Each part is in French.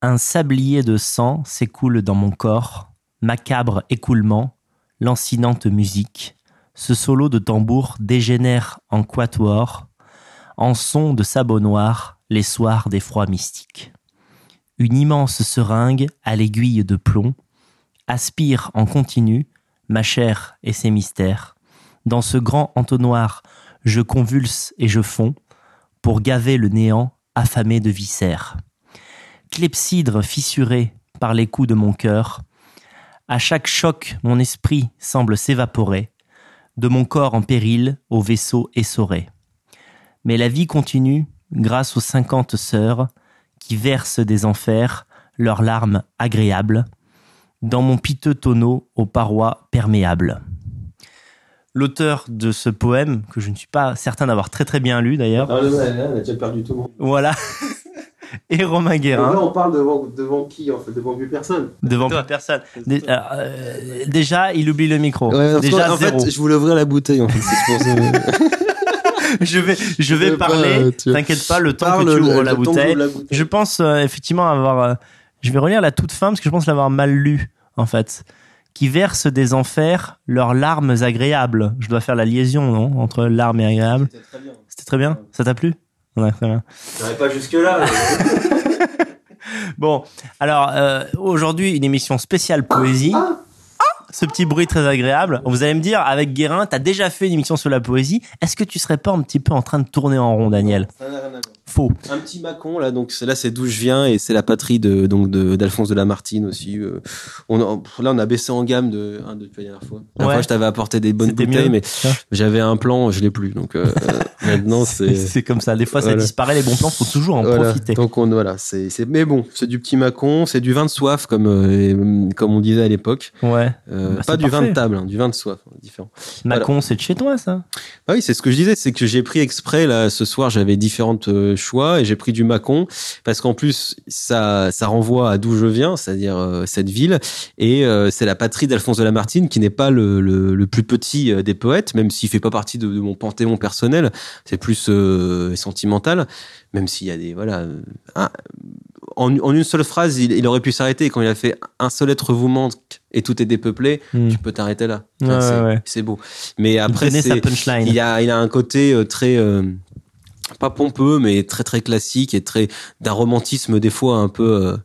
Un sablier de sang s'écoule dans mon corps, macabre écoulement, lancinante musique. Ce solo de tambour dégénère en quatuor, en son de sabot noir, les soirs des froids mystiques. Une immense seringue à l'aiguille de plomb aspire en continu ma chair et ses mystères. Dans ce grand entonnoir, je convulse et je fonds pour gaver le néant affamé de viscères. Clepsydre fissuré par les coups de mon cœur, à chaque choc mon esprit semble s'évaporer, de mon corps en péril au vaisseau essoré. Mais la vie continue grâce aux cinquante sœurs qui versent des enfers leurs larmes agréables dans mon piteux tonneau aux parois perméables. L'auteur de ce poème, que je ne suis pas certain d'avoir très très bien lu d'ailleurs. Ah, on a déjà perdu tout le monde. Voilà. Et Romain Guérin. là, on parle devant, devant qui en fait Devant plus personne. Devant plus personne. Dé- euh, déjà, il oublie le micro. Ouais, déjà en zéro. fait, je voulais ouvrir la bouteille en fait. Je vais, je vais parler. euh, T'inquiète pas, le temps Parle que tu ouvres le- la le bouteille. j'ouvre la bouteille. Je pense euh, effectivement avoir. euh, je vais relire la toute fin parce que je pense l'avoir mal lu en fait. Qui versent des enfers leurs larmes agréables. Je dois faire la liaison non entre larmes et agréables. C'était très bien. C'était très bien? Ça t'a plu? Ouais, très bien. Pas jusque là. Bon, alors euh, aujourd'hui une émission spéciale poésie. Ah Ce petit bruit très agréable. Vous allez me dire, avec Guérin, t'as déjà fait une émission sur la poésie. Est-ce que tu serais pas un petit peu en train de tourner en rond, Daniel? Ça n'a rien à voir. Faux. Un petit Macon là, donc c'est- là c'est d'où je viens et c'est la patrie de donc de d'Alphonse de Lamartine aussi. euh, on a- là on a baissé en gamme de hein, depuis la dernière fois. La dernière Ouais. fois je t'avais apporté des bonnes C'était bouteilles mieux. mais j'avais un plan, je l'ai plus donc euh, maintenant c'est C'est comme ça. Des fois, ça disparaît. Les bons plans, faut toujours en voilà. profiter. Donc on voilà, c'est c'est mais bon, c'est du petit Macon, c'est du vin de soif comme euh, comme on disait à l'époque. Ouais. Euh, Bah, pas du vin de table, hein, du vin de soif, différent. Macon, c'est de chez toi, ça? Ah oui, c'est ce que je disais, c'est que j'ai pris exprès là ce soir, j'avais différentes euh, choix et j'ai pris du Mâcon parce qu'en plus ça ça renvoie à d'où je viens, c'est-à-dire euh, cette ville et euh, c'est la patrie d'Alphonse de Lamartine qui n'est pas le, le, le plus petit euh, des poètes, même s'il fait pas partie de, de mon panthéon personnel, c'est plus sentimental, même s'il y a des voilà en, en une seule phrase, il, il aurait pu s'arrêter quand il a fait un seul être vous manque et tout est dépeuplé, Hmm. tu peux t'arrêter là. Ouais, c'est ouais, beau. Mais Il après sa punchline. il a, il a un côté très, euh, pas pompeux, mais très très classique et très d'un romantisme des fois un peu, euh,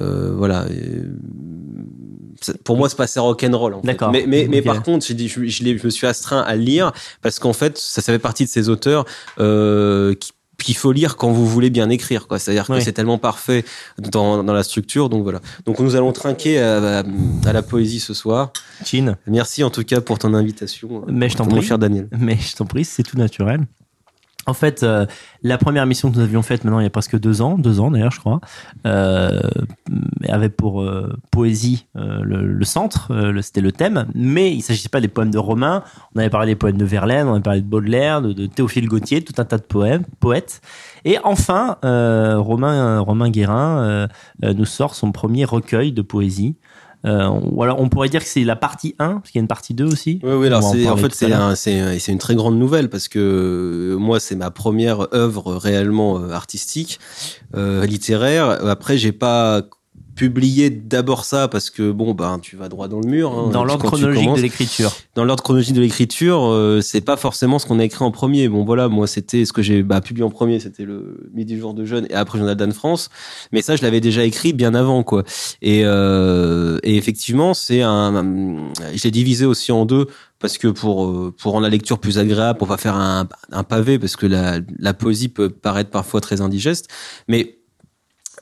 euh, voilà. euh, pour moi, c'est pas assez rock'n'roll. en fait. D'accord. Mais, mais, par contre, j'ai dit, je, je, me suis astreint à le lire parce qu'en fait, ça, ça fait partie de ces auteurs euh, qui qu'il faut lire quand vous voulez bien écrire quoi c'est à dire Oui. que c'est tellement parfait dans, dans la structure donc voilà donc nous allons trinquer à, à- à la poésie ce soir Chin. merci en tout cas pour ton invitation Mais je t'en mon prie. cher Daniel Mais je t'en prie, c'est tout naturel. En fait, euh, la première mission que nous avions faite maintenant il y a presque deux ans, deux ans d'ailleurs je crois, euh, avait pour euh, poésie euh, le, le centre, euh, c'était le thème, mais il s'agissait pas des poèmes de Romain, on avait parlé des poèmes de Verlaine, on avait parlé de Baudelaire, de, de Théophile Gautier, tout un tas de poèmes, poètes. Et enfin, euh, Romain, Romain Guérin nous sort son premier recueil de poésie. Euh, ou alors on pourrait dire que c'est la partie 1, parce qu'il y a une partie 2 aussi. Oui, oui, alors en fait, à c'est, un- une très grande nouvelle parce que euh, moi, c'est ma première œuvre réellement euh, artistique, euh, littéraire. Après, j'ai pas publié d'abord ça parce que bon, ben, tu vas droit dans le mur. hein, dans l'ordre chronologique de l'écriture. dans l'ordre chronologique de l'écriture, euh, c'est pas forcément ce qu'on a écrit en premier. Bon voilà, moi c'était ce que j'ai bah, publié en premier, c'était le Midi jour de jeune et après Journal d'Anne France. Mais ça, je l'avais déjà écrit bien avant quoi. Et, euh, et effectivement, c'est un, je l'ai divisé aussi en deux parce que pour euh, pour rendre la lecture plus agréable, pour pas faire un, un pavé parce que la, la poésie peut paraître parfois très indigeste, mais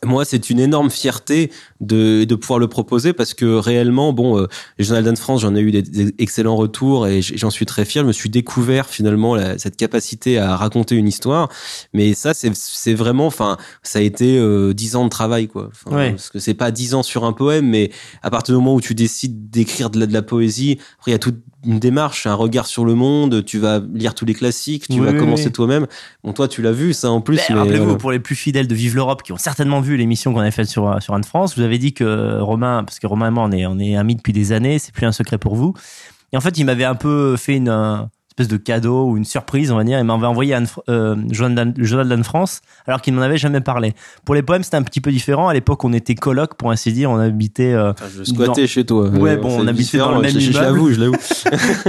moi, c'est une énorme fierté de, de pouvoir le proposer parce que réellement, bon, euh, les Journal d'Anne France, j'en ai eu des, des excellents retours et j'en suis très fier. Je me suis découvert finalement la- cette capacité à raconter une histoire. Mais ça, c'est c'est vraiment, enfin, ça a été euh, dix ans de travail, quoi. Ouais. Parce que c'est pas dix ans sur un poème, mais à partir du moment où tu décides d'écrire de la, de la poésie, après il y a toute une démarche, un regard sur le monde. Tu vas lire tous les classiques, tu Oui, vas oui, commencer oui. toi-même. Bon, toi, tu l'as vu ça en plus. Mais, Rappelez-vous, voilà. pour les plus fidèles de Vive l'Europe qui ont certainement vu l'émission qu'on avait faite sur, sur Anne France, vous avez dit que Romain, parce que Romain et moi, on est, on est amis depuis des années, c'est plus un secret pour vous. Et en fait, il m'avait un peu fait une, un- espèce de cadeau ou une surprise, on va dire. Il m'avait envoyé Anne, euh, journal, le journal d'Anne France, alors qu'il m'en avait jamais parlé. Pour les poèmes, c'était un petit peu différent. À l'époque, on était coloc, pour ainsi dire. On habitait. Euh, enfin, je squattais chez toi. Ouais, bon, on habitait dans le même immeuble. Je l'avoue, je l'avoue.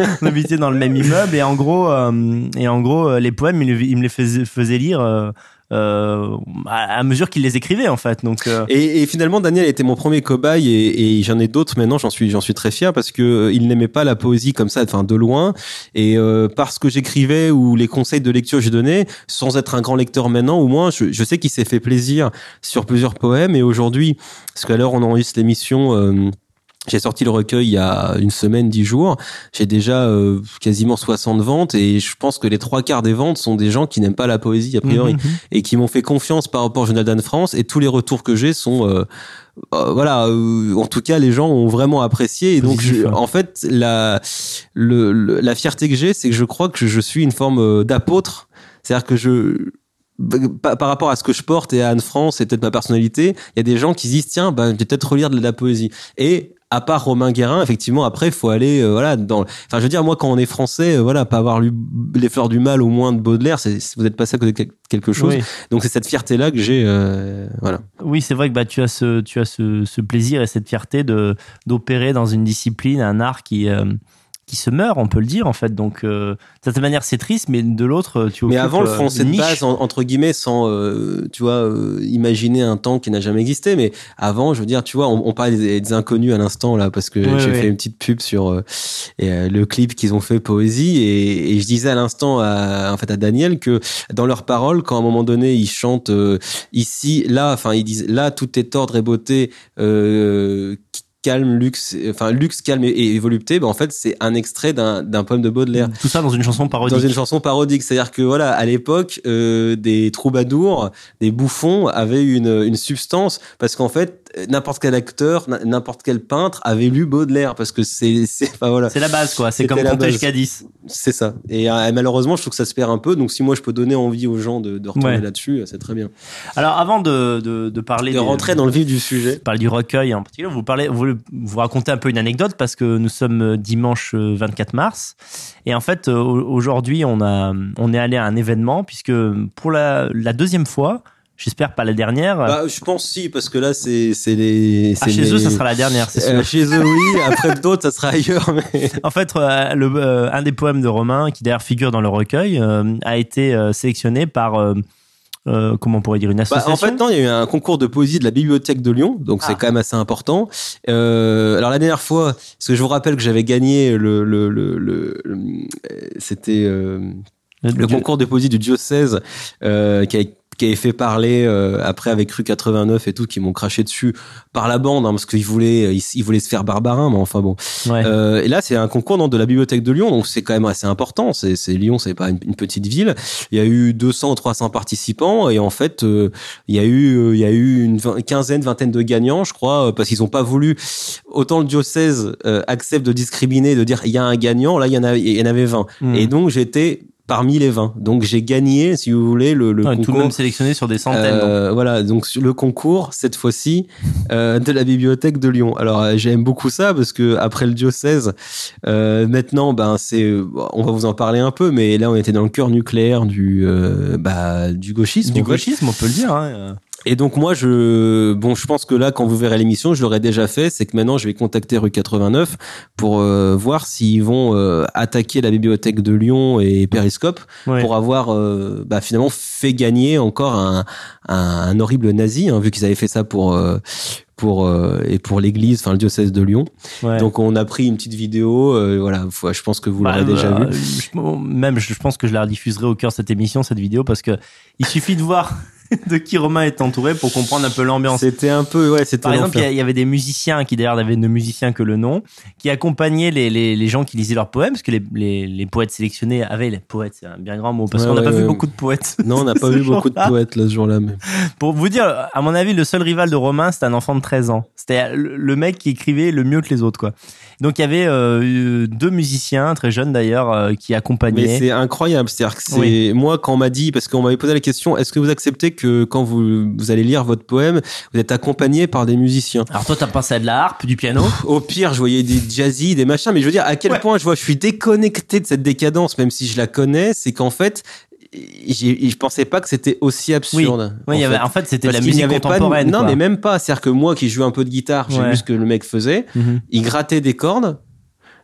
on habitait dans le même immeuble et en gros, euh, et en gros, les poèmes, il, il me les faisait, faisait lire euh, à mesure qu'il les écrivait en fait. Donc euh, et, et, finalement Daniel était mon premier cobaye et, et j'en ai d'autres maintenant. J'en suis j'en suis très fier parce que euh, il n'aimait pas la poésie comme ça, enfin de loin. Et euh, parce que j'écrivais ou les conseils de lecture que je donnais, sans être un grand lecteur maintenant, au moins je, je sais qu'il s'est fait plaisir sur plusieurs poèmes. Et aujourd'hui, parce qu'à l'heure on enregistre l'émission. J'ai sorti le recueil il y a une semaine, dix jours. J'ai déjà euh, quasiment 60 ventes et je pense que les trois quarts des ventes sont des gens qui n'aiment pas la poésie a priori Mhm, et qui m'ont fait confiance par rapport au Journal d'Anne France. Et tous les retours que j'ai sont euh, euh, voilà euh, en tout cas les gens ont vraiment apprécié. Et donc je- en fait la le, le- la fierté que j'ai c'est que je crois que je suis une forme euh, d'apôtre. C'est-à-dire que je par rapport à ce que je porte et à Anne France et peut-être ma personnalité, il y a des gens qui se disent tiens, ben, je vais peut-être relire de la poésie. Et à part Romain Guérin, effectivement, après, il faut aller, euh, voilà, dans. Enfin, je veux dire, moi, quand on est français, euh, voilà, pas avoir lu Les Fleurs du Mal au moins de Baudelaire, c'est vous êtes passé à côté de quel- quelque chose. oui, Donc, c'est cette fierté-là que j'ai, euh, voilà. oui c'est vrai que bah tu as ce tu as ce, ce plaisir et cette fierté de d'opérer dans une discipline, un art qui qui se meurt, on peut le dire en fait. Donc euh, de cette manière c'est triste, mais de l'autre tu Mais avant le euh, français de niche. base, en- entre guillemets, sans, euh, tu vois, euh, imaginer un temps qui n'a jamais existé. Mais avant, je veux dire, tu vois, on, on parlait des, des inconnus à l'instant là, parce que Ouais, j'ai ouais. fait une petite pub sur euh, et, euh, le clip qu'ils ont fait poésie, et, et je disais à l'instant, à, en fait, à Daniel que dans leurs paroles, quand à un moment donné ils chantent euh, ici, là, enfin ils disent là, tout est ordre et beauté. Euh, calme, luxe, enfin luxe, calme et, et volupté, ben en fait c'est un extrait d'un d'un poème de Baudelaire Tout ça dans une chanson parodique. dans une chanson parodique. C'est-à-dire que voilà, à l'époque, euh, des troubadours, des bouffons avaient une, une substance parce qu'en fait, n'importe quel acteur, n'importe quel peintre avait lu Baudelaire parce que c'est, c'est, enfin voilà, C'est la base quoi. C'est comme jusqu'à 10. c'est ça. Et euh, malheureusement, je trouve que ça se perd un peu. Donc si moi je peux donner envie aux gens de, de retourner Ouais. là-dessus, c'est très bien. Alors avant de de, de parler De des- rentrer dans le vif du sujet. parler du recueil en particulier, vous parlez, vous, vous racontez un peu une anecdote parce que nous sommes euh, dimanche euh, 24 mars et en fait euh, au- aujourd'hui on a on est allé à un événement puisque pour la, la deuxième fois, j'espère pas la dernière. Bah, je pense si parce que là c'est, c'est les, ah, chez les- eux, ça sera la dernière, c'est sûr. Euh, chez eux oui. Après d'autres, ça sera ailleurs. Mais En fait, euh, le, euh, un des poèmes de Romain, qui d'ailleurs figure dans le recueil, a été sélectionné par, euh, comment on pourrait dire, une Bah, association. en fait, non, il y a eu un concours de poésie de la bibliothèque de Lyon, donc Ah. c'est quand même assez important. Euh, alors la dernière fois, parce que je vous rappelle que j'avais gagné le, le, le, le- le- c'était euh, le concours de poésie du diocèse qui, a, qui avait fait parler euh, après avec Rue 89 et tout, qui m'ont craché dessus par la bande, hein, parce qu'ils voulaient, ils, ils voulaient se faire barbarin, mais enfin bon. Ouais. Euh, et là, c'est un concours non, de la bibliothèque de Lyon, donc c'est quand même assez important. C'est, c'est Lyon, c'est pas une, une petite ville. Il y a eu 200 ou 300 participants et en fait, euh, il y a eu, euh, il y a eu une quinzaine, vingtaine de gagnants, je crois, euh, parce qu'ils ont pas voulu. Autant le diocèse euh, accepte de discriminer, de dire il y a un gagnant, là il y en a, il y en avait 20. Hmm. Et donc j'étais parmi les 20. Donc j'ai gagné, si vous voulez, le, le Ouais, tout de concours. même sélectionné sur des centaines. Euh, voilà, donc le concours cette fois-ci euh, de la bibliothèque de Lyon. Alors euh, j'aime beaucoup ça parce que après le diocèse, euh, maintenant ben c'est, on va vous en parler un peu, mais là on était dans le cœur nucléaire du bah du gauchisme. Du gauchisme, on peut le dire. Hein. Et donc moi je bon je pense que là quand vous verrez l'émission je l'aurais déjà fait c'est que maintenant je vais contacter rue 89 pour euh, voir s'ils vont euh, attaquer la bibliothèque de Lyon et Périscope Ouais. pour avoir euh, bah, finalement fait gagner encore un, un, un horrible nazi hein, vu qu'ils avaient fait ça pour euh, pour euh, et pour l'église enfin le diocèse de Lyon Ouais. donc on a pris une petite vidéo euh, voilà faut- je pense que vous Bah, l'aurez déjà euh, vu je- même, je pense que je la rediffuserai au cœur de cette émission, cette vidéo, parce que il suffit de voir de qui Romain est entouré pour comprendre un peu l'ambiance. c'était un peu ouais c'était Par exemple, il y avait des musiciens qui d'ailleurs n'avaient de musiciens que le nom, qui accompagnaient les, les, les gens qui lisaient leurs poèmes, parce que les, les, les poètes sélectionnés avaient les poètes, c'est un bien grand mot, parce Ouais, qu'on n'a ouais, pas vu beaucoup de poètes. non on n'a pas vu beaucoup de poètes là ce jour-là mais Pour vous dire, à mon avis, le seul rival de Romain, c'était un enfant de 13 ans. C'était le mec qui écrivait le mieux que les autres, quoi. Donc il y avait euh, deux musiciens, très jeunes d'ailleurs, euh, qui Mais accompagnaient. c'est incroyable, c'est-à-dire que c'est Oui. moi quand on m'a dit parce qu'on m'avait posé la question, est-ce que vous acceptez que quand vous, vous allez lire votre poème, vous êtes accompagné par des musiciens? Alors toi, t'as pensé à de la harpe, du piano? Au pire, je voyais des jazzy, des machins, mais je veux dire, à quel point je vois, je suis déconnecté de cette décadence, même si je la connais, c'est qu'en fait, je pensais pas que c'était aussi absurde. Oui, il y en avait, fait. en fait, c'était la musique avait pas de- contemporaine. non, quoi. mais même pas. C'est-à-dire que moi qui jouais un peu de guitare, j'ai Ouais. vu ce que le mec faisait. Mhm. Il grattait des cordes,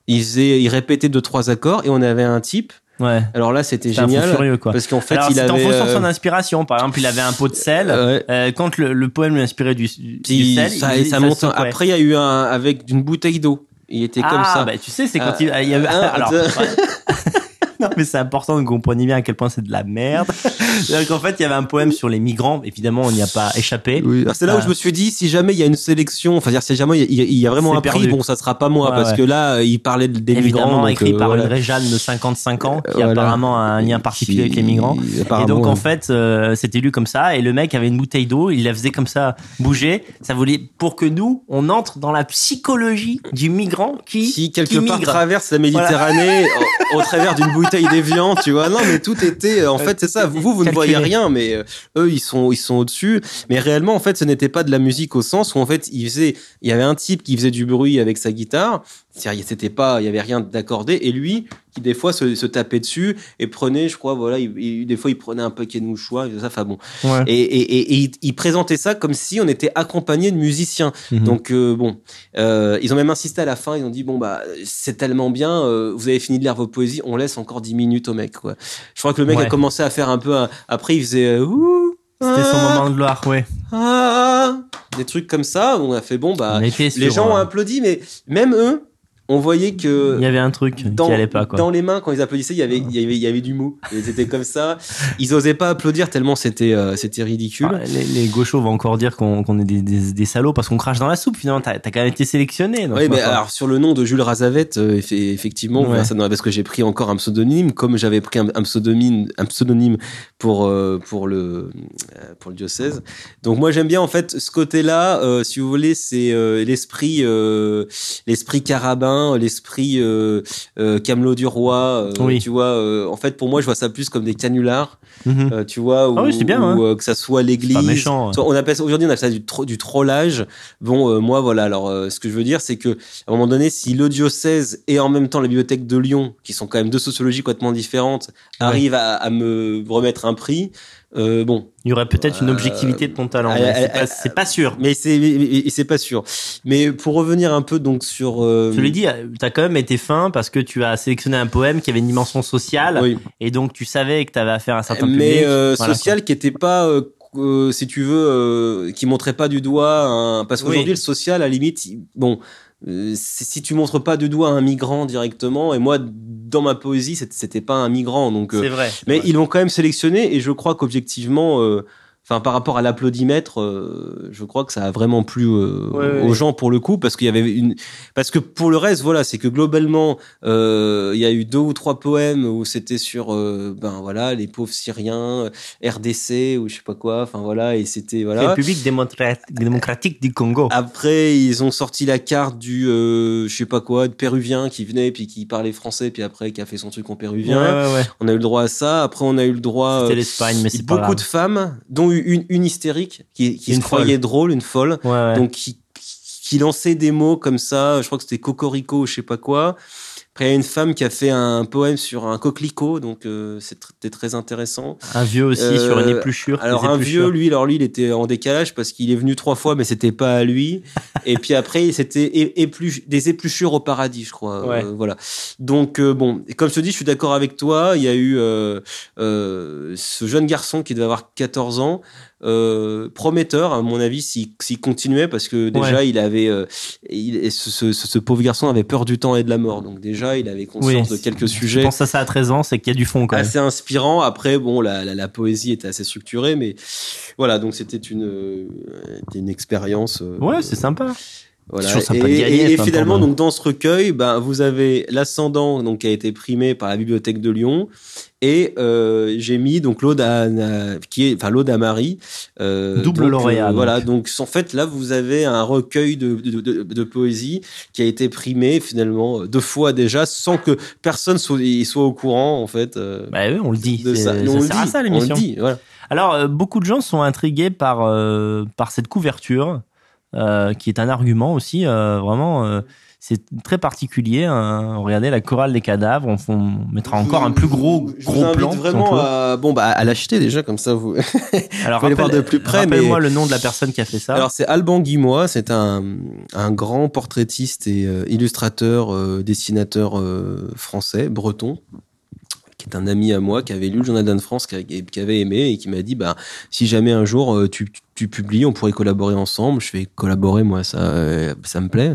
il, faisait, il répétait deux, trois accords, et on avait un type. Ouais. Alors là, c'était C'est un génial. furieux, quoi. Parce qu'en fait, Alors, il c'était en avait. fonction de son euh, inspiration. Par exemple, il avait un pot de sel. ouais. Euh, quand le, le poème lui inspirait du, sel, ça, il, ça monte. Après, il y a eu un avec une bouteille d'eau. Il était comme ah, ça. bah, tu sais, c'est quand Euh, il, il y avait. un, alors. non, mais c'est important que vous compreniez bien à quel point c'est de la merde. C'est-à-dire qu'en fait, il y avait un poème sur les migrants. Évidemment, on n'y a pas échappé. Oui, alors c'est là où Ah. je me suis dit, si jamais il y a une sélection, enfin, si jamais il y a, il y a vraiment un prix, bon, ça sera pas moi, Ouais, parce ouais. que là, euh, il parlait des Évidemment, migrants. donc, écrit euh, par voilà. une Réjeanne de 55 ans, qui Voilà. apparemment a un lien particulier avec les migrants. Et donc en fait, euh, c'était lu comme ça, et le mec avait une bouteille d'eau, il la faisait comme ça bouger. Ça voulait pour que nous, on entre dans la psychologie du migrant qui qui quelque qui part migre. traverse la Méditerranée au, au travers d'une bouteille d'évian, tu vois. Non, mais tout était, euh, en fait, c'est ça. Vous, vous ne voyez rien, mais euh, eux, ils sont, ils sont au-dessus. Mais réellement, en fait, ce n'était pas de la musique au sens où, en fait, il faisait, il y avait un type qui faisait du bruit avec sa guitare. C'est-à-dire, C'était pas, il y avait rien d'accordé. Et lui, qui des fois se, se tapait dessus et prenait, je crois, voilà, il, il- des fois, il prenait un paquet de mouchoirs, et ça, enfin bon. Ouais. Et, et, et, et il, il présentait ça comme si on était accompagné de musiciens. Mhm. Donc euh, bon, euh, ils ont même insisté à la fin. Ils ont dit bon bah c'est tellement bien. euh, vous avez fini de lire vos poésies. On laisse encore 10 minutes au mec. Quoi. Je crois que le mec Ouais. a commencé à faire un peu. un- Après il faisait. Ouh, C'était son ah, moment de gloire, ouais. ah, des trucs comme ça. On a fait bon bah les gens ont applaudi, mais même eux, on voyait que Il y avait un truc dans, qui allait pas, quoi. dans les mains quand ils applaudissaient, il y avait, il y avait, il y avait du mot. Ils étaient comme ça. Ils osaient pas applaudir tellement c'était, euh, c'était ridicule. Ah, les, les gauchos vont encore dire qu'on est des, des, des salauds parce qu'on crache dans la soupe. Finalement, t'as as quand même été sélectionné. Oui, ma mais alors sur le nom de Jules Razavet, euh, effe- effectivement, Ouais. voilà, ça, non, parce que j'ai pris encore un pseudonyme, comme j'avais pris un, un pseudonyme, un pseudonyme pour euh, pour le pour le diocèse. Donc moi j'aime bien en fait ce côté-là, euh, si vous voulez, c'est l'esprit l'esprit carabin, l'esprit euh, euh, Camelot du roi. euh, Oui. Tu vois, en fait pour moi je vois ça plus comme des canulars, Mhm. tu vois, ou, Ah oui, c'est bien, hein. ou, euh, que ça soit l'église. Pas méchant. hein. Soit On appelle ça aujourd'hui on appelle ça du, tro- du trollage. Bon, moi voilà. Alors, ce que je veux dire, c'est que à un moment donné, si le diocèse et en même temps la bibliothèque de Lyon, qui sont quand même deux sociologies complètement différentes, Ouais. arrivent à, à me remettre un prix, euh, bon. Il y aurait peut-être une Euh, objectivité de ton talent. mais c'est pas- sûr. Mais c'est mais- mais c'est pas sûr. Mais pour revenir un peu donc sur. euh, Je l'ai dit, t'as quand même été fin parce que tu as sélectionné un poème qui avait une dimension sociale oui. et donc tu savais que t'avais affaire à un certain public. mais euh, Voilà, social qui était pas euh, euh, si tu veux euh, qui montrait pas du doigt un... parce Oui. qu'aujourd'hui le social à la limite bon si si tu montres pas du doigt un migrant directement et moi dans ma poésie c'était- pas un migrant donc euh, C'est vrai. mais ils l'ont quand même sélectionné et je crois qu'objectivement euh, Enfin, par rapport à l'applaudimètre, euh, je crois que ça a vraiment plu euh, Ouais, aux ouais. gens pour le coup, parce qu'il y avait une, parce que pour le reste, voilà, c'est que globalement, euh, il y a eu deux ou trois poèmes où c'était sur, ben voilà, les pauvres Syriens, RDC ou je sais pas quoi, enfin voilà, et c'était voilà. République démocra- démocratique du Congo. Après, ils ont sorti la carte du, je sais pas quoi, de péruvien qui venait puis qui parlait français, puis après qui a fait son truc en péruvien. ouais, ouais. On a eu le droit à ça. Après, on a eu le droit. C'était l'Espagne, mais c'est pas beaucoup grave. de femmes, dont une, une hystérique qui, qui Une se croyait drôle, une folle, Ouais, ouais. donc qui, qui lançait des mots comme ça. Je crois que c'était cocorico ou je sais pas quoi. Après, il y a une femme qui a fait un poème sur un coquelicot, donc euh, c'était très intéressant. un vieux aussi Euh, sur une épluchure. Alors un vieux, lui, alors lui, il était en décalage parce qu'il est venu trois fois, mais c'était pas à lui. Et puis après, c'était épluch- des épluchures au paradis, je crois. Ouais. Euh, voilà. Donc euh, bon, et comme je te dis, je suis d'accord avec toi. Il y a eu euh, euh, ce jeune garçon qui devait avoir 14 ans. Euh, prometteur à mon avis s'il continuait parce que déjà Ouais. il avait euh, il, ce, ce, ce pauvre garçon avait peur du temps et de la mort donc déjà il avait conscience Oui, de quelques Je sujets pense à ça à 13 ans, c'est qu'il y a du fond quand même. assez inspirant. Après, bon, la, la, la poésie était assez structurée, mais voilà, donc c'était une, euh, une expérience. Ouais, c'est sympa. Voilà. Et, finalement, donc dans ce recueil, ben vous avez l'ascendant donc qui a été primé par la bibliothèque de Lyon et euh, j'ai mis donc l'ode à, à- qui est enfin l'ode à Marie. euh, Double lauréat, donc. voilà, donc en fait là vous avez un recueil de, de, de, de poésie qui a été primé finalement deux fois déjà sans que personne soit, y soit au courant en fait. euh, Bah oui, on le dit. de ça. on le sert à dit, ça on le l'émission. dit, voilà. Alors, euh, beaucoup de gens sont intrigués par, euh, par cette couverture, euh, qui est un argument aussi, euh, vraiment, euh, c'est très particulier. hein. Regardez la chorale des cadavres, on, on mettra encore un plus gros, Je gros vous plan. vraiment à, bon, bah, à l'acheter déjà, comme ça vous. Alors, faut aller voir rappelle- de plus près, Rappelle-moi mais- le nom de la personne qui a fait ça. Alors c'est Alban Guimois, c'est un, un grand portraitiste et euh, illustrateur, euh, dessinateur euh, français, breton qui est un ami à moi qui avait lu le journal d'Anne France, qui, avait- aimé et qui m'a dit bah si jamais un jour euh, tu, tu, tu publies, on pourrait collaborer ensemble. Je vais collaborer moi, ça euh, ça me plaît.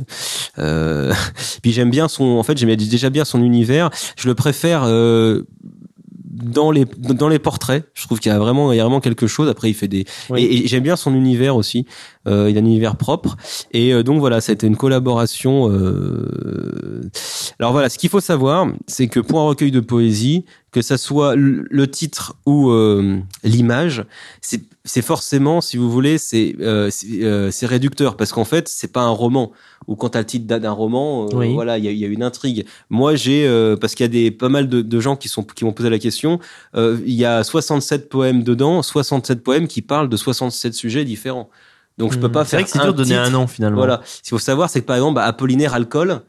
Euh, puis j'aime bien son, en fait j'aimais déjà bien son univers. Je le préfère. Euh, dans les dans les portraits, je trouve qu'il y a vraiment il y a vraiment quelque chose. Après, il fait des Oui. et, et j'aime bien son univers aussi. Euh, il a un univers propre. Et euh, donc voilà, c'était une collaboration. euh, Alors voilà, ce qu'il faut savoir, c'est que pour un recueil de poésie, que ça soit le titre ou euh, l'image, c'est c'est forcément, si vous voulez, c'est euh, c'est euh, c'est réducteur parce qu'en fait, c'est pas un roman. Ou quand t'as le titre d'un roman, Oui. voilà, il y a, y a une intrigue. Moi, j'ai euh, parce qu'il y a des pas mal de, de gens qui sont qui m'ont posé la question. euh, il y a 67 poèmes dedans, 67 poèmes qui parlent de 67 sujets différents. Donc je peux Hmm. pas C'est faire vrai que c'est dur de donner un nom finalement. Voilà. Ce qu'il faut savoir, c'est que par exemple, bah, Apollinaire alcool,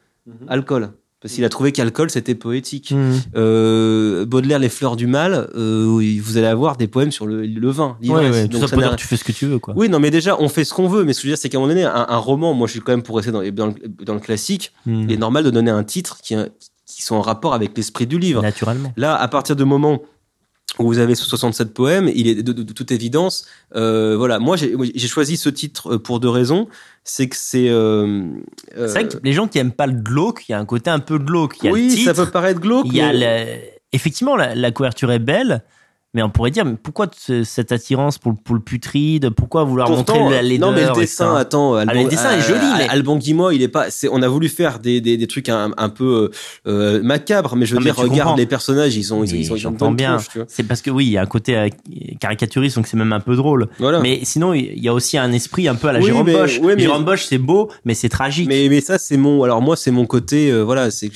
alcool, parce qu'il a trouvé qu'alcool c'était poétique. Hmm. Euh, Baudelaire, les fleurs du mal, euh, vous allez avoir des poèmes sur le, le vin, Ouais, ouais, Donc tout ça ça pour dire que tu fais ce que tu veux, quoi. Oui, non, mais déjà, on fait ce qu'on veut. Mais ce que je veux dire, c'est qu'à un moment donné, un, un roman, moi, je suis quand même pour rester dans, dans, le, dans le classique. Il est normal de donner un titre qui, qui sont en rapport avec l'esprit du livre. Naturellement. Là, à partir du moment où vous avez 67 poèmes, il est de, de- de toute évidence, euh, voilà. Moi, j'ai choisi ce titre euh, pour deux raisons. C'est que c'est. Euh, euh, C'est vrai que les gens qui aiment pas le glauque, il y a un côté un peu glauque. Il y a oui, le titre, ça peut paraître glauque. il y a mais- le- effectivement la, la couverture est belle, mais on pourrait dire mais pourquoi ce- cette attirance pour, le- pour le putride Pourquoi vouloir Pourtant, montrer la laideur non mais le dessin, attends, Alban, le dessin est joli, mais- Alban Guimois, il est pas. On a voulu faire des, des, des trucs un, un peu euh, macabres, mais je veux Non, dire, regarde comprends. les personnages, ils ont, ils, ils ont bien. C'est parce que oui, il y a un côté euh, caricaturiste, donc c'est même un peu drôle. Voilà. Mais sinon, il y a aussi un esprit un peu à la Oui, Jérôme mais- Bosch. oui, mais- Jérôme Bosch, c'est beau, mais c'est tragique. Mais, mais ça, c'est mon. Alors, moi, c'est mon côté. euh, voilà, c'est,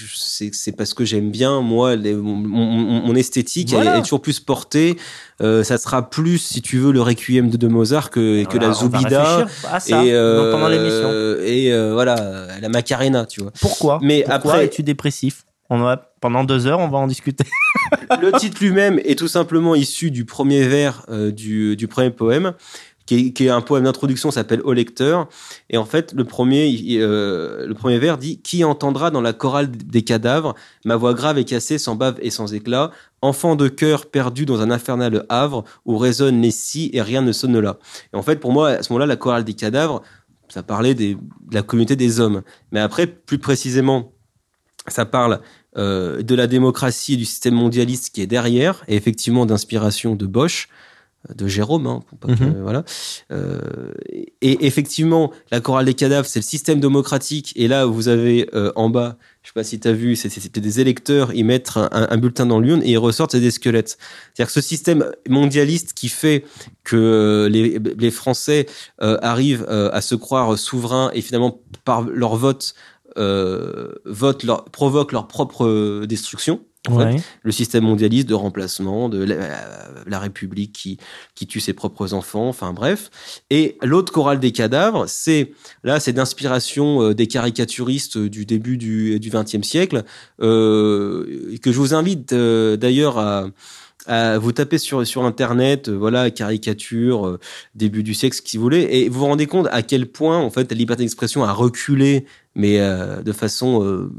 c'est, parce que j'aime bien, moi, les- mon, mon- mon esthétique Voilà. est toujours plus portée. Euh, ça sera plus, si tu veux, le requiem de, de Mozart que, que Voilà, la ça Et, euh, pendant l'émission. et euh, voilà, la Macarena, tu vois. Pourquoi mais Pourquoi après- es-tu dépressif on va, Pendant deux heures, on va en discuter. le titre lui-même est tout simplement issu du premier vers euh, du, du premier poème, qui est, un poème d'introduction, s'appelle Au lecteur. Et en fait, le premier, euh, le premier vers dit Qui entendra dans la chorale des cadavres? Ma voix grave et cassée, sans bave et sans éclat, enfant de cœur perdu dans un infernal havre où résonnent les si et rien ne sonne là. Et en fait, pour moi, à ce moment-là, la chorale des cadavres, ça parlait des, de la communauté des hommes. Mais après, plus précisément, ça parle euh, de la démocratie et du système mondialiste qui est derrière, et effectivement d'inspiration de Bosch, de Jérôme, hein, pour pas que- Mhm. voilà. Euh, et effectivement, la chorale des cadavres, c'est le système démocratique. Et là, vous avez euh, en bas, je sais pas si tu as vu, c'était des électeurs, ils mettent un, un bulletin dans l'urne et ils ressortent c'est des squelettes. C'est-à-dire que ce système mondialiste qui fait que les, les Français euh, arrivent euh, à se croire souverains et finalement par leur vote euh, votent leur, provoquent leur propre euh, destruction. En fait. Ouais. Le système mondialiste de remplacement, de la, la République qui, qui tue ses propres enfants, enfin bref. Et l'autre chorale des cadavres, c'est là, c'est d'inspiration euh, des caricaturistes du début du XXe siècle, euh, que je vous invite euh, d'ailleurs à à vous taper sur sur internet euh, voilà caricature euh, début du siècle ce que vous voulez et vous vous rendez compte à quel point en fait la liberté d'expression a reculé mais euh, de façon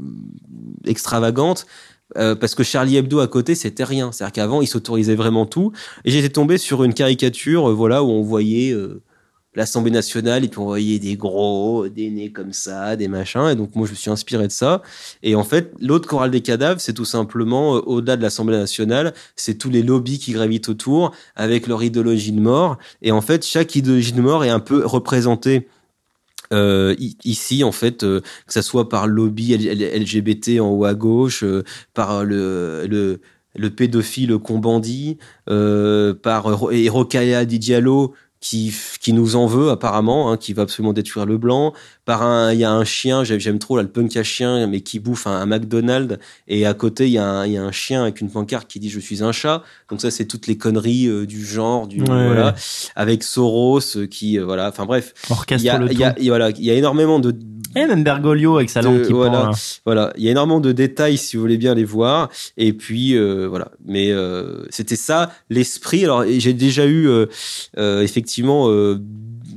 extravagante euh, parce que Charlie Hebdo à côté c'était rien. C'est à dire qu'avant ils s'autorisaient vraiment tout. Et j'étais tombé sur une caricature euh, voilà où on voyait euh, l'Assemblée nationale et puis on voyait des gros des nez comme ça des machins. Et donc moi je me suis inspiré de ça. Et en fait l'autre chorale des cadavres c'est tout simplement au-delà de l'Assemblée nationale c'est tous les lobbies qui gravitent autour avec leur idéologie de mort. Et en fait chaque idéologie de mort est un peu représentée Euh, ici, en fait, euh, que ça soit par lobby LGBT en haut à gauche, euh, par le, le, le pédophile Combandi, euh, par Rokaya Di Diallo qui, qui nous en veut apparemment, hein, qui va absolument détruire le blanc. Par un, il y a un chien, j'aime trop là, le punk à chien, mais qui bouffe un, McDonald's. Et à côté, il y, a un, il y a un chien avec une pancarte qui dit je suis un chat. Donc ça, c'est toutes les conneries euh, du genre, du voilà, avec Soros euh, qui euh, voilà. Enfin bref, il y a, il y a, voilà, il y a énormément de et même Bergoglio avec sa langue qui voilà, voilà, il y a énormément de détails si vous voulez bien les voir. Et puis voilà, mais euh, c'était ça l'esprit. Alors j'ai déjà eu euh, effectivement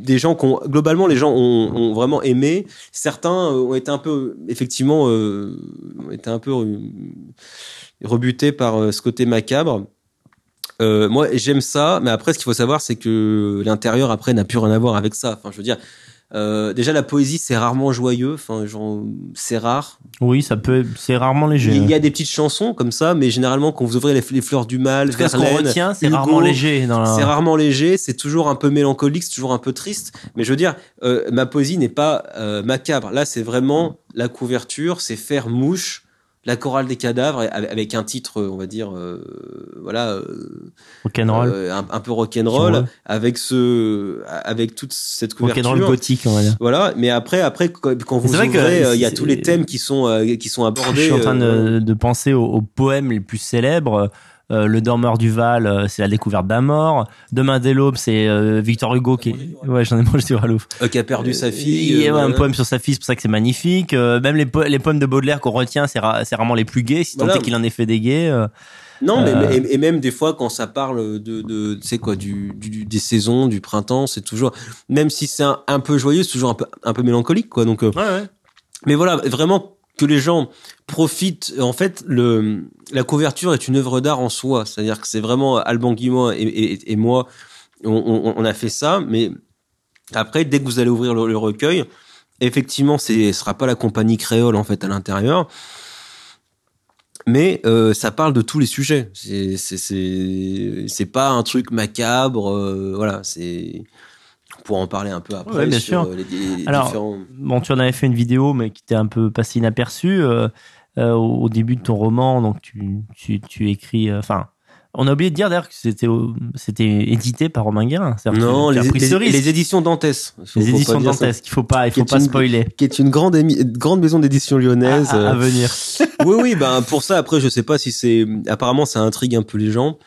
des gens qui globalement les gens ont, ont, vraiment aimé. Certains ont été un peu effectivement ont été un peu rebutés par ce côté macabre. Euh, moi, j'aime ça, mais après, ce qu'il faut savoir, c'est que l'intérieur après n'a plus rien à voir avec ça. Enfin, je veux dire, euh, déjà la poésie c'est rarement joyeux, enfin genre c'est rare. Oui, ça peut, c'est rarement léger. Il y a des petites chansons comme ça, mais généralement quand vous ouvrez les, fleurs du mal, ce qu'on retient, c'est rarement léger. C'est rarement léger, c'est toujours un peu mélancolique, c'est toujours un peu triste. Mais je veux dire, euh, ma poésie n'est pas euh, macabre. Là, c'est vraiment la couverture, c'est faire mouche la chorale des cadavres avec un titre, on va dire, euh, voilà, euh, rock'n'roll, euh, un, un, peu rock'n'roll, avec ce, avec toute cette couverture, rock'n'roll gothique, on va dire. Voilà, mais après, après, quand vous ouvrez, il y a tous les thèmes qui sont, qui sont abordés. Je suis en train de, de, penser aux, aux, poèmes les plus célèbres. Euh, le dormeur du Val, euh, c'est la découverte d'un mort. Demain dès l'aube, c'est euh, Victor Hugo qui est... ouais, j'en ai mangé sur Ralouf. qui a perdu sa fille. Il y a un poème sur sa fille, c'est pour ça que c'est magnifique. même les, les poèmes de Baudelaire qu'on retient, c'est rarement les plus gays, si tant est qu'il en ait fait des gays. Non, mais et, même des fois quand ça parle de, de tu sais quoi, du, du, des saisons, du printemps, c'est toujours, même si c'est un, peu joyeux, c'est toujours un peu, un peu mélancolique, quoi. Donc, ouais, ouais. mais voilà, vraiment que les gens profitent. En fait, la couverture est une œuvre d'art en soi. C'est-à-dire que c'est vraiment Alban Guimont et, moi, on, a fait ça. Mais après, dès que vous allez ouvrir le, recueil, effectivement, ce sera pas la compagnie créole en fait à l'intérieur. Mais euh, ça parle de tous les sujets. C'est pas un truc macabre. Euh, voilà, c'est pour en parler un peu après. bien sûr. Euh, Alors, bon, tu en avais fait une vidéo, mais qui était un peu passée inaperçue euh, euh, au début de ton roman. Donc, tu, tu, tu écris. Enfin, on a oublié de dire d'ailleurs que c'était c'était édité par Romain Guérin. Non, les, les, éditions Dantès. Les éditions Dantès qu'il faut pas, il faut pas spoiler. Qui est une grande grande maison d'édition lyonnaise. À, à, venir. oui, oui, ben pour ça après je sais pas si c'est apparemment ça intrigue un peu les gens.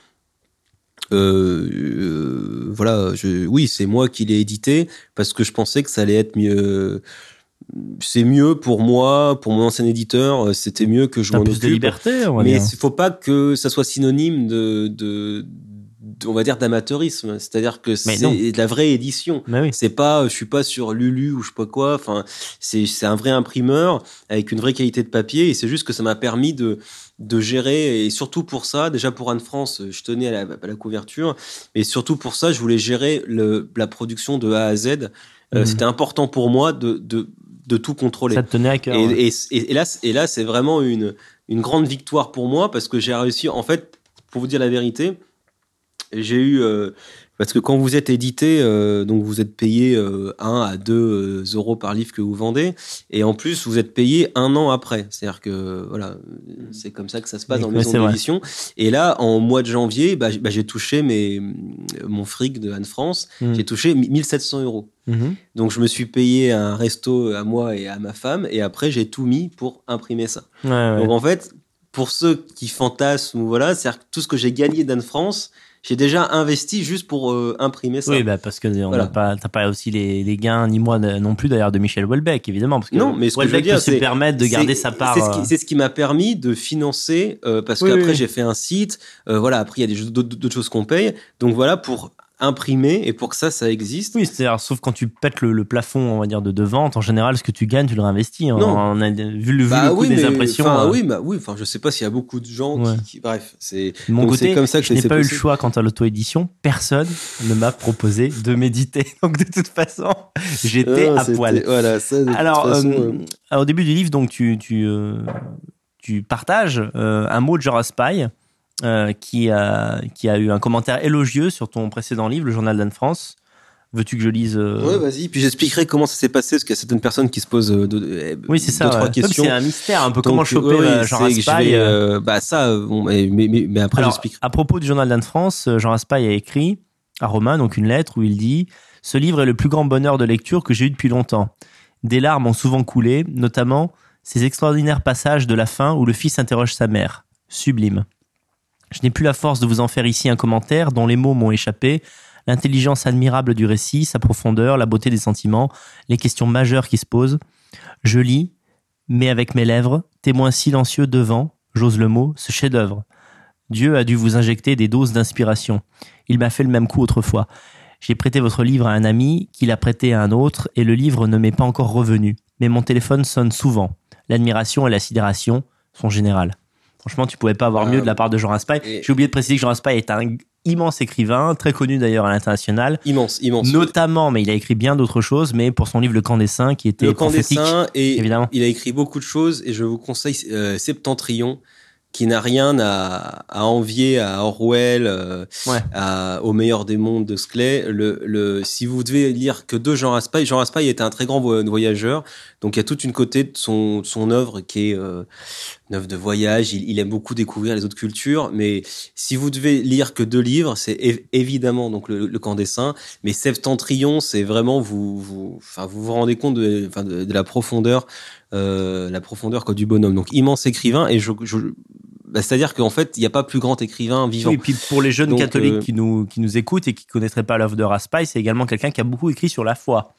Euh, euh, voilà, je, oui, c'est moi qui l'ai édité parce que je pensais que ça allait être mieux. C'est mieux pour moi, pour mon ancien éditeur, c'était mieux que je m'en occupe. de liberté, mais il faut pas que ça soit synonyme de, de, on va dire d'amateurisme c'est-à-dire que c'est de la vraie édition oui. c'est pas je suis pas sur Lulu ou je sais pas quoi enfin c'est c'est un vrai imprimeur avec une vraie qualité de papier et c'est juste que ça m'a permis de de gérer et surtout pour ça déjà pour Anne France je tenais à la, à la couverture mais surtout pour ça je voulais gérer le, la production de A à Z. Euh, mhm. c'était important pour moi de, de de tout contrôler. Ça te tenait à cœur et, et, et, là et là c'est vraiment une une grande victoire pour moi parce que j'ai réussi en fait pour vous dire la vérité j'ai eu euh, parce que quand vous êtes édité, euh, donc vous êtes payé euh, 1 à 2 euh, euros par livre que vous vendez, et en plus vous êtes payé un an après. C'est-à-dire que voilà, c'est comme ça que ça se passe dans les maisons d'édition. Et là, en mois de janvier, bah, bah, j'ai touché mes mon fric de Anne France, mmh. j'ai touché 1700 euros. Mmh. Donc je me suis payé un resto à moi et à ma femme, et après j'ai tout mis pour imprimer ça. Ouais, ouais. Donc en fait, pour ceux qui fantasment, voilà, c'est-à-dire que tout ce que j'ai gagné d'Anne France j'ai déjà investi juste pour euh, imprimer ça. Oui, bah parce que on n'a pas, t'as pas aussi les, les, gains ni moi non plus d'ailleurs de Michel Welbeck évidemment parce que non, mais ce que je veux dire, peut se permettre de garder sa part. C'est ce qui, euh, m'a permis de financer euh, parce qu'après j'ai fait un site, euh, voilà après il y a d'autres choses qu'on paye, donc voilà pour imprimé et pour que ça, ça existe. Oui, c'est-à-dire, sauf quand tu pètes le, le, plafond, on va dire, de, de, vente, en général, ce que tu gagnes, tu le réinvestis. Non. On a vu le, bah, vu le oui, coût des mais, impressions. Enfin, oui, bah, oui, enfin, je sais pas s'il y a beaucoup de gens ouais. qui, qui, bref, c'est, mon côté, comme ça que je n'ai pas possible. eu le choix quant à l'auto-édition. Personne ne m'a proposé de méditer. Donc, de toute façon, j'étais ah, à poil. Voilà, ça, de alors, toute façon, euh, alors, au début du livre, donc, tu, tu, euh, tu partages euh, un mot de Joras Pye euh, qui, a, qui a eu un commentaire élogieux sur ton précédent livre, Le Journal d'Anne France, Veux-tu que je lise euh, Ouais, vas-y. Puis j'expliquerai comment ça s'est passé, parce qu'il y a certaines personnes qui se posent euh, deux, eh, Oui, c'est ça. deux, trois ouais. questions. C'est un mystère, un peu comment Donc, choper euh, Jean Raspail. euh. euh, bah ça, bon, mais, mais, après Alors, j'expliquerai. à propos du journal d'Anne France, euh, Jean Raspail a écrit à Romain donc une lettre où il dit Ce livre est le plus grand bonheur de lecture que j'ai eu depuis longtemps. Des larmes ont souvent coulé, notamment ces extraordinaires passages de la fin où le fils interroge sa mère. Sublime. Je n'ai plus la force de vous en faire ici un commentaire dont les mots m'ont échappé. L'intelligence admirable du récit, sa profondeur, la beauté des sentiments, les questions majeures qui se posent. Je lis, mais avec mes lèvres, témoin silencieux devant, j'ose le mot, ce chef-d'œuvre. Dieu a dû vous injecter des doses d'inspiration. Il m'a fait le même coup autrefois. J'ai prêté votre livre à un ami, qui l'a prêté à un autre, et le livre ne m'est pas encore revenu. Mais mon téléphone sonne souvent. L'admiration et la sidération sont générales. Franchement, tu pouvais pas avoir mieux de la part de Jean Raspail. Et- J'ai oublié de préciser que Jean Raspail est un immense écrivain, très connu d'ailleurs à l'international. Immense, immense. Notamment, mais il a écrit bien d'autres choses, mais pour son livre Le Camp des Saints, qui était le camp des saints et évidemment. il a écrit beaucoup de choses et je vous conseille euh, Septentrion qui n'a rien à, à envier à Orwell, euh, Ouais. à, au meilleur des mondes de Sclay. Le, le, si vous devez lire que de Jean Raspail, Jean Raspail était un très grand vo- voyageur, donc il y a toute une côté de son, son œuvre qui est euh, une œuvre de voyage. Il, il aime beaucoup découvrir les autres cultures, mais si vous devez lire que deux livres, c'est év- évidemment donc le, le Camp des Saints, mais Septentrion, c'est vraiment vous, vous, enfin vous vous rendez compte de, enfin, de, de la profondeur, euh, la profondeur quoi, du bonhomme. Donc immense écrivain et je, je bah, c'est-à-dire qu'en fait il n'y a pas plus grand écrivain vivant. Oui, et puis pour les jeunes Donc, catholiques euh, qui nous qui nous écoutent et qui connaîtraient pas l'œuvre de Raspail, c'est également quelqu'un qui a beaucoup écrit sur la foi.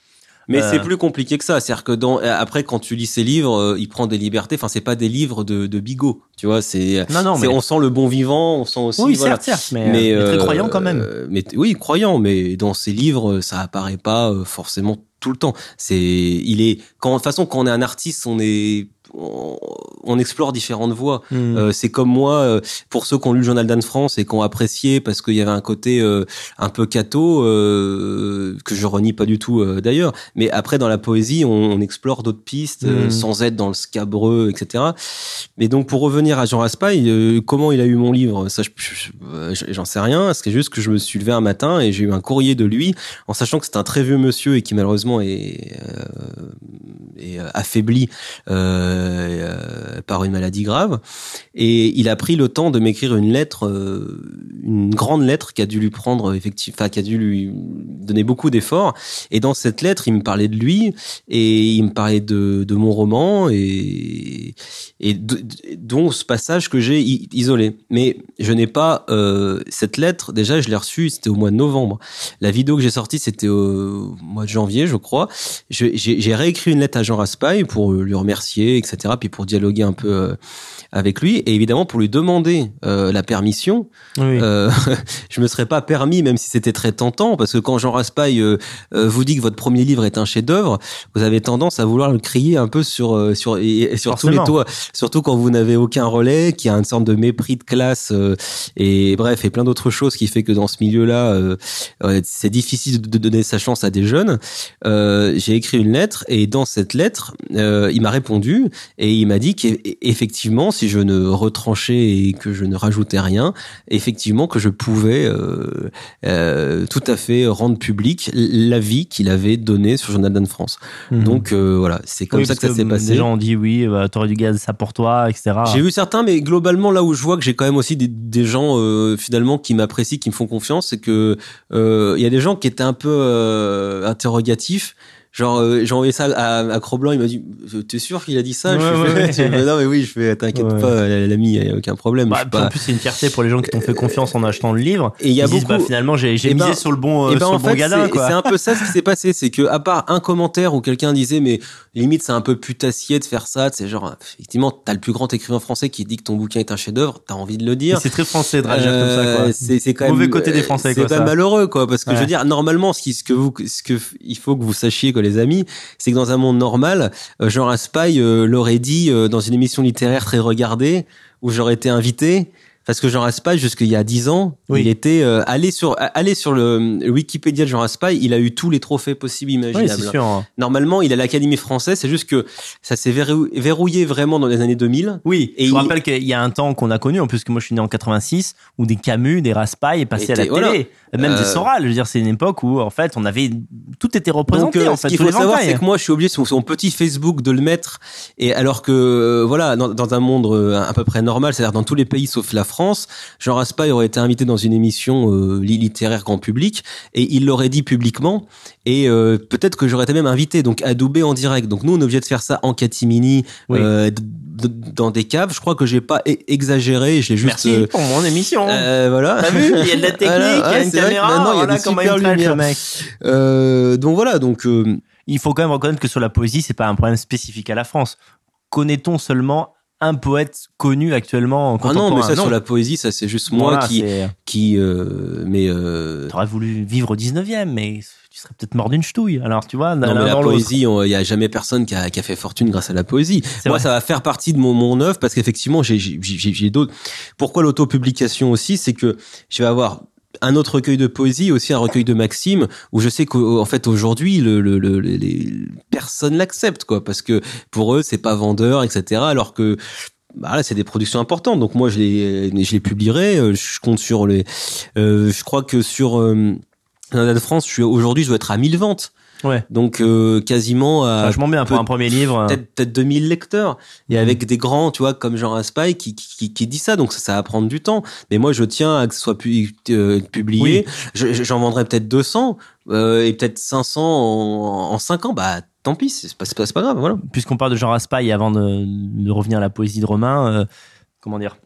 Mais Euh, c'est plus compliqué que ça. C'est-à-dire que dans, après, quand tu lis ses livres, euh, il prend des libertés. Enfin, c'est pas des livres de, de bigot. Tu vois, c'est, Non, mais on sent le bon vivant, on sent aussi, oui, voilà. certes, certes, mais, mais très euh, croyant quand même. euh, mais oui, croyant, mais dans ses livres, ça apparaît pas euh, forcément tout le temps. C'est, il est, quand, de toute façon, quand on est un artiste, on est, on, on explore différentes voies. Hmm. Euh, c'est comme moi, euh, pour ceux qui ont lu le journal d'Anne France et qui ont apprécié parce qu'il y avait un côté euh, un peu catho que je renie pas du tout d'ailleurs. Mais après, dans la poésie, on, on explore d'autres pistes euh, Mm. sans être dans le scabreux, etc. Mais donc, pour revenir à Jean Raspail, comment il a eu mon livre? Ça, je- je- je- j'en sais rien. C'est juste que je me suis levé un matin et j'ai eu un courrier de lui, en sachant que c'est un très vieux monsieur et qui malheureusement est, est affaibli euh, euh, par une maladie grave. Et il a pris le temps de m'écrire une lettre, euh, une grande lettre qui a dû lui prendre effectivement, qui a dû lui donner beaucoup d'efforts. Et dans cette lettre, il me parlait de lui et il me parlait de, de mon roman et, et dont ce passage que j'ai isolé. Mais je n'ai pas euh, cette lettre. Déjà, je l'ai reçue. C'était au mois de novembre. La vidéo que j'ai sortie, c'était au mois de janvier, je crois. J'ai réécrit une lettre à Jean Raspail pour lui remercier, etc. Puis pour dialoguer un peu euh, avec lui et évidemment pour lui demander euh, la permission. Oui. Euh, je me serais pas permis, même si c'était très tentant, parce que quand Jean Raspail euh, euh, vous dit que votre premier livre est un chef-d'œuvre, vous avez tendance à vouloir le crier un peu sur euh, sur et, et sur tous les toits, surtout quand vous n'avez aucun relais, qu'il y a une sorte de mépris de classe euh, et bref et plein d'autres choses qui fait que dans ce milieu-là, c'est difficile de, de donner sa chance à des jeunes. Euh, J'ai écrit une lettre et dans cette lettre, euh, il m'a répondu et il m'a dit qu'effectivement, si je ne retranchais et que je ne rajoutais rien, effectivement que je pouvais euh, euh, tout à fait rendre public l'avis qu'il avait donné sur Journal d'Anne France. Mhm. Donc euh, voilà, c'est comme Oui, ça que ça s'est passé. Les gens ont dit oui, bah, t'aurais dû garder ça pour toi, etc. J'ai vu certains, mais globalement, là où je vois que j'ai quand même aussi des, des gens finalement qui m'apprécient, qui me font confiance, c'est que il y a des gens qui étaient un peu interrogatifs. Genre, euh, j'ai envoyé ça à, à Cro-Blanc, il m'a dit T'es sûr qu'il a dit ça? Ouais, Je ouais, fais, ouais. Non, mais oui, je fais T'inquiète Ouais. pas, l'ami, il n'y a aucun problème. Bah, En pas- plus, c'est une fierté pour les gens qui t'ont fait confiance en achetant le livre. Et il y a Ils disent, beaucoup. bah, finalement, j'ai j'ai Eh misé ben- sur le bon, euh, Eh ben, sur en le bon fait, gadin, c'est quoi. c'est un peu ça ce qui s'est passé, c'est que à part un commentaire où quelqu'un disait mais limite c'est un peu putassier de faire ça, c'est genre effectivement t'as le plus grand écrivain français qui dit que ton bouquin est un chef-d'œuvre, t'as envie de le dire. C'est très français de réagir Euh, comme ça, quoi. C'est c'est quand Mauvais même côté des Français, C'est même malheureux quoi, parce que je veux dire normalement ce que vous ce que il faut que vous sachiez les amis, c'est que dans un monde normal, euh, Jean Raspail euh, l'aurait dit euh, dans une émission littéraire très regardée où j'aurais été invité. Parce que Jean Raspail jusqu'il y a 10 ans, Oui. il était euh, allé sur allé sur le, le Wikipédia de Jean Raspail, il a eu tous les trophées possibles Oui, imaginables. c'est sûr. Normalement, il a l'Académie française, c'est juste que ça s'est verrou- verrouillé vraiment dans les années 2000. Oui, Et je il- rappelle qu'il y a un temps qu'on a connu, en plus que moi je suis né en 86, où des Camus, des Raspail passaient à la Étaient- télé, même des Euh, Soral. Je veux dire, c'est une époque où en fait on avait tout était Donc, représenté. euh, en ce fait, qu'il faut savoir, c'est que moi, je suis obligé sur son petit Facebook de le mettre, et alors que euh, voilà, dans, dans un monde à peu près normal, c'est-à-dire dans tous les pays sauf la France, Jean Raspail aurait été invité dans une émission euh, li- littéraire grand public, et il l'aurait dit publiquement, et euh, peut-être que j'aurais été même invité, donc adoubé en direct. Donc nous, on est obligé de faire ça en catimini, Oui. euh, dans des caves. Je crois que j'ai pas exagéré, j'ai juste Merci euh, pour mon émission. euh, voilà. T'as vu Il y a de la technique, Voilà, il y a une caméra. maintenant, il y a voilà des super lumières. mec. Euh, donc voilà, donc euh, Il faut quand même reconnaître que sur la poésie, c'est pas un problème spécifique à la France. Connaît-on seulement un poète connu actuellement Ah contemporain non, mais ça sur la poésie, ça c'est juste moi Voilà, qui c'est- qui euh, mais euh, T'aurais voulu vivre au 19e, mais tu serais peut-être mort d'une ch'touille. Alors, tu vois, non, mais la poésie, il y a jamais personne qui a, qui a fait fortune grâce à la poésie. Moi, vrai. ça va faire partie de mon mon œuvre parce qu'effectivement, j'ai- j'ai d'autres. Pourquoi l'autopublication aussi, c'est que je vais avoir un autre recueil de poésie, aussi un recueil de maximes, où je sais qu'en fait aujourd'hui, le, le, le, les, personne l'accepte, quoi, parce que pour eux, c'est pas vendeur, etc. Alors que bah là, c'est des productions importantes. Donc moi, je les, je les publierai. Euh, Je compte sur les. euh, je crois que sur euh, de France, je suis aujourd'hui, je dois être à 1000 ventes. Ouais. Donc euh, quasiment à Vachement bien pour peu- un premier livre. peut-être peut-être 2000 lecteurs et Mhm. avec des grands tu vois comme Jean Raspail qui, qui, qui dit ça donc ça, ça va prendre du temps mais moi je tiens à que ce soit pu- euh, publié Je- je- j'en vendrai peut-être 200 euh, et peut-être 500 en, en 5 ans bah tant pis c'est pas, pas, grave voilà Puisqu'on parle de Jean Raspail, avant de, de revenir à la poésie de Romain, euh, comment dire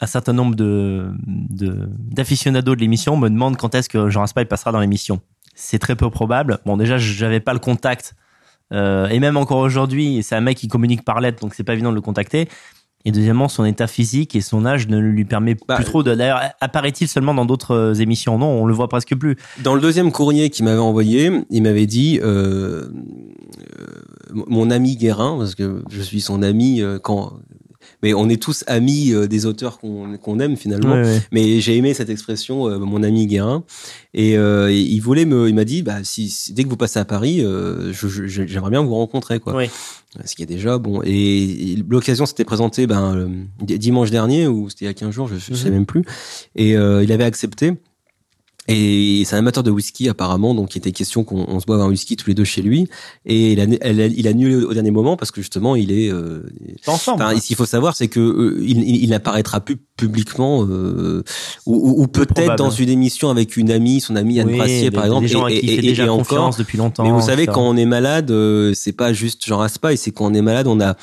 un certain nombre de de- d'aficionados de, l'émission me demandent quand est-ce que Jean Raspail passera dans l'émission. C'est très peu probable. Bon, déjà, j'avais pas le contact. Euh, et même encore aujourd'hui, c'est un mec qui communique par lettre, donc c'est pas évident de le contacter. Et deuxièmement, son état physique et son âge ne lui permet Bah, plus trop de. D'ailleurs, apparaît-il seulement dans d'autres euh, émissions? Non, on le voit presque plus. dans le deuxième courrier qu'il m'avait envoyé il m'avait dit euh, euh, mon ami Guérin parce que je suis son ami quand mais on est tous amis euh, des auteurs qu'on aime finalement Ouais, ouais. Mais j'ai aimé cette expression, euh, mon ami Guérin. Et euh, il voulait me, il m'a dit, bah si, si- dès que vous passez à Paris, j'aimerais bien vous rencontrer, quoi. Oui. Ce qui est déjà bon. Et, et l'occasion s'était présentée, ben dimanche dernier ou c'était il y a 15 jours, je, je sais Mhm. même plus. Et il avait accepté. Et c'est un amateur de whisky apparemment, donc il était question qu'on on se boive un whisky tous les deux chez lui. Et il a, elle il a annulé au dernier moment parce que justement il est. Euh, ensemble. Enfin, quoi. ce qu'il faut savoir, c'est que euh, il, il, il n'apparaîtra plus publiquement, euh, ou, ou- ou peut-être dans une émission avec une amie, son amie Anne Oui, Brassier, par exemple, gens qui il fait déjà encore. confiance depuis longtemps. Mais vous savez, etc. quand on est malade, euh, c'est pas juste Jean Raspail, c'est quand on est malade, on a,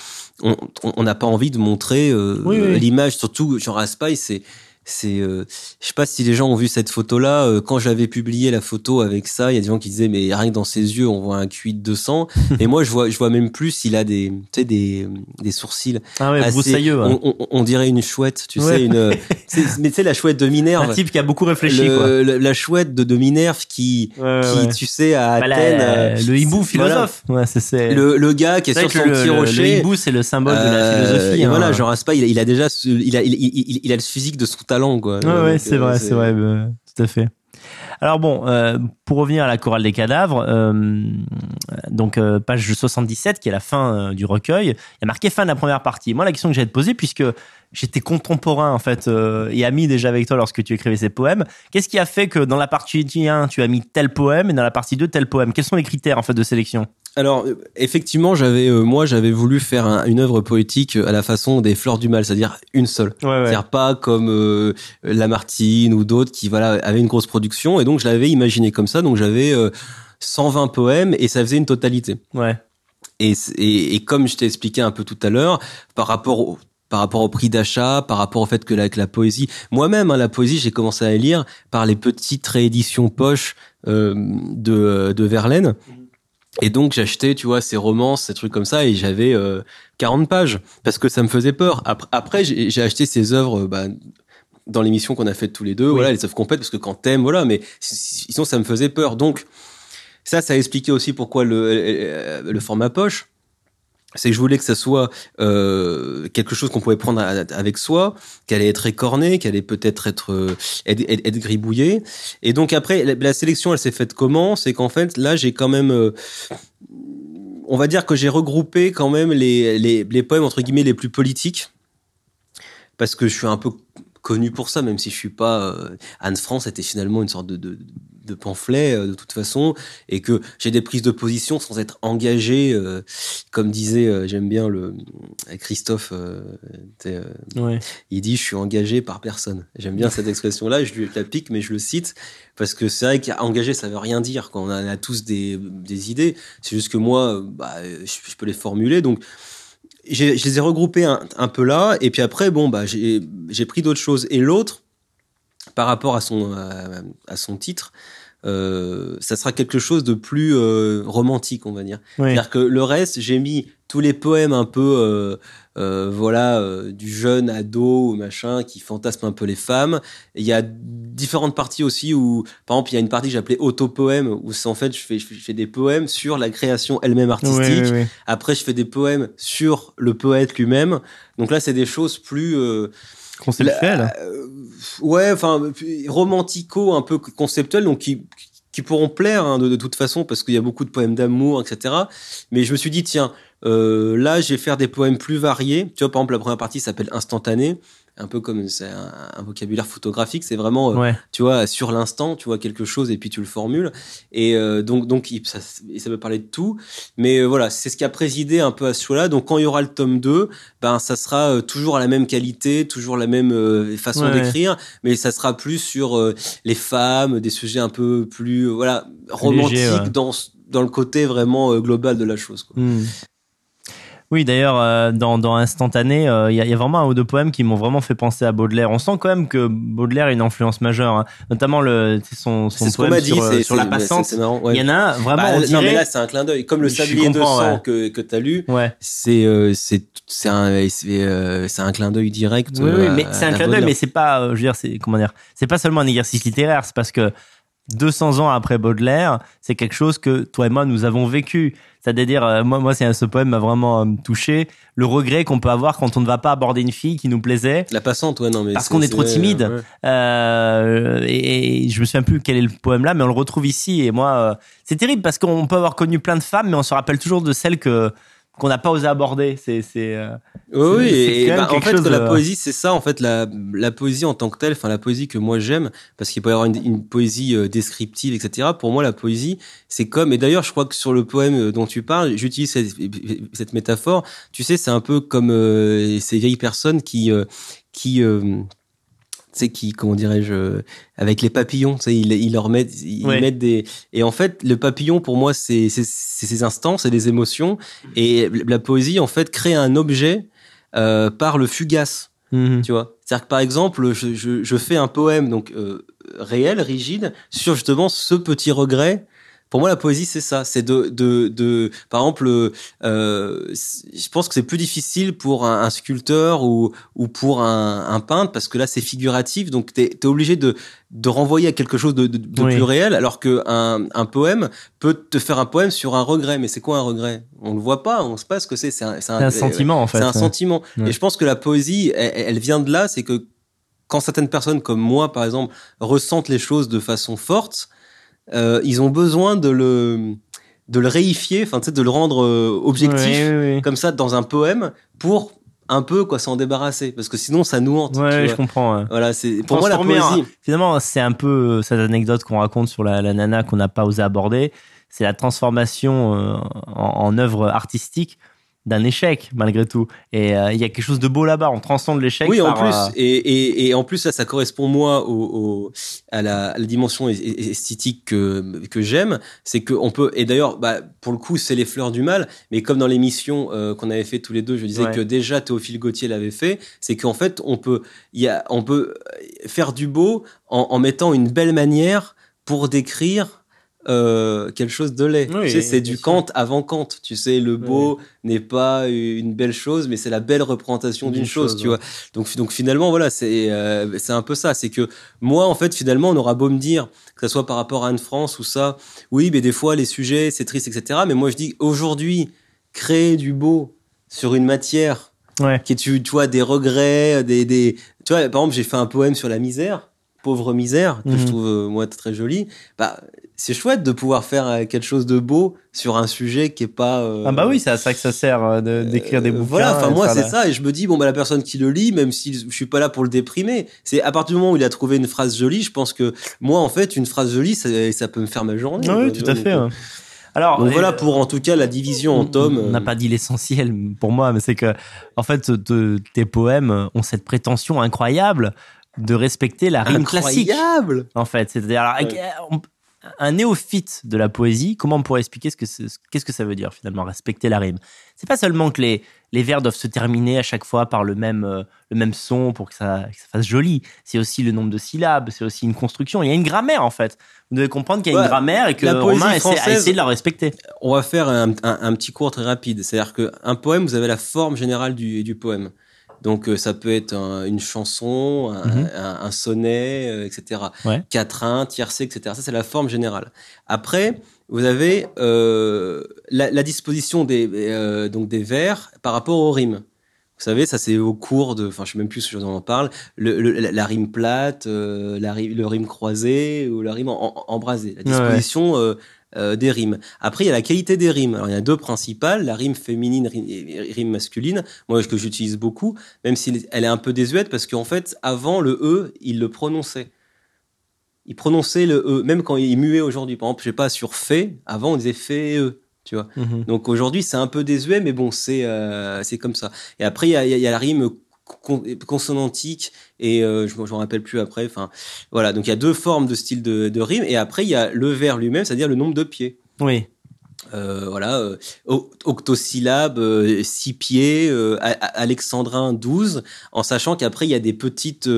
on n'a pas envie de montrer euh, Oui, oui. l'image. Surtout Jean Raspail, c'est c'est euh, je sais pas si les gens ont vu cette photo là quand j'avais publié la photo avec ça il y a des gens qui disaient mais rien que dans ses yeux on voit un QI de 200 et moi je vois je vois même plus il a des tu sais des des sourcils Ah ouais, assez- ouais. on, on- on dirait une chouette tu Ouais. sais une c'est- mais tu sais la chouette de Minerve Un type qui a beaucoup réfléchi, le- quoi. le- la chouette de, de Minerve qui Ouais, qui ouais. tu sais à Bah, la- Athènes euh, le hibou voilà. philosophe. Ouais, c'est, c'est... le, le gars qui est c'est sur son le, petit le- rocher le hibou, c'est le symbole de la euh, philosophie. et hein. voilà, Jean Raspail, il a, il a déjà, il a, il, il, il- il a le physique de son talent, quoi. Ouais, ouais, Donc, c'est euh, vrai, c'est vrai, euh, tout à fait. Alors bon, euh, pour revenir à la chorale des cadavres, euh, donc euh, page 77, qui est la fin euh, du recueil, il y a marqué fin de la première partie. Moi, la question que j'allais te poser, puisque j'étais contemporain en fait euh, et ami déjà avec toi lorsque tu écrivais ces poèmes, qu'est-ce qui a fait que dans la partie 1 tu as mis tel poème et dans la partie 2 tel poème? Quels sont les critères en fait de sélection? Alors, euh, effectivement, j'avais, euh, moi, j'avais voulu faire un- une œuvre poétique à la façon des Fleurs du Mal, c'est-à-dire une seule. Ouais, ouais. C'est-à-dire pas comme euh, Lamartine ou d'autres qui voilà avaient une grosse production et donc je l'avais imaginé comme ça donc j'avais euh, 120 poèmes et ça faisait une totalité. Ouais. Et, et, et comme je t'ai expliqué un peu tout à l'heure, par rapport au par rapport au prix d'achat, par rapport au fait que la, que la poésie, moi-même, hein, la poésie, j'ai commencé à la lire par les petites rééditions poches euh, de, de Verlaine. Et donc j'achetais, tu vois, ces romances, ces trucs comme ça, et j'avais euh, 40 pages parce que ça me faisait peur. Après, j'ai acheté ces œuvres, euh, bah, dans l'émission qu'on a faite tous les deux, Oui. voilà, les œuvres complètes parce que quand t'aimes, voilà, mais si- si- sinon ça me faisait peur. Donc ça, ça a expliqué aussi pourquoi le, le, le format poche. C'est que je voulais que ça soit euh, quelque chose qu'on pouvait prendre avec soi, qu'elle allait être écornée, qu'elle allait peut-être être, euh, être, gribouillée. Et donc après, la, sélection, elle s'est faite comment? C'est qu'en fait, là, j'ai quand même, euh, on va dire que j'ai regroupé quand même les, les, les poèmes entre guillemets les plus politiques, parce que je suis un peu connu pour ça, même si je suis pas Anne France était finalement une sorte de, de pamphlet euh, de toute façon, et que j'ai des prises de position sans être engagé, euh, comme disait, j'aime bien le Christophe, il dit je suis engagé par personne. J'aime bien cette expression-là, je lui la pique, mais je le cite parce que c'est vrai qu'engagé ça veut rien dire quand on a, tous des, des idées. C'est juste que moi, bah, je, peux les formuler, donc je les ai regroupés un, peu là, et puis après, bon, bah, j'ai pris d'autres choses. Et l'autre, par rapport à son, à, son titre, euh, ça sera quelque chose de plus euh, romantique, on va dire. C'est-à-dire que le reste, j'ai mis tous les poèmes un peu euh, euh, voilà euh, du jeune ado ou machin qui fantasme un peu les femmes. Il y a différentes parties aussi où par exemple il y a une partie que j'appelais auto-poème où c'est en fait je fais, je fais des poèmes sur la création elle-même artistique. après je fais des poèmes sur le poète lui-même. Donc là c'est des choses plus euh, conceptuelles ouais enfin romantico un peu conceptuelles donc qui qui pourront plaire hein, de, de, toute façon parce qu'il y a beaucoup de poèmes d'amour etc mais je me suis dit tiens euh, là, je vais faire des poèmes plus variés. Tu vois, par exemple, la première partie s'appelle Instantané un peu comme c'est un, vocabulaire photographique, c'est vraiment, euh, tu vois, sur l'instant, tu vois quelque chose et puis tu le formules. Et euh, donc, donc ça, ça peut parler de tout. Mais voilà, c'est ce qui a présidé un peu à ce choix-là. Donc, quand il y aura le tome 2, ben, ça sera toujours à la même qualité, toujours la même façon d'écrire, mais ça sera plus sur les femmes, des sujets un peu plus, voilà, romantiques dans dans le côté vraiment global de la chose. Quoi. Hmm. Oui, d'ailleurs, euh, dans, dans Instantané, il euh, y, a, y, a vraiment un ou deux poèmes qui m'ont vraiment fait penser à Baudelaire. On sent quand même que Baudelaire a une influence majeure, hein. notamment le, son, son poème sur, euh, sur la passante. Il y en a un vraiment. Bah, on dirait... Non, mais là, c'est un clin d'œil. Comme le Sablier de sang que, que tu as lu, ouais. c'est c'est c'est un c'est un clin d'œil direct. Oui, oui mais c'est un clin d'œil, mais c'est pas, je veux dire, c'est comment dire, c'est pas seulement un exercice littéraire, c'est parce que 200 ans après Baudelaire, c'est quelque chose que toi et moi nous avons vécu. C'est-à-dire, euh, moi, moi, c'est ce poème m'a vraiment euh, touché. Le regret qu'on peut avoir quand on ne va pas aborder une fille qui nous plaisait. La passante, ouais, non, mais parce qu'on est, trop timide. Euh, et, je me souviens plus quel est le poème là, mais on le retrouve ici. Et moi, euh, c'est terrible parce qu'on peut avoir connu plein de femmes, mais on se rappelle toujours de celles que qu'on n'a pas osé aborder. C'est, c'est. Euh, oui, et bah, en fait, la poésie, c'est ça. En fait, la, la poésie en tant que telle, enfin la poésie que moi j'aime, parce qu'il peut y avoir une, poésie euh, descriptive, etc. Pour moi, la poésie, c'est comme. Et d'ailleurs, je crois que sur le poème euh, dont tu parles, j'utilise cette, cette, métaphore. Tu sais, c'est un peu comme ces vieilles personnes qui qui sais, qui, comment dirais-je, avec les papillons, tu sais, ils, ils leur mettent, ils mettent des, et en fait, le papillon, pour moi, c'est, c'est, ces instants, c'est des émotions, et la poésie, en fait, crée un objet, euh, par le fugace, mhm. tu vois. C'est-à-dire que, par exemple, je, je, je fais un poème, donc, euh, réel, rigide, sur justement ce petit regret, pour moi, la poésie, c'est ça. C'est de, de, de, par exemple, euh, je pense que c'est plus difficile pour un, sculpteur ou, ou pour un, un, peintre parce que là, c'est figuratif. Donc, tu es, obligé de, de renvoyer à quelque chose de, de, plus réel, alors que un, un, poème peut te faire un poème sur un regret. Mais c'est quoi un regret? On le voit pas. On sait pas ce que c'est. C'est un, un, sentiment, en fait. C'est un sentiment. Et je pense que la poésie, elle, elle vient de là. C'est que quand certaines personnes comme moi, par exemple, ressentent les choses de façon forte, euh, ils ont besoin de le de le réifier, enfin, de le rendre euh, objectif, comme ça, dans un poème, pour un peu quoi s'en débarrasser. Parce que sinon ça nous hante ouais, je comprends voilà c'est pour moi la poésie. Finalement c'est un peu euh, cette anecdote qu'on raconte sur la, la nana qu'on n'a pas osé aborder. C'est la transformation en, en, œuvre artistique d'un échec malgré tout. Et euh, il y a quelque chose de beau là-bas. On transcende l'échec oui en plus. euh, et, et, et, en plus ça ça correspond moi au, à, la, la, dimension esthétique que, que j'aime. C'est que on peut et d'ailleurs bah, pour le coup c'est les fleurs du mal. Mais comme dans l'émission euh, qu'on avait fait tous les deux je disais que déjà Théophile Gauthier l'avait fait c'est qu'en fait on peut il y a on peut faire du beau en, en mettant une belle manière pour décrire euh, quelque chose de laid. tu sais, c'est du Kant avant Kant. Tu sais, le beau n'est pas une belle chose, mais c'est la belle représentation d'une chose, tu vois. Donc, donc finalement, voilà, c'est euh, c'est un peu ça. C'est que moi, en fait, finalement, on aura beau me dire que ce soit par rapport à Anne-France ou ça, oui, mais des fois les sujets, c'est triste, etc. Mais moi, je dis aujourd'hui, créer du beau sur une matière Ouais. qui est, tu, tu vois, des regrets, des, des, tu vois, par exemple, j'ai fait un poème sur la misère, pauvre misère, que Mhm. je trouve, euh, moi, très joli. Bah, c'est chouette de pouvoir faire euh, quelque chose de beau sur un sujet qui est pas, euh, Ah bah oui, c'est à ça que ça sert euh, de- d'écrire des bouquins. Voilà, enfin moi c'est ça et je me dis bon bah la personne qui le lit, même si je suis pas là pour le déprimer, c'est à partir du moment où il a trouvé une phrase jolie, je pense que moi en fait une phrase jolie ça, ça peut me faire ma journée. Ah oui, tout vois, à fait. Alors, Donc voilà pour en tout cas la division en tomes. On n'a pas dit l'essentiel pour moi, mais c'est que, en fait, tes poèmes ont cette prétention incroyable de respecter la rime classique. incroyable. En fait, c'est-à-dire, alors, Ouais. on- un néophyte de la poésie, comment on pourrait expliquer ce que qu'est-ce que ça veut dire finalement respecter la rime? C'est pas seulement que les les vers doivent se terminer à chaque fois par le même euh, le même son pour que ça, que ça fasse joli. C'est aussi le nombre de syllabes, c'est aussi une construction. Il y a une grammaire en fait. Vous devez comprendre qu'il y a Ouais, une grammaire et que la Romain essaie, a essayé de la respecter. On va faire un, un- un petit cours très rapide. C'est-à-dire qu'un poème, vous avez la forme générale du, du poème. Donc euh, ça peut être un- une chanson, un, Mhm. un- un sonnet, euh, etc. Ouais. Quatrain, tiercé, etc. Ça c'est la forme générale. Après, vous avez euh, la, la disposition des euh, donc des vers par rapport aux rimes. Vous savez, ça c'est au cours de, enfin je sais même plus si on en parle, le, le- la, la rime plate, euh, la le rime croisé ou la rime en- en- embrasée. La ouais. Euh, des rimes. Après, il y a la qualité des rimes. Alors, il y en a deux principales, la rime féminine et rime masculine, moi, que j'utilise beaucoup, même si elle est un peu désuète, parce qu'en fait, avant, le E, il le prononçait. Il prononçait le E, même quand il muait aujourd'hui. Par exemple, je sais pas, sur fait, avant, on disait fait et E, tu vois. Mhm. Donc aujourd'hui, c'est un peu désuet, mais bon, c'est euh, c'est comme ça. Et après, il y a, y la rime consonantique et euh, je ne me rappelle plus après. Enfin, voilà. Donc il y a deux formes de style de, de rime. Et après, il y a le vers lui-même, c'est-à-dire le nombre de pieds. Oui. Euh, voilà, euh, octosyllabe, euh, six pieds, alexandrin 12, en sachant qu'après il y a des petites,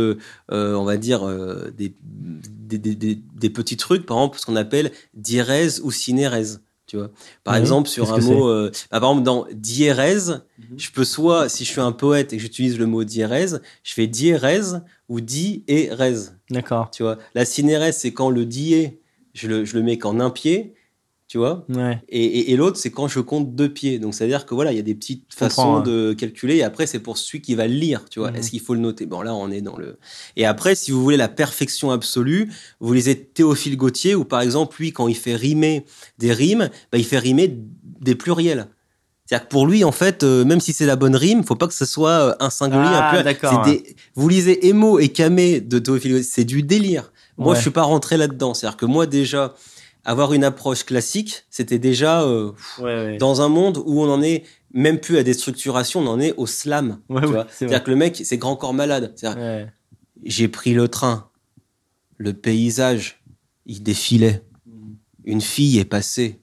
on va dire des, des, des, des- des petits trucs, par exemple ce qu'on appelle diérèse ou synérèse. Tu vois, par exemple sur un mot, euh, bah, par exemple dans diérèse, je peux soit si je suis un poète et que j'utilise le mot diérèse, je fais diérèse ou di et. D'accord. Tu vois, la synérèse c'est quand le dié, je le, je le mets qu'en un pied, tu vois. Ouais. Et, et, et l'autre, c'est quand je compte deux pieds. Donc, c'est-à-dire que voilà, il y a des petites façons ouais. de calculer. Et après, c'est pour celui qui va le lire, tu vois. Mhm. Est-ce qu'il faut le noter? Bon, là, on est dans le. Et après, si vous voulez la perfection absolue, vous lisez Théophile Gautier, où par exemple, lui, quand il fait rimer des rimes, bah, il fait rimer des pluriels. C'est-à-dire que pour lui, en fait, euh, même si c'est la bonne rime, faut pas que ce soit euh, un singulier, Ah, un d'accord, C'est Vous lisez Emo et Camé de Théophile c'est du délire. Moi, Ouais. je suis pas rentré là-dedans. C'est-à-dire que moi, déjà, avoir une approche classique, c'était déjà euh, Ouais, ouais. dans un monde où on en est même plus à des structurations, on en est au slam. Ouais, tu C'est-à-dire que le mec, c'est grand corps malade. J'ai pris le train, le paysage, il défilait, une fille est passée.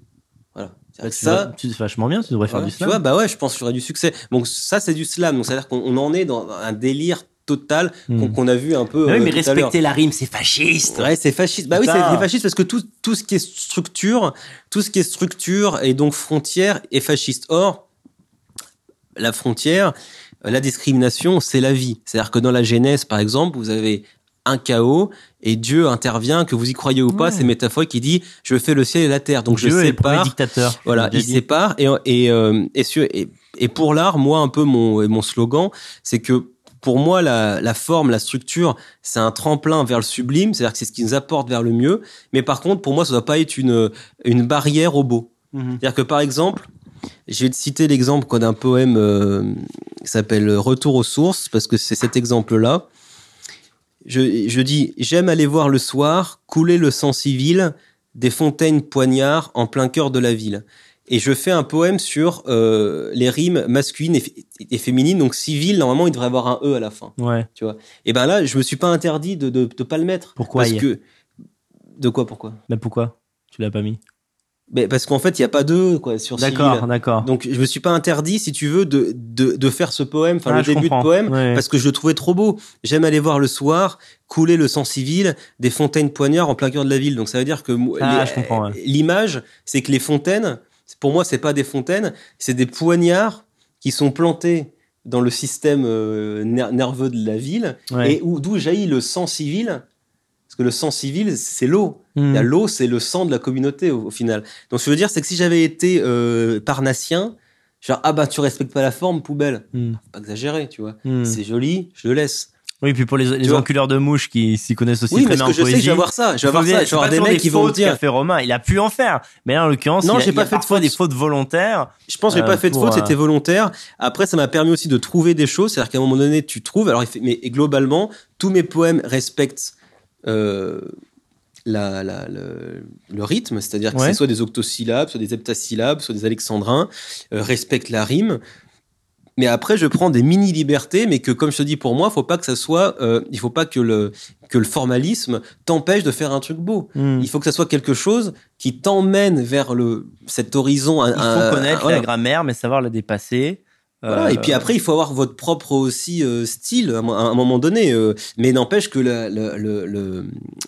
Voilà. Bah, tu ça, tu- vachement bien, tu devrais faire du tu slam. vois, bah ouais, je pense qu'il y aurait du succès. Donc ça, c'est du slam. Donc c'est-à-dire qu'on on en est dans un délire total qu'on Hmm. qu'on a vu un peu. Mais oui, euh, mais tout à respecter la rime, c'est fasciste. Ouais, c'est fasciste. Bah oui, c'est fasciste parce que tout, tout ce qui est structure, tout ce qui est structure et donc frontière est fasciste. Or, la frontière, la discrimination, c'est la vie. C'est-à-dire que dans la Genèse, par exemple, vous avez un chaos et Dieu intervient, que vous y croyez ou pas, Ouais. c'est métaphorique qui dit je fais le ciel et la terre. Donc Dieu je est le premier sépare. dictateur. Voilà, il dit. sépare et et euh, et, sur- et et pour l'art, moi un peu mon mon slogan, c'est que pour moi la la forme, la structure, c'est un tremplin vers le sublime, c'est-à-dire que c'est ce qui nous apporte vers le mieux. Mais par contre, pour moi, ça doit pas être une une barrière au beau. Mhm. C'est-à-dire que par exemple, je vais te citer l'exemple d'un poème euh, qui s'appelle Retour aux sources parce que c'est cet exemple-là. Je, je dis j'aime aller voir le soir couler le sang civil des fontaines poignards en plein cœur de la ville. Et je fais un poème sur euh, les rimes masculines et, féminines. Donc civil, normalement, il devrait avoir un e à la fin. Ouais. Et ben là, je me suis pas interdit de de, de pas le mettre. Pourquoi Parce que de quoi pourquoi? Mais pourquoi? Tu l'as pas mis? Mais parce qu'en fait, il y a pas de quoi sur civil. D'accord, d'accord. Donc je me suis pas interdit, si tu veux, de, de, de faire ce poème, enfin Ah, le début comprends. de poème, Ouais. parce que je le trouvais trop beau. J'aime aller voir le soir couler le sang civil des fontaines poignards en plein cœur de la ville. Donc ça veut dire que Ah, ouais. l'image, c'est que les fontaines, pour moi, c'est pas des fontaines, c'est des poignards qui sont plantés dans le système euh, ner- nerveux de la ville Ouais. et où d'où jaillit le sang civil? Parce que le sang civil, c'est l'eau. A L'eau, c'est le sang de la communauté au, au final. Donc, ce que je veux dire, c'est que si j'avais été euh, parnassien, Genre, ah bah, tu respectes pas la forme, poubelle. Faut pas exagérer, tu vois. Hmm. C'est joli, je le laisse. Oui, puis pour les, les enculeurs de mouches qui s'y connaissent aussi Oui, très bien en je sais poésie. je vais voir ça. Je vais il faut voir ça. Je vais avoir des mecs qui vont dire. qu'a fait Romain. Il a pu en faire. Mais là, en l'occurrence, Non, j'ai pas fait de faute. des fautes volontaires. Je pense que j'ai Euh, pas fait de faute, euh, c'était volontaire. Après, ça m'a permis aussi de trouver des choses. C'est-à-dire qu'à un moment donné, tu trouves. Alors, mais globalement, tous mes poèmes respectent euh, la, la- le, le rythme. C'est-à-dire que c'est soit des octosyllabes, soit des heptasyllabes, soit des alexandrins. euh, respectent la rime. Mais après, je prends des mini libertés, mais que, comme je te dis, pour moi, faut pas que ça soit. euh, il faut pas que le que le formalisme t'empêche de faire un truc beau. Hmm. Il faut que ça soit quelque chose qui t'emmène vers le cet horizon. un- Il faut un- connaître un- voilà. la grammaire, mais savoir la dépasser. Voilà, Euh, et puis après, il faut avoir votre propre aussi euh, style à un- à un moment donné. euh, mais n'empêche que la- le, le, le,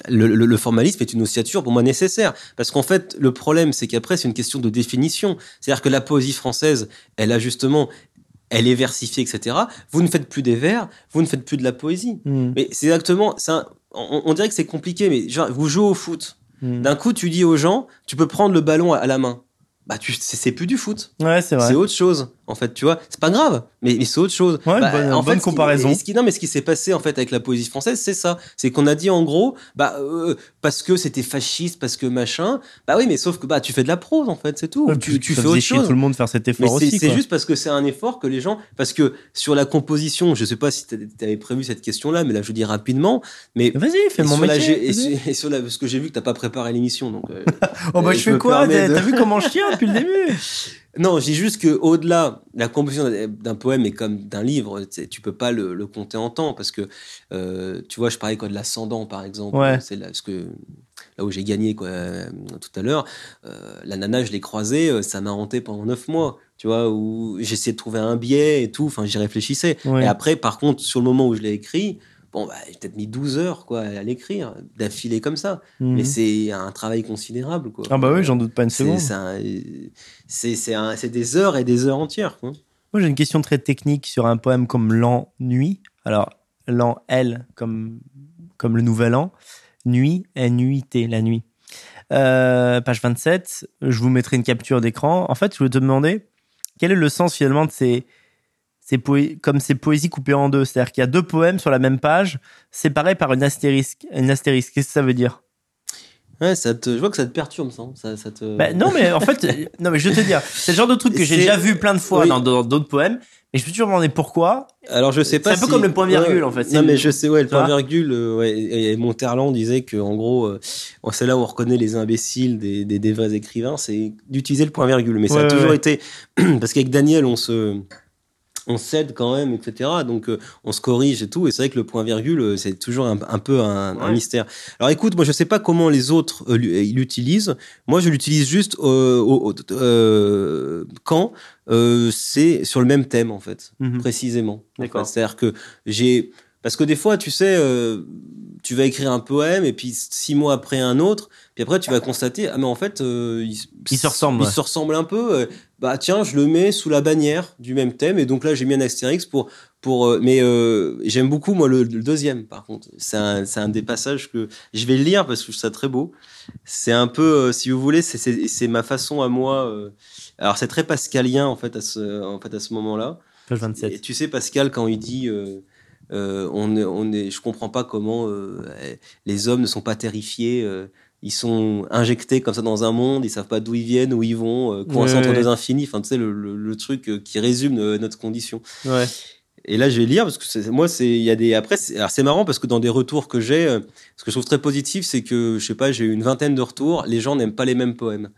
le, le- le formalisme est une ossature pour moi nécessaire. Parce qu'en fait, le problème, c'est qu'après, c'est une question de définition. C'est-à-dire que la poésie française, elle a justement, elle est versifiée, etc. Vous ne faites plus des vers, vous ne faites plus de la poésie. hmm, Mais c'est exactement, un- on, on dirait que c'est compliqué, mais genre, vous jouez au foot. hmm. D'un coup, tu dis aux gens, tu peux prendre le ballon à, à la main. Bah, tu, c'est c'est plus du foot. Ouais, c'est vrai. C'est autre chose, en fait, tu vois. C'est pas grave, mais, mais c'est autre chose. Ouais, Bah, bonne- en bonne fait, ce qui- comparaison. et ce qui, non, mais ce qui s'est passé, en fait, avec la poésie française, c'est ça. C'est qu'on a dit, en gros, bah, euh, parce que c'était fasciste, parce que machin. Bah oui, mais sauf que, bah, tu fais de la prose, en fait, c'est tout. Ouais, tu tu fais autre chose. tout le monde de faire cet effort aussi. c'est juste parce que c'est un effort que les gens. Parce que sur la composition, je sais pas si tu avais prévu cette question-là, mais là, je dis rapidement. Mais. Vas-y, fais mon la métier. et, sur, et sur la, parce que j'ai vu que t'as pas préparé l'émission, donc. euh, Oh bah euh, je je fais quoi permets T'as de- t'as vu comment je tiens depuis le début Non, je dis juste que au-delà la composition d'un- poème et comme d'un livre, tu peux pas le, le compter en temps parce que euh, tu vois, je parlais quoi de l'ascendant par exemple, Ouais. c'est là ce que là où j'ai gagné quoi euh, tout à l'heure. euh, la nana, je l'ai croisée, ça m'a hanté pendant neuf mois. Tu vois, où j'essayais de trouver un biais et tout, enfin j'y réfléchissais. Ouais. Et après, par contre, sur le moment où je l'ai écrit, bon, bah, j'ai peut-être mis 12 heures quoi, à l'écrire, d'affilée comme ça. Mhm. Mais c'est un travail considérable. Quoi. Ah bah oui, j'en doute pas une seconde. c'est des heures et des heures entières. Quoi. Moi, j'ai une question très technique sur un poème comme L'Ennui. Alors, l'an L comme, comme le nouvel an. Nuit, N-U-I-T, la nuit. Euh, page 27, je vous mettrai une capture d'écran. En fait, je voulais te demander quel est le sens finalement de ces, comme ces poésies coupées en deux. C'est-à-dire qu'il y a deux poèmes sur la même page, séparés par une astérisque. Une astérisque, qu'est-ce que ça veut dire? Ouais, ça te, je vois que ça te perturbe, ça. ça, ça te... Bah, non, mais en fait, non, mais je vais te dire, c'est le genre de truc que j'ai déjà vu plein de fois Oui. dans d'autres poèmes, mais je me suis toujours demandé pourquoi. Alors je sais pas. C'est un peu si- comme le point virgule, Ouais. en fait. Non mais je sais ouais le point virgule. euh, ouais, et, et Monterland disait que en gros, euh, c'est là où on reconnaît les imbéciles des, des, des vrais écrivains, c'est d'utiliser le point virgule. Mais ça a toujours été parce qu'avec Daniel on se on cède quand même, etc. Donc euh, on se corrige et tout. Et c'est vrai que le point virgule, euh, c'est toujours un, un peu un, mystère. Alors écoute, moi je sais pas comment les autres euh, l'u- ils l'utilisent. Moi je l'utilise juste euh, au- au- quand c'est sur le même thème en fait, Mhm. précisément. en D'accord. fait. C'est-à-dire que j'ai parce que des fois, tu sais, tu vas écrire un poème et puis six mois après un autre, puis après tu vas constater ah mais en fait euh, il, Il se ressemble, il ouais. se ressemble un peu. Bah tiens, je le mets sous la bannière du même thème et donc là j'ai mis un astérix pour pour euh, mais euh, j'aime beaucoup moi le, le deuxième par contre. C'est un c'est un des passages que je vais lire parce que je trouve ça très beau. C'est un peu euh, si vous voulez c'est c'est c'est ma façon à moi. euh, alors c'est très pascalien en fait à ce en fait à ce moment-là. Page 27. Et tu sais, Pascal, quand il dit on, est- on est, je comprends pas comment euh, les hommes ne sont pas terrifiés. Ils sont injectés comme ça dans un monde, ils savent pas d'où ils viennent, où ils vont, euh, coincés Ouais, entre ouais. deux infinis. Enfin, tu sais, le, le- le truc euh, qui résume euh, notre condition. Ouais. Et là, je vais lire parce que moi, c'est il y a des après. Alors, c'est marrant parce que dans des retours que j'ai, ce que je trouve très positif, c'est que je sais pas, j'ai eu une vingtaine de retours. Les gens n'aiment pas les mêmes poèmes.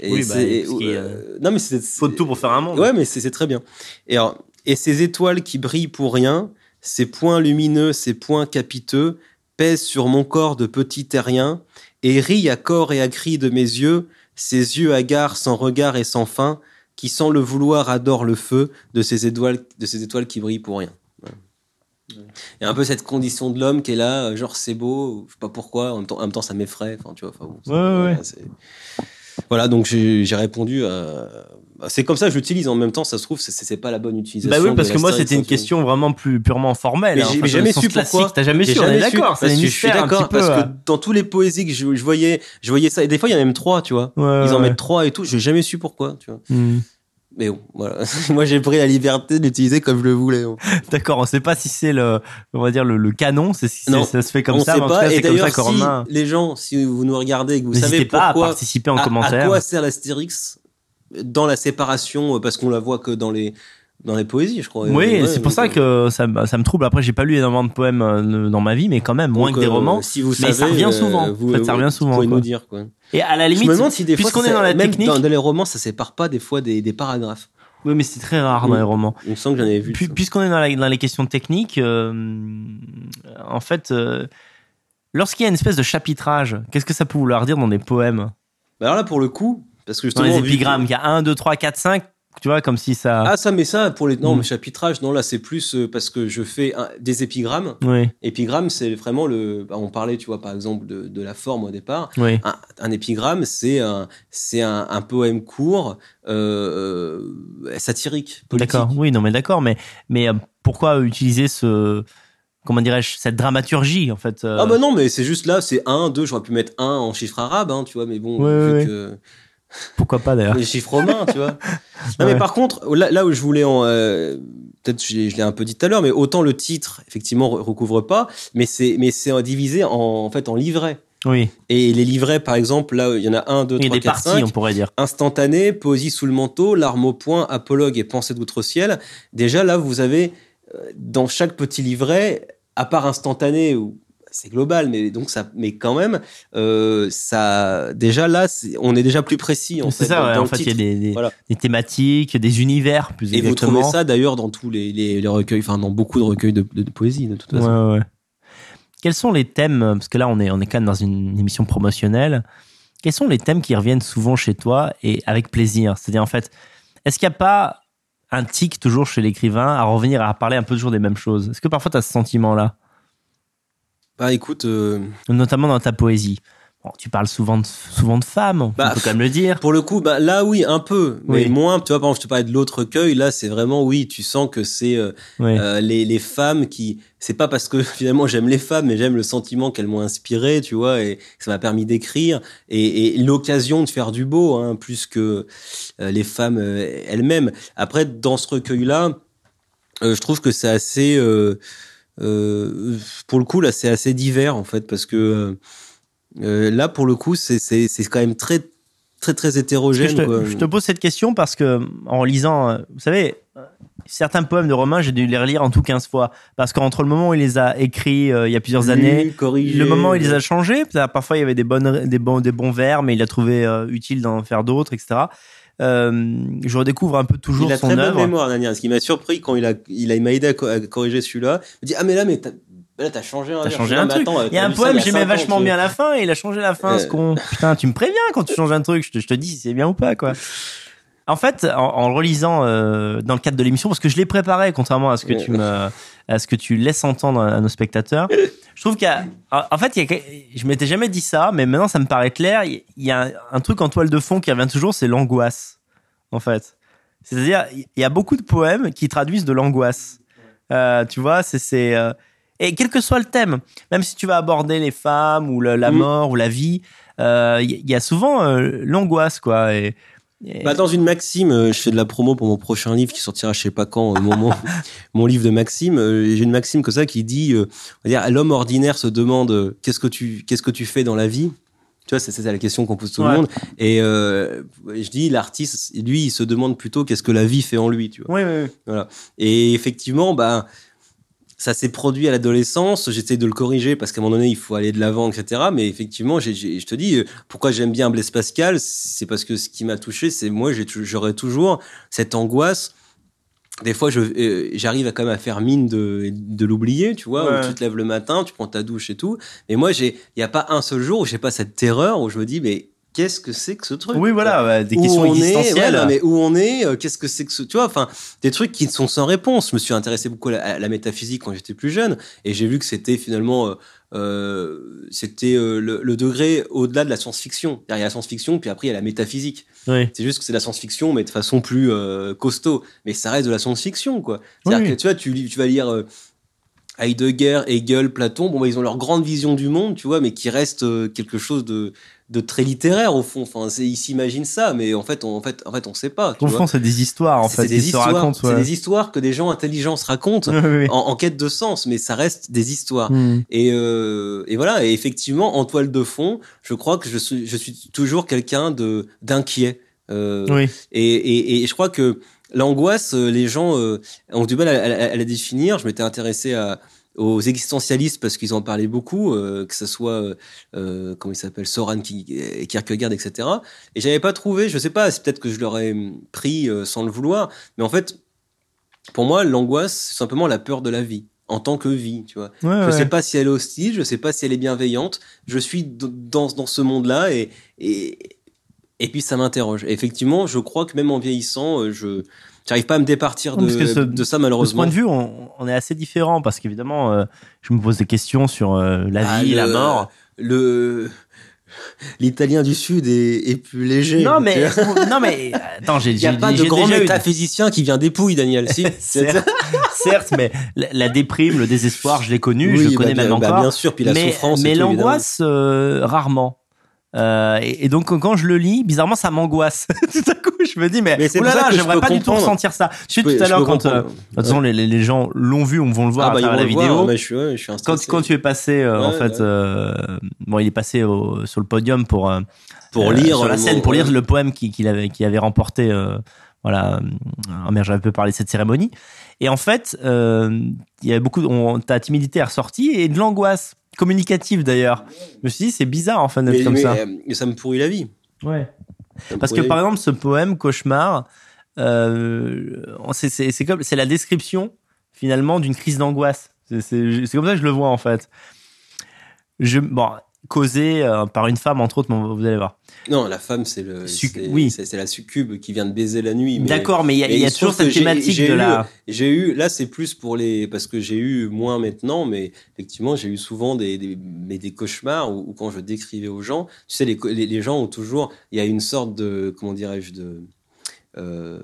Et Oui, bah, a- euh, non, mais c'est Faut de tout pour faire un monde. Ouais, mais c'est c'est très bien. Et, alors, et ces étoiles qui brillent pour rien, ces points lumineux, ces points capiteux, pèsent sur mon corps de petit terrien, et rient à corps et à cri de mes yeux, ces yeux hagards sans regard et sans fin, qui sans le vouloir adorent le feu de ces étoiles, de ces étoiles qui brillent pour rien. Il y a un peu cette condition de l'homme qui est là, genre c'est beau, je sais pas pourquoi, en même temps, en même temps ça m'effraie, enfin tu vois, enfin bon, c'est- Ouais, ouais, Voilà, donc j'ai répondu à. à- C'est comme ça que je l'utilise. En même temps, ça se trouve, c'est- pas la bonne utilisation. Bah oui, parce que moi, c'était une hein, question vraiment plus purement formelle. Mais hein. Enfin, jamais su pourquoi. T'as jamais su, on est d'accord. C'est je suis d'accord parce que euh. dans tous les poésies que je, je voyais, je voyais ça. Et des fois, il y en a même trois, tu vois. Ouais, Ils en ouais. mettent trois et tout. J'ai jamais su pourquoi, tu vois. Hmm. Mais bon, voilà. Moi, j'ai pris la liberté d'utiliser comme je le voulais. D'accord, on sait pas si c'est le, on va dire le, le canon, c'est si Non, ça se fait comme on ça, sait mais en tout cas, Et d'ailleurs, si Romain. les gens, si vous nous regardez et que vous savez pas à pourquoi, participer en à, à commentaire. quoi sert l'astérix dans la séparation, euh, parce qu'on la voit que dans les dans les poésies, je crois. Oui, Ouais, c'est pour ça que ça, me- ça me trouble. Après, j'ai pas lu énormément de poèmes euh, dans ma vie, mais quand même, moins donc, que des euh, romans. Si vous mais savez, ça revient euh, souvent. Vous, En fait, ça revient souvent, Vous pouvez quoi. nous dire quoi. Et à la Je limite, me demande si des fois, puisqu'on est dans la même technique, dans, dans les romans, ça sépare pas des fois des, des paragraphes. oui, mais c'est très rare dans les romans. Il me semble que j'en avais vu. Puis-. Puisqu'on est dans, la- dans les questions techniques, euh, en fait, euh, lorsqu'il y a une espèce de chapitrage, qu'est-ce que ça peut vouloir dire dans des poèmes? Bah alors là, pour le coup, parce que Dans justement, les vu que- épigrammes, il y a 1, 2, 3, 4, 5, tu vois, comme si ça... Ah ça, mais ça pour les non, Mm. mais chapitrage, non là c'est plus euh, parce que je fais un- des épigrammes. Oui, Épigramme, c'est vraiment le. bah, on parlait, tu vois, par exemple de, de la forme au départ. oui. Un, un épigramme, c'est un, c'est un, un poème court, euh, euh, satirique, politique. D'accord, oui, non, mais d'accord, mais, mais pourquoi utiliser ce... Comment dirais-je Cette dramaturgie, en fait euh, Ah bah non, mais c'est juste là, c'est 1, 2, j'aurais pu mettre 1 en chiffre arabe, hein, tu vois, mais bon, Ouais, vu ouais, que Pourquoi pas, d'ailleurs les chiffres romains, tu vois. Non, Ouais. mais par contre, là, là où je voulais en, euh, peut-être je l'ai je l'ai un peu dit tout à l'heure, mais autant le titre, effectivement, re- recouvre pas, mais c'est, mais c'est divisé en, en fait, en livrets. Oui, Et les livrets, par exemple, là, il y en a 1, 2, il y a 3, des 4, parties, 5. on pourrait dire. instantané, poésie sous le manteau, larmes au poing, apologue et pensée d'outre ciel. Déjà là, vous avez euh, dans chaque petit livret, à part instantané où c'est global, mais donc ça, mais quand même, euh, ça, déjà là, on est déjà plus précis en C'est fait. ça, ouais, en fait, il y a des, des, Voilà. des thématiques, des univers, plus Et vous trouvez ça d'ailleurs dans tous les, les, les recueils, enfin dans beaucoup de recueils de, de- de poésie de toute Ouais, façon. ouais, ouais. Quels sont les thèmes, parce que là on est, on est quand même dans une émission promotionnelle, quels sont les thèmes qui reviennent souvent chez toi et avec plaisir? C'est-à-dire en fait, est-ce qu'il n'y a pas un tic toujours chez l'écrivain à revenir à parler un peu toujours des mêmes choses? Est-ce que parfois tu as ce sentiment-là? Bah écoute, euh, Notamment dans ta poésie. Bon, tu parles souvent de, souvent de femmes, Bah, on peut quand même le dire. Pour le coup, bah là oui, un peu, mais Oui. moins. Tu vois, par exemple, je te parlais de l'autre recueil. Là, c'est vraiment oui, tu sens que c'est euh, Oui. euh, les, les femmes qui. C'est pas parce que finalement j'aime les femmes, mais j'aime le sentiment qu'elles m'ont inspiré, tu vois, et ça m'a permis d'écrire et, et l'occasion de faire du beau, hein, plus que euh, les femmes euh, elles-mêmes. Après, dans ce recueil-là, je trouve que c'est assez. Euh, pour le coup, là, c'est assez divers en fait, parce que euh, là, pour le coup, c'est quand même très très très hétérogène. je, te, quoi. je te pose cette question parce que en lisant, euh, vous savez, certains poèmes de Romain, j'ai dû les relire en tout 15 fois. Parce qu'entre le moment où il les a écrits euh, il y a plusieurs Lu, années, corrigé, le moment où il les a changés, parfois il y avait des, bonnes, des, bons, des bons vers, mais il a trouvé euh, utile d'en faire d'autres, etc. Euh, je redécouvre un peu toujours il a son très bonne œuvre. mémoire, Nania. Ce qui m'a surpris quand il a, il a, il m'a aidé à, co- à corriger celui-là. Il dit, ah, mais là, mais t'as, là, t'as changé un vers. changé un truc. attends, Il y a un poème, j'aimais ans, vachement bien la fin et il a changé la fin. Euh. Ce. Putain, tu me préviens quand tu changes un truc. Je te, je te dis si c'est bien ou pas, quoi. En fait, en, en le relisant euh, dans le cadre de l'émission, parce que je l'ai préparé, contrairement à ce que tu me, à ce que tu laisses entendre à nos spectateurs, je trouve qu'il y a, en fait, il y a, je m'étais jamais dit ça, mais maintenant ça me paraît clair. Il y a un, un truc en toile de fond qui revient toujours, c'est l'angoisse, en fait. C'est-à-dire, il y a beaucoup de poèmes qui traduisent de l'angoisse. Euh, tu vois, c'est, euh, et quel que soit le thème, même si tu vas aborder les femmes ou le- la Mhm. mort ou la vie, euh, il y, y a souvent l'angoisse, quoi. Et, Bah, dans une maxime, euh, je fais de la promo pour mon prochain livre qui sortira je sais pas quand, mon, livre de maxime. euh, J'ai une maxime comme ça qui dit, euh, on va dire, l'homme ordinaire se demande qu'est-ce que tu, qu'est-ce que tu fais dans la vie? Tu vois, c'est ça la question qu'on pose tout Ouais. le monde. Et euh, je dis, l'artiste, lui, il se demande plutôt qu'est-ce que la vie fait en lui. Tu vois. Oui. Et effectivement, bah, ça s'est produit à l'adolescence. J'essaie de le corriger parce qu'à un moment donné, il faut aller de l'avant, etc. Mais effectivement, j'ai- j'ai- je te dis, euh, pourquoi j'aime bien Blaise Pascal, c'est parce que ce qui m'a touché, c'est moi, j'aurais toujours cette angoisse. Des fois, euh, j'arrive à quand même à faire mine de, de l'oublier, tu vois. Ouais. où tu te lèves le matin, tu prends ta douche et tout. Mais moi, j'ai, il y a pas un seul jour où j'ai pas cette terreur où je me dis, mais qu'est-ce que c'est que ce truc Oui, voilà, ouais, des où questions on est, existentielles. mais où on est, euh, qu'est-ce que c'est que ce, tu vois, enfin, des trucs qui sont sans réponse. Je me suis intéressé beaucoup à la, à la métaphysique quand j'étais plus jeune, et j'ai vu que c'était finalement, euh, euh, c'était le, le degré au-delà de la science-fiction. Il y a la science-fiction, puis après il y a la métaphysique. Oui. C'est juste que c'est de la science-fiction, mais de façon plus costaud. Mais ça reste de la science-fiction, quoi. C'est-à-dire Oui. que tu vois, tu vas lire. Heidegger, Hegel, Platon, bon, bah, ils ont leur grande vision du monde, tu vois, mais qui reste euh, quelque chose de, de très littéraire au fond. Enfin, ils s'imaginent ça, mais en fait, on, en fait, en fait, on sait pas. tu Au vois. fond, c'est des histoires, en fait. des histoires, racontent, c'est des histoires que des gens intelligents se racontent Oui, oui, oui. en, en quête de sens, mais ça reste des histoires. Hmm. Et, euh, et voilà. Et effectivement, en toile de fond, je crois que je suis, je suis toujours quelqu'un de d'inquiet. Euh, Oui. et, et, et je crois que l'angoisse, euh, les gens euh, ont du mal à, à- à la définir. Je m'étais intéressé à, aux existentialistes parce qu'ils en parlaient beaucoup, euh, que ce soit euh, comment il s'appelle Soran Ki- Kierkegaard, etc. Et j'avais pas trouvé. Je sais pas. C'est peut-être que je l'aurais pris euh, sans le vouloir. Mais en fait, pour moi, l'angoisse, c'est simplement la peur de la vie en tant que vie, tu vois. Ouais, Je ouais. sais pas si elle est hostile, je sais pas si elle est bienveillante. Je suis dans, dans ce monde-là et, et, et puis ça m'interroge. Effectivement, je crois que même en vieillissant, euh, je j'arrive pas à me départir de, que ce- de ça De ce malheureusement. point de vue, on, on est assez différents parce qu'évidemment, euh, je me pose des questions sur euh, la Ah, vie, le- la mort. Le l'italien du sud est, est plus léger. Non mais, non mais, attends, j'ai il y a pas de grand déjà métaphysicien qui vient dépouille, Daniel. Si. certes, certes, mais la, la déprime, le désespoir, je l'ai connu, Oui, je bah, connais même bah, encore. bien sûr, puis la mais souffrance. mais l'angoisse, euh, rarement. Euh, et, et donc quand je le lis, bizarrement, ça m'angoisse. tout à coup, je me dis mais, Mais c'est oh là j'aimerais pas du tout comprendre. ressentir ça. Je peux- tout à l'heure quand, euh, comprendre. de toute façon, les, les- gens l'ont vu, on vont le voir Ah, bah, à ils travers la voir, vidéo. mais je suis, ouais, je suis quand, quand tu es passé euh, en Ouais, fait ouais. euh, bon il est passé au- sur le podium pour pour lire sur la scène pour lire ouais. le poème qui, qu'il avait qui avait remporté voilà euh, merde j'avais un peu parlé de cette cérémonie et en fait il y avait beaucoup on, ta timidité est ressortie et de l'angoisse communicative d'ailleurs. Je me suis dit c'est bizarre en fait d'être comme mais, ça. euh, mais ça me pourrit la vie. ouais. Parce que par exemple ce poème cauchemar euh, c'est c'est c'est comme c'est la description finalement d'une crise d'angoisse. C'est comme ça que je le vois en fait. Je bon causé euh, par une femme entre autres mais vous allez voir Non, la femme, c'est le, Suc- c'est, oui. c'est, c'est la succube qui vient de baiser la nuit. mais- d'accord mais il y a, y toujours cette thématique j'ai de eu- la J'ai eu, là, c'est plus pour les, parce que j'ai eu moins maintenant, mais effectivement, j'ai eu souvent des, des, mais des cauchemars où quand je décrivais aux gens, tu sais, les, les gens ont toujours, il y a une sorte de, comment dirais-je, de, euh,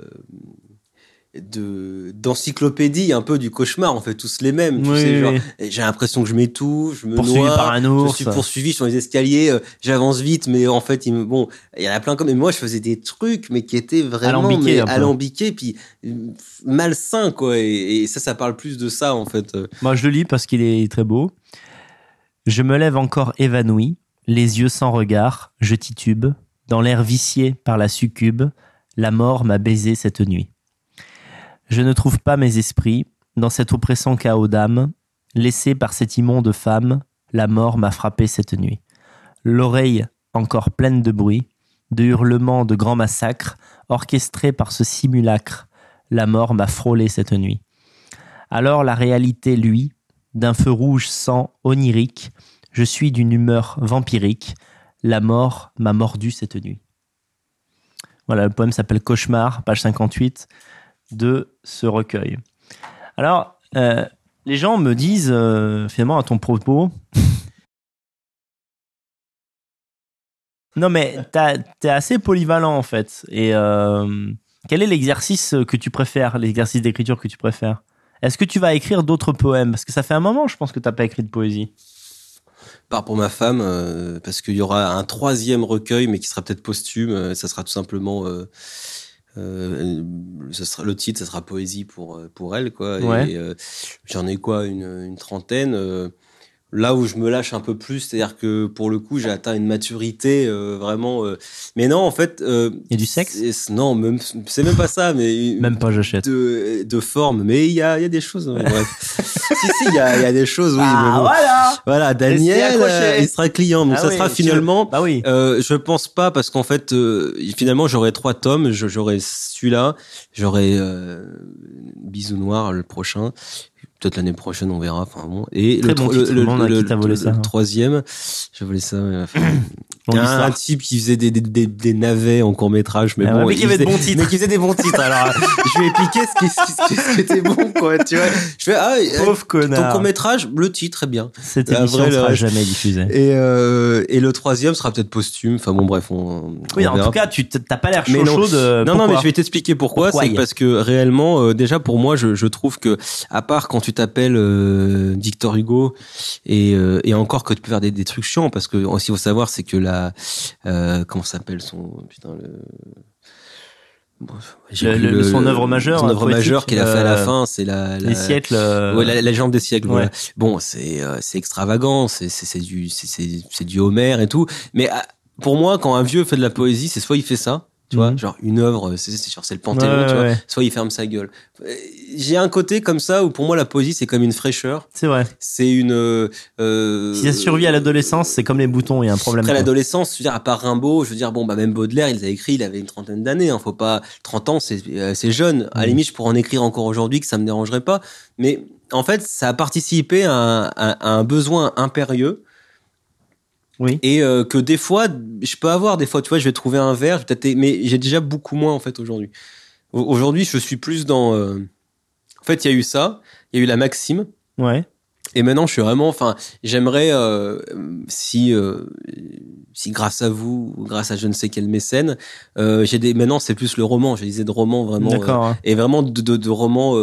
de d'encyclopédie un peu du cauchemar on fait tous les mêmes tu Oui, sais j'ai l'impression que je m'étouffe je me poursuivi noie par un je ours suis poursuivi sur les escaliers, euh, j'avance vite, mais en fait, il me, bon, il y en a plein comme. Mais moi, je faisais des trucs, mais qui étaient vraiment alambiqués, puis euh, malsains, quoi. Et, et ça, ça parle plus de ça, en fait. Euh, Moi, je le lis parce qu'il est très beau. Je me lève encore évanoui, les yeux sans regard, je titube, dans l'air vicié par la succube, la mort m'a baisé cette nuit. Je ne trouve pas mes esprits, dans cet oppressant chaos d'âme, laissé par cette immonde femme, la mort m'a frappé cette nuit. L'oreille encore pleine de bruit, de hurlements de grands massacres, orchestrés par ce simulacre, la mort m'a frôlé cette nuit. Alors la réalité, lui, d'un feu rouge sang onirique, je suis d'une humeur vampirique, la mort m'a mordu cette nuit. Voilà, le poème s'appelle Cauchemar, page 58 de ce recueil. Alors, euh, les gens me disent, euh, finalement, à ton propos, non mais t'es assez polyvalent en fait. Et euh, quel est l'exercice que tu préfères, l'exercice d'écriture que tu préfères? Est-ce que tu vas écrire d'autres poèmes? Parce que ça fait un moment, je pense, que t'as pas écrit de poésie. part pour ma femme, parce qu'il y aura un troisième recueil, mais qui sera peut-être posthume. ça sera tout simplement. Euh, euh, sera, le titre, ça sera poésie pour euh, pour elle, quoi. Ouais. euh, j'en ai quoi, une, une trentaine. Là où je me lâche un peu plus, c'est-à-dire que pour le coup, j'ai atteint une maturité euh, vraiment. euh, mais non, en fait. Euh, Il y a du sexe Non, même c'est même pas ça, mais Même pas, j'achète. de, de forme. Mais il y a, il y a des choses. ouais, bref. si si, il y a, il y a des choses. Oui, mais ah bon. voilà Voilà, Daniel, euh, il sera client. Donc Ah ça oui, sera finalement. Bah oui. Euh, je pense pas parce qu'en fait, euh, finalement, j'aurai trois tomes. J'aurai celui-là, j'aurai euh, Bisou Noir le prochain. Peut-être l'année prochaine, on verra. Enfin bon. Et Très le, bon tro- le, titre, le- vraiment, le- qui t'a volé le- ça, le hein. troisième, j'ai volé ça. enfin, un, type qui faisait des, des, des, des navets en court métrage, mais Ah bon, ouais, mais qui avait de faisait- bons titres. mais qui faisait des bons titres. Alors, je lui ai piqué ce qui, ce était bon, quoi. Tu vois, je fais ah, euh, Pauvre ton connard. court métrage, le titre est bien. Cette émission sera le- jamais diffusée. Et euh, et le troisième sera peut-être posthume. Enfin bon, bref, on. Oui, on en verra. tout cas, tu t'as pas l'air Mais chaud non. chaud de. Non, non, mais je vais t'expliquer pourquoi. Pourquoi c'est parce que réellement, euh, déjà pour moi, je, je trouve que à part quand tu t'appelles euh, Victor Hugo et, euh, et encore que tu peux faire des, des trucs chiants, parce que aussi faut savoir, c'est que la euh, comment s'appelle son putain le Bon, j'ai Le- plus le- son œuvre majeure, son œuvre majeure qu'il a fait à la fin, c'est la, la Les siècles. Ouais, la, la légende des siècles. Ouais. Voilà. Bon, c'est c'est extravagant, c'est c'est du c'est c'est c'est du Homère et tout. Mais ah, pour moi, quand un vieux fait de la poésie, c'est soit il fait ça, tu vois, Mhm. genre une œuvre, c'est c'est c'est le Panthéon, Ouais, tu vois. ouais. Soit il ferme sa gueule. Euh, J'ai un côté comme ça où pour moi la poésie c'est comme une fraîcheur, C'est vrai. c'est une. euh, euh, Si ça survit à l'adolescence, c'est comme les boutons, il y a un problème. après l'adolescence, je veux dire, à part Rimbaud, je veux dire, bon, bah, même Baudelaire, il a écrit, il avait une trentaine d'années, hein, faut pas, 30 ans, c'est, euh, c'est jeune. À la Mm. limite, je pourrais en écrire encore aujourd'hui, que ça me dérangerait pas. Mais, en fait, ça a participé à- à un besoin impérieux Oui. et euh, que des fois, je peux avoir, des fois, tu vois, je vais trouver un verre, je vais peut-être, mais j'ai déjà beaucoup moins, en fait, aujourd'hui. Au- Aujourd'hui, je suis plus dans, euh, en fait, il y a eu ça, il y a eu la maxime, Ouais. et maintenant, je suis vraiment, enfin, j'aimerais euh, si, euh, si grâce à vous, ou grâce à je ne sais quel mécène, euh, j'ai des. Maintenant, c'est plus le roman. Je disais de roman vraiment, D'accord. hein. et vraiment de, de, de romans.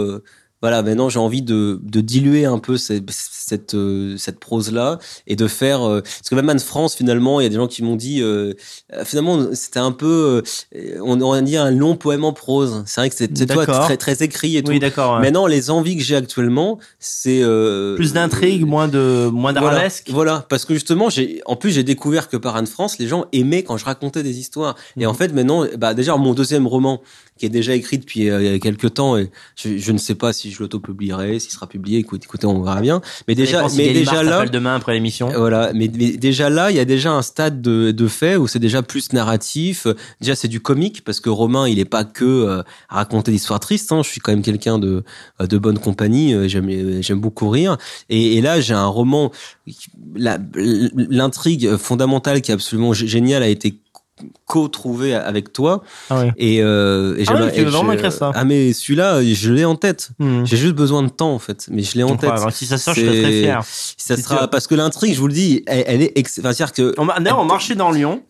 Voilà, maintenant j'ai envie de, de diluer un peu cette cette, euh, cette prose là et de faire euh, parce que même Anne France finalement il y a des gens qui m'ont dit euh, euh, finalement c'était un peu euh, on aurait dit un long poème en prose c'est vrai que c'est c'est toi D'accord. très très écrit et tout Oui, d'accord. ouais. Maintenant, les envies que j'ai actuellement, c'est euh, Plus d'intrigue, moins de moins voilà, d'arabesque. voilà, parce que justement, j'ai, en plus, j'ai découvert que par Anne France, les gens aimaient quand je racontais des histoires. Et Mhm. en fait, maintenant, bah déjà mon deuxième roman, qui est déjà écrit depuis euh, quelques temps, et je, je ne sais pas si je l'auto-publierai, s'il sera publié. Écoute, écoutez, on verra bien. Mais déjà, si mais déjà là, demain après l'émission? voilà, mais, mais déjà là, il y a déjà un stade de, de fait où c'est déjà plus narratif. Déjà, c'est du comique parce que Romain, il est pas que euh, à raconter des histoires tristes. Hein. Je suis quand même quelqu'un de de bonne compagnie. euh, J'aime j'aime beaucoup rire. Et, et là, j'ai un roman. L'intrigue fondamentale qui est absolument gé- géniale a été co-trouvée avec toi. Ah oui. Et, euh, et Ah et je- écrire ça Ah mais celui-là, je l'ai en tête. Hmm. J'ai juste besoin de temps en fait, mais je l'ai en tête. Incroyable. Si ça sort, je serais très fier. Ça Si sera tu- parce que l'intrigue, je vous le dis, elle, elle est, ex... enfin, c'est-à-dire que On m'a- D'ailleurs, on marchait dans Lyon.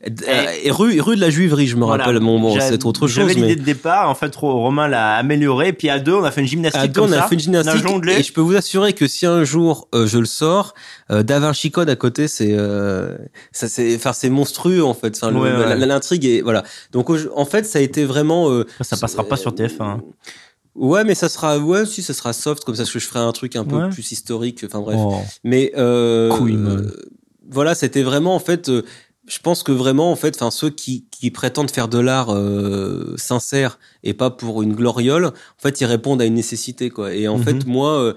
et rue, rue de la Juiverie, je me Voilà. rappelle. Bon, bon, c'est autre chose, J'avais l'idée de départ. En fait, Ro- Romain l'a amélioré. Puis à deux, on a fait une gymnastique à deux, comme on a ça. fait une gymnastique On a et je peux vous assurer que si un jour euh, je le sors, euh, Da Vinci Code à côté, c'est, euh, ça, c'est, enfin, c'est monstrueux en fait. Enfin, Ouais, ouais. L'intrigue est, voilà. Donc, en fait, ça a été vraiment. euh, Ça passera pas sur TF1. hein. Ouais, mais ça sera, ouais, si, ça sera soft comme ça, parce que je ferai un truc un peu Ouais. plus historique. Enfin bref. Oh. Mais euh, voilà, c'était vraiment en fait. euh, je pense que vraiment en fait, enfin ceux qui, qui prétendent faire de l'art euh, sincère et pas pour une gloriole, en fait, ils répondent à une nécessité quoi. Et en Mhm. fait, moi, euh,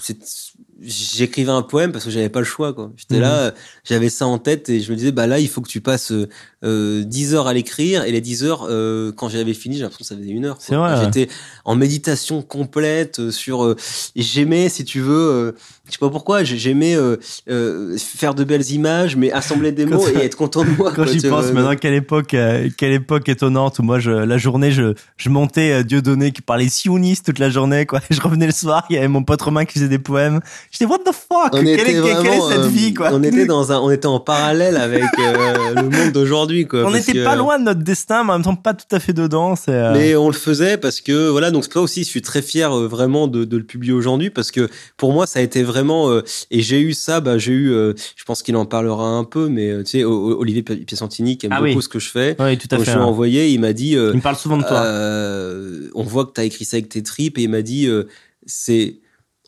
c'est- j'écrivais un poème parce que j'avais pas le choix quoi. J'étais Mhm. là, euh, j'avais ça en tête et je me disais bah là, il faut que tu passes euh, euh, 10 heures à l'écrire et les 10 heures euh, quand j'avais fini, j'ai l'impression que ça faisait une heure. J'étais en méditation complète euh, sur euh, j'aimais si tu veux euh, je sais pas pourquoi j'ai- j'aimais euh, euh, faire de belles images mais assembler des mots ça- et être content de moi Quand j'y pense vois. maintenant, quelle époque, euh, quelle époque étonnante où moi, je, la journée, je, je montais euh, Dieudonné qui parlait siouniste toute la journée, quoi. Je revenais le soir, il y avait mon pote Romain qui faisait des poèmes. J'étais, what the fuck? on Quelle, était est, quelle est vraiment, cette euh, vie, quoi? on était dans un on était en parallèle avec euh, le monde d'aujourd'hui quoi On n'était pas loin de notre destin, mais en même temps pas tout à fait dedans. Euh, Mais on le faisait parce que voilà donc c'est pas aussi je suis très fier euh, vraiment de, de le publier aujourd'hui parce que pour moi ça a été vraiment euh, et j'ai eu ça bah j'ai eu euh, je pense qu'il en parlera un peu mais euh, tu sais Olivier Pi- Piacentini qui aime Ah beaucoup oui. ce que je fais Oui, tout à quand fait. je lui ai hein. envoyé il m'a dit Il me parle souvent de toi. on voit que tu as écrit ça avec tes tripes et il m'a dit c'est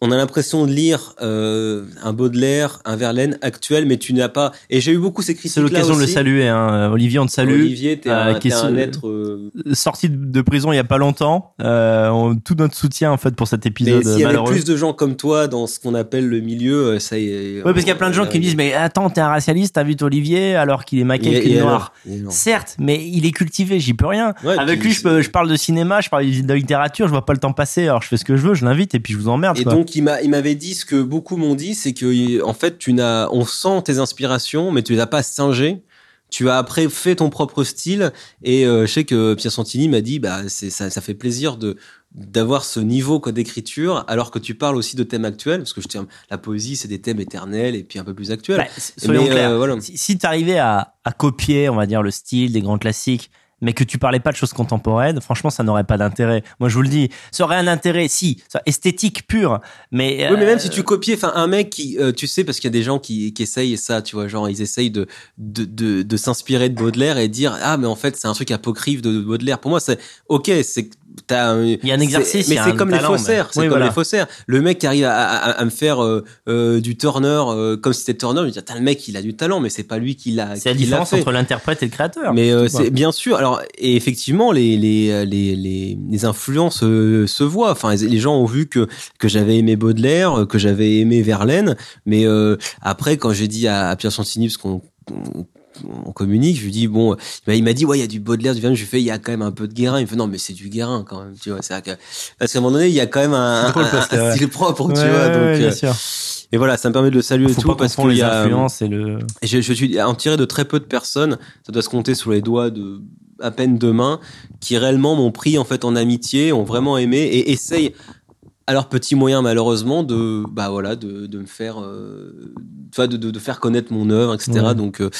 on a l'impression de lire euh, un Baudelaire, un Verlaine actuel, mais tu n'as pas. Et j'ai eu beaucoup ces critiques. C'est l'occasion de le saluer. Hein. Olivier, on te salue. Olivier, t'es un, euh, qui est un être. euh, Sorti de prison il y a pas longtemps. Euh, on- tout notre soutien en fait pour cet Mais épisode s'il y avait plus de gens comme toi dans ce qu'on appelle le milieu, ça y est. Ouais, parce qu'il y a plein de gens qui me disent, mais attends, t'es un racialiste, t'invites Olivier alors qu'il est maqué avec une noire. Certes, mais il est cultivé, j'y peux rien. Ouais, Avec puis lui, je, peux, je parle de cinéma, je parle de littérature, je vois pas le temps passer, alors je fais ce que je veux, je l'invite et puis je vous emmerde. Et quoi. donc il m'a, il m'avait dit ce que beaucoup m'ont dit, c'est que en fait tu n'as, on sent tes inspirations, mais tu les as pas singées tu as après fait ton propre style et euh, je sais que Pierre Santini m'a dit bah c'est ça, ça fait plaisir de d'avoir ce niveau d'écriture alors que tu parles aussi de thèmes actuels parce que je tiens la poésie c'est des thèmes éternels et puis un peu plus actuels Bah, s- soyons Mais, euh, clairs. voilà. Si, si tu arrivais à, à copier, on va dire, le style des grands classiques, mais que tu parlais pas de choses contemporaines, franchement, ça n'aurait pas d'intérêt. Moi, je vous le dis, ça aurait un intérêt, si, ça, esthétique pur, mais. Oui, mais même euh, si tu copiais, enfin, un mec qui, euh, tu sais, parce qu'il y a des gens qui, qui essayent ça, tu vois, genre, ils essayent de, de, de, de s'inspirer de Baudelaire et dire, ah, mais en fait, c'est un truc apocryphe de Baudelaire. Pour moi, c'est, ok, c'est, Il y a un exercice, mais c'est comme les talent, faussaires, c'est Oui, comme voilà. les faussaires. Le mec qui arrive à, à, à me faire euh, euh, du Turner, euh, comme si c'était Turner, je dire, Tain, le mec, il a du talent, mais c'est pas lui qui l'a, C'est la différence fait. entre l'interprète et le créateur. Mais euh, C'est bien sûr. Alors et effectivement, les les les les, les influences se voient. Enfin, les gens ont vu que que j'avais aimé Baudelaire, que j'avais aimé Verlaine. Mais euh, après, quand j'ai dit à, à Pierre Santini, parce qu'on on- communique, je lui dis bon, bah, il m'a dit ouais, il y a du Baudelaire, du Verlaine. Je lui fais il y a quand même un peu de Guérin. Il me fait non, mais c'est du Guérin quand même. Tu vois, c'est que parce qu'à un moment donné, il y a quand même un, drôle style propre, tu vois. Donc bien euh, sûr. et voilà, ça me permet de le saluer et tout parce qu'il y a euh, et le. je, je suis en tiré de très peu de personnes, ça doit se compter sur les doigts de à peine deux mains, qui réellement m'ont pris en fait en amitié, ont vraiment aimé et essayent à leurs petits moyens malheureusement de bah voilà de, de me faire euh, tu vois, de, de, de faire connaître mon œuvre etc Ouais. donc euh,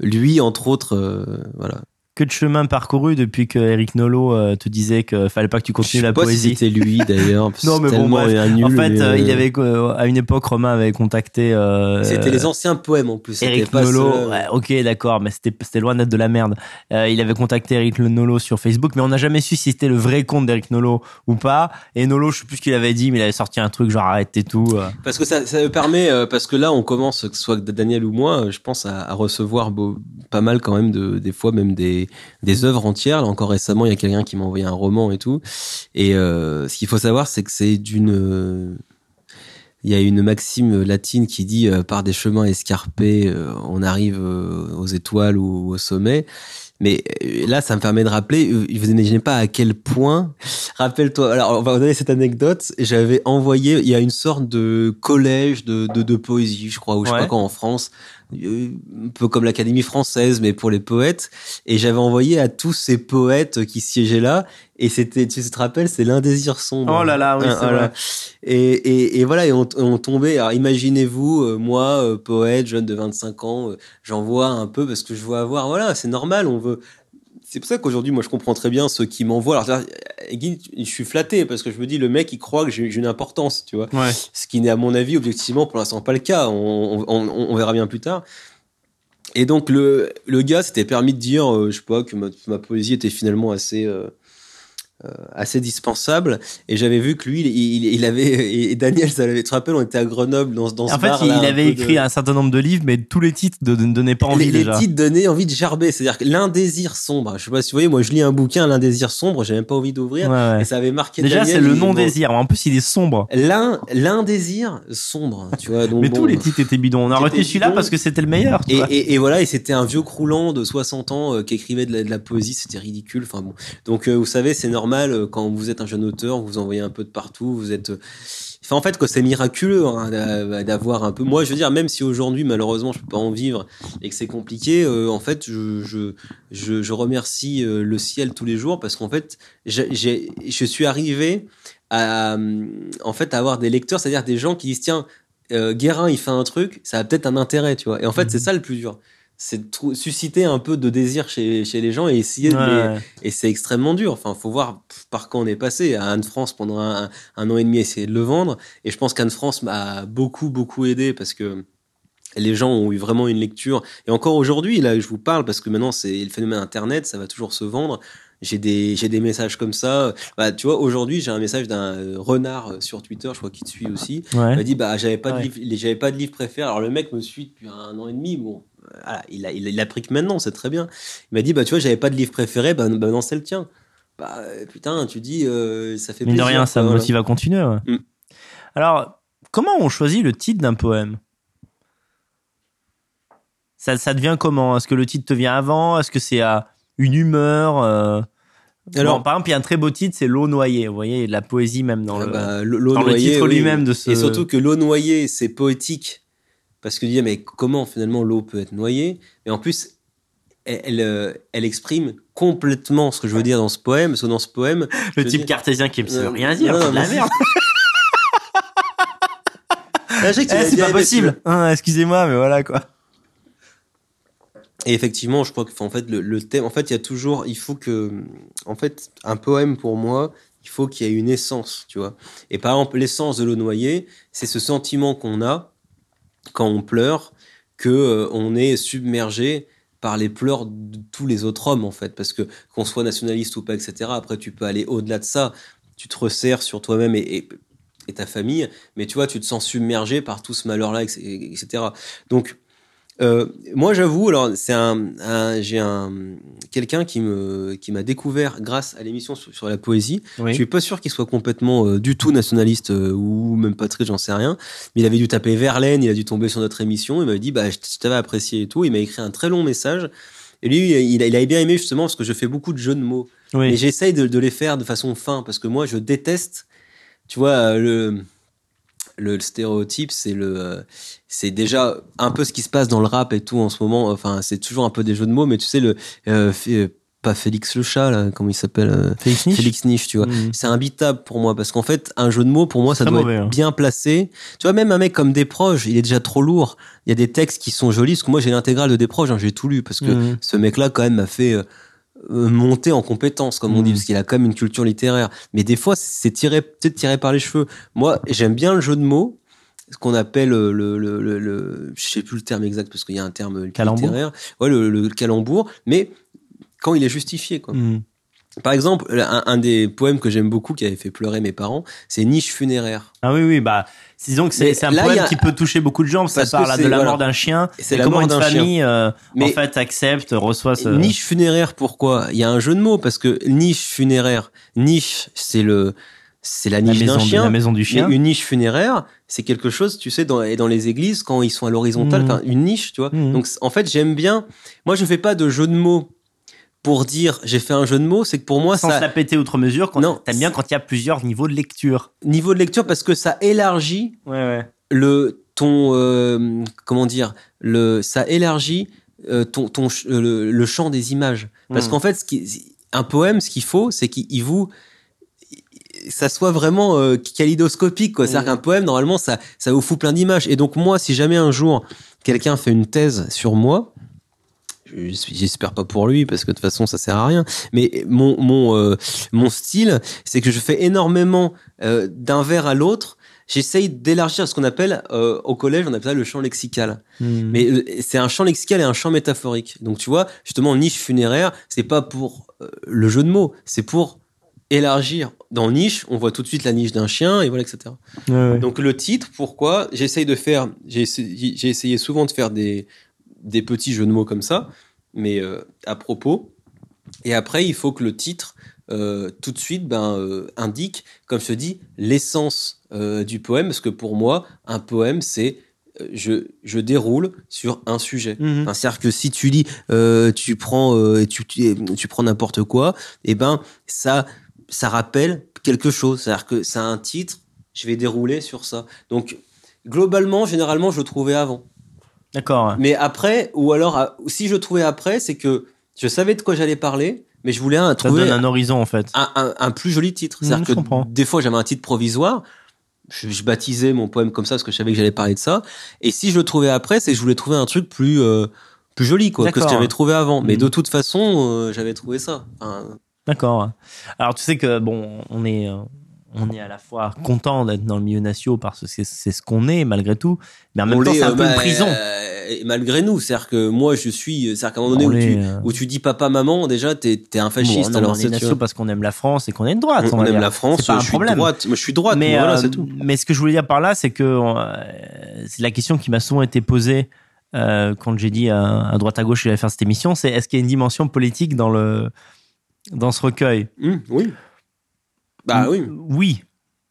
lui entre autres euh, voilà Que de chemin parcouru depuis que Eric Nolot euh, te disait qu'il fallait pas que tu continues la si poésie. c'était lui d'ailleurs Non, mais bon, bref. un nul, en fait, euh, il euh, avait euh, à une époque Romain avait contacté euh, c'était les anciens poèmes en plus Eric pas. Ouais, ok, d'accord, mais c'était c'était loin d'être de la merde. Euh, il avait contacté Eric Le Nolot sur Facebook, mais on n'a jamais su si c'était le vrai compte d'Eric Nolot ou pas. Et Nolot, je sais plus ce qu'il avait dit, mais il avait sorti un truc genre arrête et tout. Parce que ça, ça me permet, parce que là, on commence, que ce soit Daniel ou moi, je pense à, à recevoir beau- pas mal quand même de, des fois même des, des œuvres entières. Là, encore récemment, il y a quelqu'un qui m'a envoyé un roman et tout. Et euh, ce qu'il faut savoir, c'est que c'est d'une, euh, il y a une maxime latine qui dit euh, par des chemins escarpés, on arrive aux étoiles ou au sommet. Mais là, ça me permet de rappeler, vous imaginez pas à quel point, rappelle-toi, alors on va vous donner cette anecdote, j'avais envoyé, il y a une sorte de collège de, de, de poésie, je crois, ou je sais Ouais. pas quoi en France, un peu comme l'Académie française, mais pour les poètes, et j'avais envoyé à tous ces poètes qui siégeaient là, et c'était, tu te rappelles, c'est l'indésir sombre. Oh là là, oui, Hein, c'est vrai. Et, et, et voilà, et on, on tombait. Alors imaginez-vous, euh, moi, euh, poète, jeune de 25 ans, euh, j'en vois un peu parce que je veux avoir. Voilà, c'est normal, on veut. C'est pour ça qu'aujourd'hui, moi, je comprends très bien ceux qui m'envoient. Alors, euh, Guy, je suis flatté parce que je me dis, le mec, il croit que j'ai une importance, tu vois. Ouais. Ce qui n'est, à mon avis, objectivement, pour l'instant, pas le cas. On, on, on- on verra bien plus tard. Et donc, le, le gars s'était permis de dire, euh, je sais pas, que ma, ma poésie était finalement assez. euh, assez dispensable et j'avais vu que lui il, il, il avait et Daniel ça l'avait tu te rappelles on était à Grenoble dans, dans ce En fait, bar il, il avait écrit un certain nombre de livres, mais tous les titres ne donnaient pas envie les, les déjà. titres donnaient envie de gerber c'est à dire que l'indésir sombre je sais pas si vous voyez moi je lis un bouquin l'indésir sombre j'ai même pas envie d'ouvrir Ouais, ouais. et ça avait marqué Déjà, c'est le non désir. En plus, il est sombre. l'un l'indésir sombre tu vois donc Mais bon. tous les titres étaient bidons. On a retenu celui-là parce que c'était le meilleur. Tu Et, vois. et, et voilà, et c'était un vieux croulant de 60 ans euh, qui écrivait de la, de la poésie, c'était ridicule. Enfin bon, donc euh, vous savez, c'est normal euh, quand vous êtes un jeune auteur, vous envoyez un peu de partout, vous êtes. euh, Enfin, en fait, que c'est miraculeux hein, d'a- d'avoir un peu. Moi, je veux dire, même si aujourd'hui, malheureusement, je peux pas en vivre et que c'est compliqué, euh, en fait, je, je, je, je remercie le ciel tous les jours parce qu'en fait, j'ai- je suis arrivé à, en fait, à avoir des lecteurs, c'est-à-dire des gens qui disent tiens, euh, Guérin, il fait un truc, ça a peut-être un intérêt, tu vois. Et en fait, c'est ça le plus dur. C'est de susciter un peu de désir chez, chez les gens et essayer de les, Ouais. et c'est extrêmement dur. Enfin, faut voir par quoi on est passé. À Anne-France, pendant un, un an et demi, essayer de le vendre. Et je pense qu'Anne-France m'a beaucoup, beaucoup aidé parce que les gens ont eu vraiment une lecture. Et encore aujourd'hui, là, je vous parle parce que maintenant, c'est le phénomène Internet, ça va toujours se vendre. J'ai des, j'ai des messages comme ça. Bah, tu vois, aujourd'hui, j'ai un message d'un euh, renard euh, sur Twitter, je crois qu'il te suit aussi. Il m'a dit, bah, j'avais pas, Ouais. de livre, j'avais pas de livre préféré. Alors, le mec me suit depuis un an et demi. Bon, voilà, il a, il, a- il a pris que maintenant, c'est très bien. Il m'a dit, bah, tu vois, j'avais pas de livre préféré, bah, bah non, c'est le tien. Bah, putain, tu dis, euh, ça fait Mine de plaisir. rien, ça me motive à continuer. ouais. Mm. Alors, comment on choisit le titre d'un poème? Ça, ça devient comment? Est-ce que le titre te vient avant? Est-ce que c'est à une humeur euh... Alors- Bon, par exemple, il y a un très beau titre, c'est L'eau noyée. Vous voyez, il y a de la poésie même dans Ah le. bah, le noyée, titre oui. lui-même de ce- Et surtout que l'eau noyée, c'est poétique. Parce que tu dis, mais comment finalement l'eau peut être noyée? Mais en plus, elle, elle, euh, elle exprime complètement ce que je veux dire dans ce poème. Parce que dans ce poème, Le type cartésien qui ne veut Non, rien dire, non, c'est de la merde. Ah, Eh, c'est pas possible. Hein, Excusez-moi, mais voilà quoi. Et effectivement, je crois que, en fait, le, le thème, en fait, il y a toujours, il faut que, en fait, un poème pour moi, il faut qu'il y ait une essence, tu vois. Et par exemple, l'essence de l'eau noyée, c'est ce sentiment qu'on a quand on pleure, que euh, on est submergé par les pleurs de tous les autres hommes, en fait, parce que qu'on soit nationaliste ou pas, etc. Après, tu peux aller au-delà de ça. Tu te resserres sur toi-même et, et, ta famille, mais tu vois, tu te sens submergé par tout ce malheur-là, etc. Donc euh, moi, j'avoue, alors c'est un, un- j'ai un quelqu'un qui me qui m'a découvert grâce à l'émission sur, sur la poésie. Je suis pas sûr qu'il soit complètement euh, du tout nationaliste euh, ou même très, j'en sais rien. Mais il avait dû taper Verlaine, il a dû tomber sur notre émission. Il m'avait dit, bah, je je t'avais apprécié et tout. Il m'a écrit un très long message. Et lui, il, a- il avait bien aimé justement parce que je fais beaucoup de jeux de mots. Oui. Et j'essaye de, de les faire de façon fin parce que moi, je déteste, tu vois, le, le, le stéréotype, c'est le, c'est déjà un peu ce qui se passe dans le rap et tout en ce moment. Enfin, c'est toujours un peu des jeux de mots, mais tu sais, le, euh, euh, pas Félix le chat, là, comment il s'appelle euh, Félix Nietzsche Félix Niche, tu vois. Mhm. C'est imbitable pour moi parce qu'en fait, un jeu de mots, pour moi, ça doit mauvais, être hein. bien placé. Tu vois, même un mec comme Desproges, il est déjà trop lourd. Il y a des textes qui sont jolis parce que moi, j'ai l'intégrale de Desproges, hein, j'ai tout lu parce que Mhm. ce mec-là, quand même, m'a fait monter en compétence, comme on dit, Mhm. parce qu'il a quand même une culture littéraire. Mais des fois, c'est tiré, peut-être tiré par les cheveux. Moi, j'aime bien le jeu de mots, ce qu'on appelle euh, le, le, le, le- je sais plus le terme exact parce qu'il y a un terme Calembour. littéraire. Ouais, le, le calembour, mais quand il est justifié, quoi. Mhm. Par exemple, un, un des poèmes que j'aime beaucoup, qui avait fait pleurer mes parents, c'est Niche funéraire. Ah oui, oui, bah, disons que c'est un là, poème a- qui peut toucher beaucoup de gens, parce que ça parle de la voilà. mort d'un chien, C'est la comment mort une d'un chien. famille, euh, en Mais- fait, accepte, reçoit ce... Niche funéraire, pourquoi? Il y a un jeu de mots parce que niche funéraire, niche, c'est le, c'est la niche d'un chien. la maison du chien. Mais une niche funéraire, c'est quelque chose, tu sais, dans, et dans les églises, quand ils sont à l'horizontale, enfin, une niche, tu vois. Mhm. Donc, en fait, j'aime bien. Moi, je fais pas de jeu de mots pour dire j'ai fait un jeu de mots. C'est que pour moi, Sans ça, se la péter outre mesure, quand Non. t'aimes bien quand il y a plusieurs niveaux de lecture. niveau de lecture, parce que ça élargit Ouais, ouais. le ton euh, comment dire le ça élargit euh, ton ton euh, le, le champ des images parce Mm. qu'en fait ce qui un poème ce qu'il faut c'est qu'il il vous ça soit vraiment euh, kaléidoscopique quoi c'est-à-dire Mm. qu'un poème normalement ça ça vous fout plein d'images et donc moi si jamais un jour quelqu'un fait une thèse sur moi J'espère pas pour lui parce que de toute façon ça sert à rien. Mais mon mon euh, mon style, c'est que je fais énormément euh, d'un vers à l'autre. J'essaye d'élargir ce qu'on appelle euh, au collège, on appelle ça le champ lexical. Mhm. Mais euh, c'est un champ lexical et un champ métaphorique. Donc tu vois, justement niche funéraire, c'est pas pour euh, le jeu de mots, c'est pour élargir. Dans niche, on voit tout de suite la niche d'un chien et voilà etc. Ouais, ouais. Donc le titre, pourquoi? J'essaye de faire, j'ai essayé souvent de faire des, des petits jeux de mots comme ça, mais euh, à propos. Et après, il faut que le titre, euh, tout de suite, ben, euh, indique, comme je te dis, l'essence euh, du poème, parce que pour moi, un poème, c'est je, je déroule sur un sujet. Enfin, C'est-à-dire que si tu lis, tu prends, tu, tu, tu prends n'importe quoi, et ben ça, ça rappelle quelque chose. C'est-à-dire que ça a un titre, je vais dérouler sur ça. Donc globalement, généralement, je le trouvais avant. D'accord. Mais après, ou alors si je le trouvais après, c'est que je savais de quoi j'allais parler, mais je voulais un, trouver donne un horizon, en fait. un, un- un plus joli titre. Mhm, C'est-à-dire je que comprends. des fois, j'avais un titre provisoire. Je, je baptisais mon poème comme ça parce que je savais que j'allais parler de ça. Et si je le trouvais après, c'est que je voulais trouver un truc plus euh, plus joli quoi que ce que j'avais trouvé avant. Mais Mhm. de toute façon, euh, j'avais trouvé ça. Enfin, D'accord. Alors tu sais que bon, on est euh, on est à la fois content d'être dans le milieu national parce que c'est ce qu'on est malgré tout, mais en même on temps c'est un euh, peu une bah, prison. euh, malgré nous, c'est-à-dire que moi, je suis, c'est-à-dire qu'à un moment donné où tu, euh, où tu dis papa, maman, déjà, t'es, t'es un fasciste. Bon, alors, on c'est- nationaux parce qu'on aime la France et qu'on est de droite. on, aime la France, C'est pas je un suis problème. droite. Moi, je suis droite, mais, mais voilà, c'est tout. mais ce que je voulais dire par là, c'est que c'est la question qui m'a souvent été posée quand j'ai dit à, à droite à gauche que j'allais faire cette émission, c'est est-ce qu'il y a une dimension politique dans le dans ce recueil? Hum, oui. Bah oui. Oui,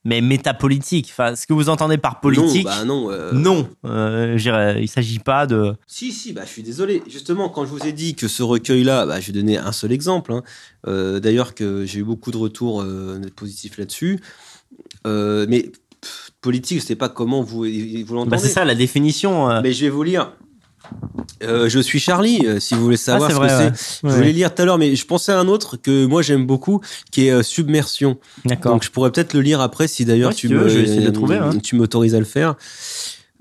mais métapolitique. Enfin, ce que vous entendez par politique, Non, bah non. euh, non. Euh, il s'agit pas de. Si, si, bah, je suis désolé. Justement, quand je vous ai dit que ce recueil-là, bah, je vais donner un seul exemple. hein. Euh, D'ailleurs, que j'ai eu beaucoup de retours euh, positifs là-dessus. Mais pff, politique, je sais pas comment vous, vous l'entendez. Bah, c'est ça la définition. Mais je vais vous lire. Euh, je suis Charlie, euh, si vous voulez savoir Ah, ce vrai, que ouais. c'est. Ouais, Je voulais lire tout à l'heure, mais je pensais à un autre que moi j'aime beaucoup, qui est euh, Submersion. D'accord. Donc je pourrais peut-être le lire après si d'ailleurs Ouais, tu me, veux, je vais essayer de le trouver, hein. tu m'autorises à le faire.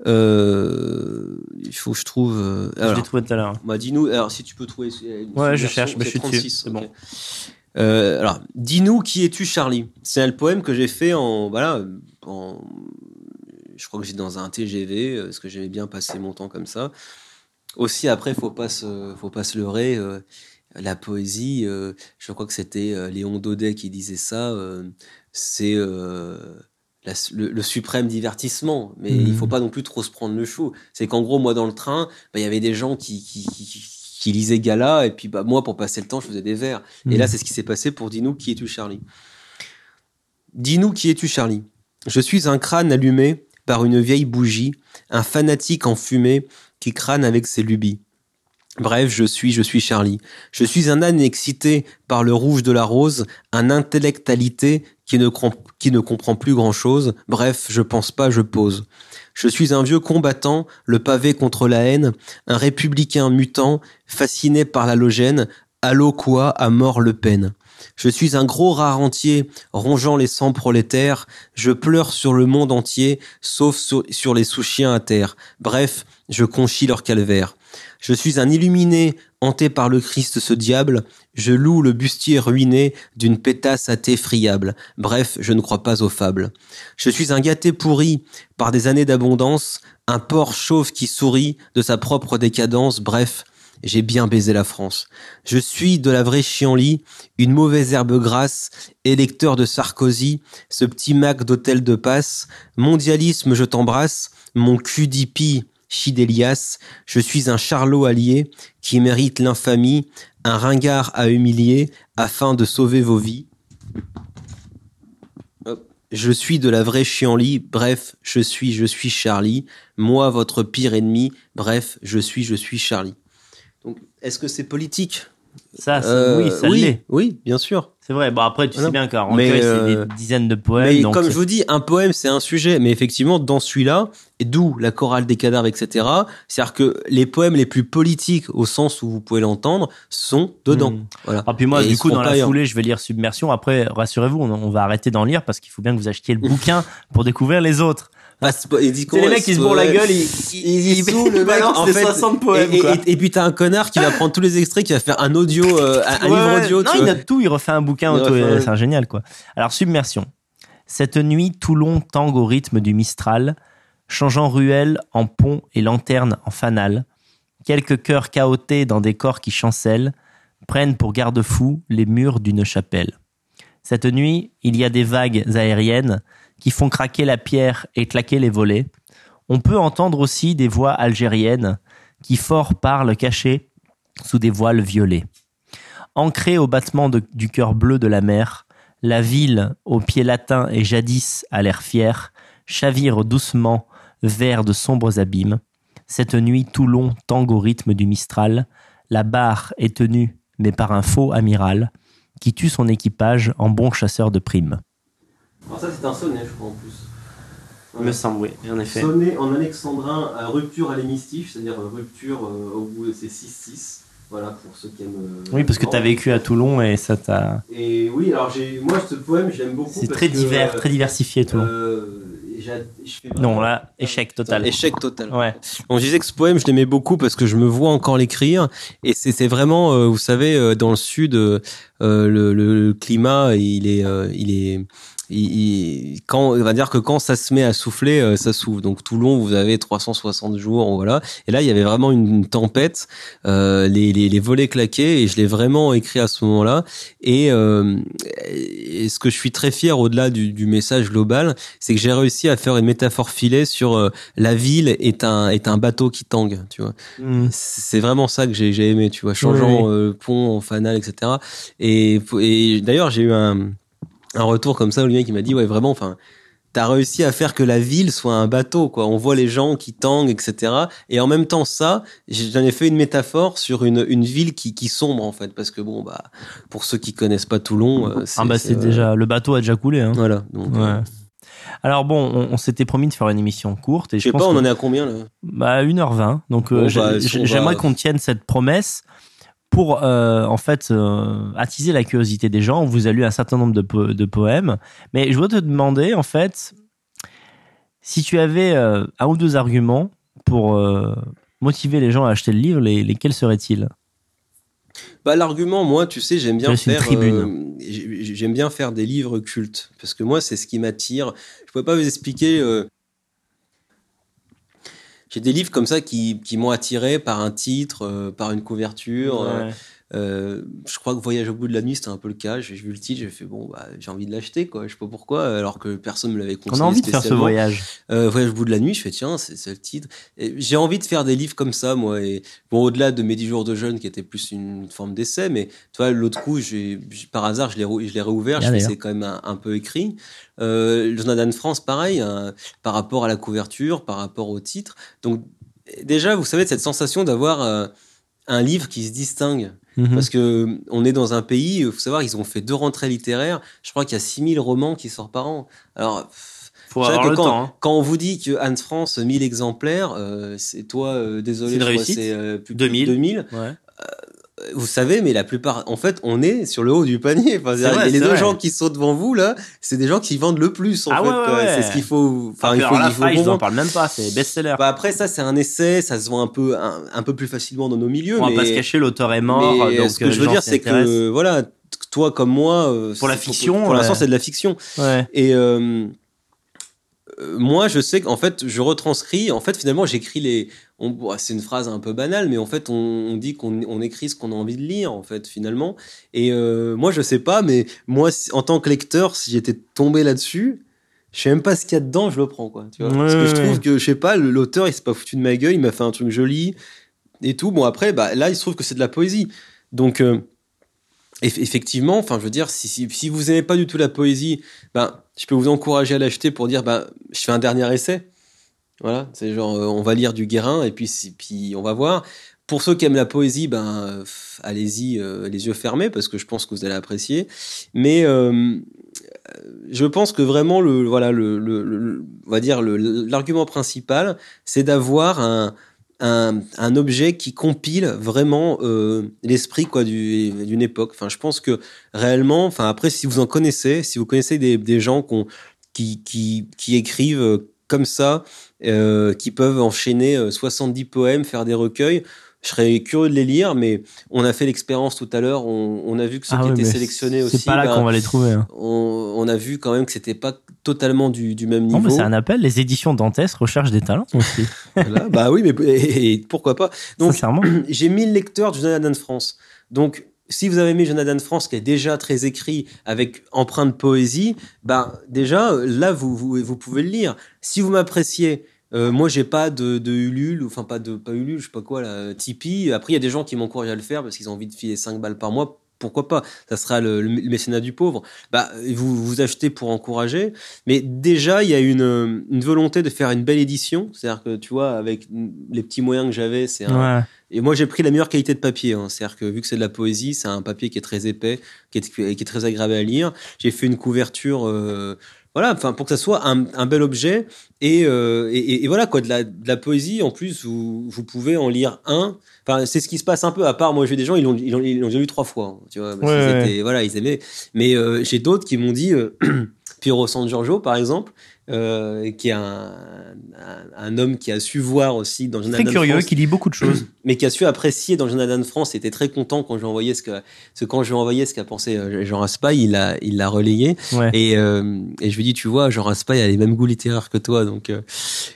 Il faut que je trouve. euh, Je alors, l'ai trouvé tout à l'heure. bah, dis-nous, alors si tu peux trouver. Ouais, je cherche, mais je c'est suis dessus, c'est ok. bon. Alors, dis-nous qui es-tu, Charlie? C'est un poème que j'ai fait en. Voilà, en, je crois que j'ai dans un TGV, parce que j'aimais bien passer mon temps comme ça. Aussi, après, faut pas se, faut pas se leurrer. euh, la poésie, euh, je crois que c'était euh, Léon Daudet qui disait ça. c'est la- le, le suprême divertissement, mais Mhm. il faut pas non plus trop se prendre le chou. C'est qu'en gros, moi, dans le train, bah, il y avait des gens qui, qui, qui, qui lisaient Gala, et puis bah, moi, pour passer le temps, je faisais des vers. Et là, c'est ce qui s'est passé pour Dis-nous qui es-tu, Charlie? Dis-nous qui es-tu, Charlie? Je suis un crâne allumé par une vieille bougie, un fanatique en fumée qui crâne avec ses lubies. Bref, je suis, je suis Charlie. Je suis un âne excité par le rouge de la rose, un intellectualité qui ne, comprend plus grand-chose. Bref, je pense pas, je pose. Je suis un vieux combattant, le pavé contre la haine, un républicain mutant, fasciné par la logène, Allô quoi, à mort Le Pen. Je suis un gros rare entier, rongeant les sangs prolétaires, je pleure sur le monde entier, sauf sur, sur les sous-chiens à terre. Bref, je conchis leur calvaire. Je suis un illuminé, hanté par le Christ ce diable, je loue le bustier ruiné d'une pétasse athée friable. Bref, je ne crois pas aux fables. Je suis un gâté pourri par des années d'abondance, un porc chauve qui sourit de sa propre décadence. Bref, j'ai bien baisé la France. Je suis de la vraie chienlit, une mauvaise herbe grasse, électeur de Sarkozy, ce petit Mac d'hôtel de passe, mondialisme je t'embrasse, mon d'hippie, Chidélias, je suis un charlot allié qui mérite l'infamie, un ringard à humilier afin de sauver vos vies. Je suis de la vraie chienlit, bref, je suis, je suis Charlie, moi votre pire ennemi, bref, je suis, je suis Charlie. Est-ce que c'est politique? Ça, Euh, oui, ça oui, l'est. oui, bien sûr. C'est vrai. Bon, après, tu Non. sais bien recueil, c'est euh, des dizaines de poèmes. mais donc comme je vous dis, un poème, c'est un sujet. Mais effectivement, dans celui-là, et d'où la chorale des cadavres, etc., c'est-à-dire que les poèmes les plus politiques, au sens où vous pouvez l'entendre, sont dedans. Hmm. Voilà. Ah, puis moi, Et du coup, dans la ailleurs. foulée, je vais lire Submersion. Après, rassurez-vous, on, on va arrêter d'en lire parce qu'il faut bien que vous achetiez le bouquin pour découvrir les autres. Ah, c'est pas- il dit C'est comment, les mecs qui se bourrent la gueule, ils, il, il saoule, le mec, balancent en fait. 60 poèmes, et, et- quoi. et- et puis t'as un connard qui va prendre tous les extraits, qui va faire un audio, euh, un, Ouais, livre audio. Non, tu il vois. note tout, il refait un bouquin refait c'est un génial quoi. Alors Submersion. Cette nuit, Toulon tangue au rythme du Mistral, changeant ruelle en pont et lanterne en fanal. Quelques cœurs chaotés dans des corps qui chancellent prennent pour garde-fous les murs d'une chapelle. Cette nuit, il y a des vagues aériennes qui font craquer la pierre et claquer les volets. On peut entendre aussi des voix algériennes qui fort parlent cachées sous des voiles violets. Ancrée au battement du cœur bleu de la mer, la ville, aux pieds latins et jadis à l'air fier, chavire doucement vers de sombres abîmes. Cette nuit, Toulon tangue au rythme du Mistral. La barre est tenue, mais par un faux amiral, qui tue son équipage en bon chasseur de primes. Alors ça, c'est un sonnet, je crois, en plus. Me semble, oui, en effet. Sonnet en alexandrin à rupture à l'hémistiche, c'est-à-dire euh, rupture euh, au bout de ces 6-6. Voilà, pour ceux qui aiment. euh, Oui, parce que tu as vécu à Toulon et ça t'a. Et oui, alors j'ai, moi, ce poème, je l'aime beaucoup. C'est très que, divers, euh, très diversifié, Toulon. euh, non, là, échec total. Échec total. Ouais. On disait que ce poème, je l'aimais beaucoup parce que je me vois encore l'écrire. Et c'est c'est vraiment, euh, vous savez, euh, dans le sud, euh, euh, le, le climat, il est, euh, il est, il, il- quand, on va dire que quand ça se met à souffler, euh, ça souffle. Donc Toulon, vous avez 360 jours, voilà. Et là, il y avait vraiment une, une tempête, euh, les, les, les volets claquaient, et je l'ai vraiment écrit à ce moment-là. Et, euh, et ce que je suis très fier, au-delà du, du message global, c'est que j'ai réussi à faire une métaphore filée sur euh, la ville est un est un bateau qui tangue, tu vois. Mm. C'est vraiment ça que j'ai j'ai aimé, tu vois, changeant Oui, euh, pont en fanal, etc. Et, et d'ailleurs, j'ai eu un un retour comme ça, Olivier qui m'a dit ouais vraiment, enfin. T'as réussi à faire que la ville soit un bateau, quoi. On voit les gens qui tanguent, etc. Et en même temps, ça, j'en ai fait une métaphore sur une, une ville qui, qui sombre, en fait. Parce que bon, bah, pour ceux qui connaissent pas Toulon, euh, Ah bah c'est euh, déjà le bateau a déjà coulé hein. Voilà. Donc, Ouais. euh, Alors bon, on, on s'était promis de faire une émission courte et Je sais pas, on en est à combien là? Bah 1h20. Donc Bon, bah, j'aimerais va- qu'on tienne cette promesse pour euh, en fait euh, attiser la curiosité des gens. On vous a lu un certain nombre de, po- de poèmes, mais je voudrais te demander en fait si tu avais euh, un ou deux arguments pour motiver les gens à acheter le livre, les, lesquels seraient-ils? Bah l'argument, moi, tu sais, j'aime bien faire. euh, j'aime bien faire des livres cultes parce que moi, c'est ce qui m'attire. Je pourrais pas vous expliquer. euh, j'ai des livres comme ça qui, m'ont attiré par un titre, euh, par une couverture. euh. Euh, je crois que Voyage au bout de la nuit, c'était un peu le cas. J'ai vu le titre, j'ai fait bon, bah, j'ai envie de l'acheter, quoi. Je sais pas pourquoi, alors que personne me l'avait On conseillé. a envie de faire ce voyage. Euh, Voyage au bout de la nuit, je fais tiens, c'est le titre. J'ai envie de faire des livres comme ça, moi. Et bon, au-delà de mes 10 jours de jeûne, qui était plus une forme d'essai, mais tu vois, l'autre coup, j'ai par hasard, je l'ai réouvert. Bien je c'est quand même un, un peu écrit. Euh, le Journal d'Anne France, pareil, hein, par rapport à la couverture, par rapport au titre. Donc déjà, vous savez, cette sensation d'avoir euh, un livre qui se distingue. Mhm. Parce que euh, on est dans un pays, il faut savoir, ils ont fait deux rentrées littéraires. Je crois qu'il y a 6000 romans qui sortent par an. Alors, Faut avoir que le quand, temps. hein. quand on vous dit que Anne France 1000 exemplaires, euh, c'est toi, euh, désolé, c'est euh, plus de 2000. 2000. Ouais. Vous savez, mais la plupart, en fait, on est sur le haut du panier. Enfin, vrai, les deux vrai. gens qui sont devant vous là, c'est des gens qui vendent le plus en Ah fait. ouais. C'est ce qu'il faut. Enfin, il faut, il faut je n'en parle même pas, c'est best-seller. Bah, après ça, c'est un essai, ça se vend un peu, un, un peu plus facilement dans nos milieux. On va mais... pas se cacher, l'auteur est mort. Mais donc ce que euh, je veux dire, c'est que voilà, toi comme moi, euh, Pour la fiction, pour l'instant, ouais. c'est de la fiction. Et euh, moi, je sais qu'en fait, je retranscris. En fait, finalement, j'écris les. On- bon, C'est une phrase un peu banale, mais en fait, on, on dit qu'on on écrit ce qu'on a envie de lire, en fait, finalement. Et euh, moi, je sais pas, mais moi, en tant que lecteur, si j'étais tombé là-dessus. Je sais même pas ce qu'il y a dedans, je le prends, quoi. Tu vois Parce que je trouve que, je sais pas, l'auteur, il s'est pas foutu de ma gueule, il m'a fait un truc joli et tout. Bon, après, bah, là, il se trouve que c'est de la poésie. Donc, euh, eff- effectivement, enfin, je veux dire, si, si, si vous aimez pas du tout la poésie, ben, je peux vous encourager à l'acheter pour dire, ben, je fais un dernier essai. Voilà, c'est genre, euh, on va lire du Guérin et puis, puis on va voir. Pour ceux qui aiment la poésie, ben, allez-y, euh, les yeux fermés, parce que je pense que vous allez apprécier. Mais euh, je pense que vraiment, le, voilà, le, on va dire, l'argument principal, c'est d'avoir un, un, objet qui compile vraiment l'esprit quoi du- d'une époque. Enfin, je pense que réellement, enfin après, si vous en connaissez, si vous connaissez des, gens qui, qui, qui écrivent comme ça, euh, qui peuvent enchaîner euh, 70 poèmes, faire des recueils. Je serais curieux de les lire, mais on a fait l'expérience tout à l'heure. On, on a vu que ceux Ah qui ouais, étaient sélectionnés aussi, C'est pas là ben, qu'on va les trouver. hein. on, on a vu quand même que c'était pas totalement du, du même niveau. c'est un appel. Les éditions Dantès recherchent des talents aussi. Voilà. bah oui, mais et- et pourquoi pas. Donc, Sincèrement. j'ai 1000 lecteurs du Jonathan de France. Donc, si vous avez aimé Jonathan France, qui est déjà très écrit, avec empreinte poésie, bah, déjà, là, vous, vous, pouvez le lire. Si vous m'appréciez, euh, moi, j'ai pas de, de Ulule, enfin, pas de, pas Ulule, je sais pas quoi, là, Tipeee. Après, il y a des gens qui m'encouragent à le faire parce qu'ils ont envie de filer 5 balles par mois. Pourquoi pas? Ça sera le, mécénat du pauvre. Bah, vous vous achetez pour encourager, mais déjà il y a une, une volonté de faire une belle édition. C'est-à-dire que tu vois, avec les petits moyens que j'avais, c'est un. Et moi, j'ai pris la meilleure qualité de papier. hein. C'est-à-dire que vu que c'est de la poésie, c'est un papier qui est très épais, qui est, qui est très agréable à lire. J'ai fait une couverture, euh, voilà, enfin pour que ça soit un, un bel objet. Et, euh, et, voilà quoi, de la, de la poésie. En plus, vous, vous pouvez en lire un. Enfin, c'est ce qui se passe un peu. À part moi, j'ai des gens, ils l'ont, ils ils déjà lu trois fois. hein, tu vois, parce Ouais, étaient- voilà, ils aimaient. Mais euh, j'ai d'autres qui m'ont dit. Piero San Giorgio, par exemple, euh, qui est un, un, un homme qui a su voir aussi dans Très Jonathan de curieux, France qui lit beaucoup de choses. mais qui a su apprécier dans Jonathan de France, était très content quand je lui ai envoyé ce que, ce quand je lui ai envoyé ce qu'a pensé euh, Jean Raspail, il l'a, il l'a relayé. Ouais. Et, euh, et je lui ai dit, tu vois, Jean Raspail a les mêmes goûts littéraires que toi, donc, euh,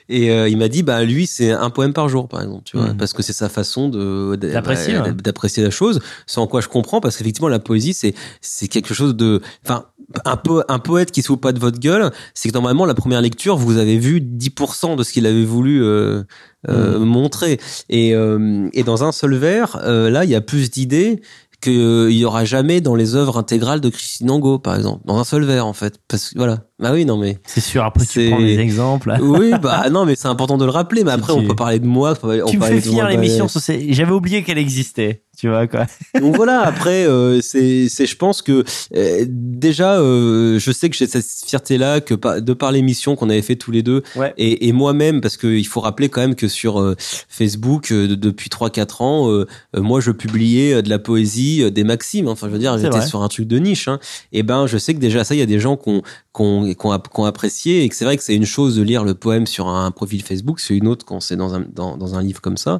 et il m'a dit, bah, lui, c'est un poème par jour, par exemple, tu vois, Mhm. parce que c'est sa façon de, de- D'apprécier, bah, ouais. d'apprécier la chose, sans quoi je comprends, parce qu'effectivement, la poésie, c'est, c'est quelque chose de, enfin, un, po- un poète qui se fout pas de votre gueule, c'est que normalement, la première lecture, vous avez vu 10% de ce qu'il avait voulu euh, euh, Mhm. montrer. Et, euh, et dans un seul vers, euh, là, il y a plus d'idées qu'il y aura jamais dans les œuvres intégrales de Christine Angot, par exemple. Dans un seul vers, en fait. Parce que, voilà. Bah oui, non mais. C'est sûr. Après, tu prends des exemples. Oui, bah non, mais c'est important de le rappeler. Mais après, on peut parler de moi. on tu me fais finir l'émission. bah, J'avais oublié qu'elle existait. Tu vois quoi. Donc voilà, après, euh, c'est, je pense que euh, déjà, euh, je sais que j'ai cette fierté-là que par- de par l'émission qu'on avait fait tous les deux, Ouais. et, et moi-même, parce qu'il faut rappeler quand même que sur euh, Facebook, de- depuis 3-4 ans, moi, je publiais de la poésie, des maximes. Enfin, je veux dire, j'étais sur un truc de niche. Hein. Et ben, je sais que déjà ça, il y a des gens qui ont, qui ont, qui ont, app- qui ont apprécié, et que c'est vrai que c'est une chose de lire le poème sur un profil Facebook, c'est une autre quand c'est dans un, dans, dans un livre comme ça.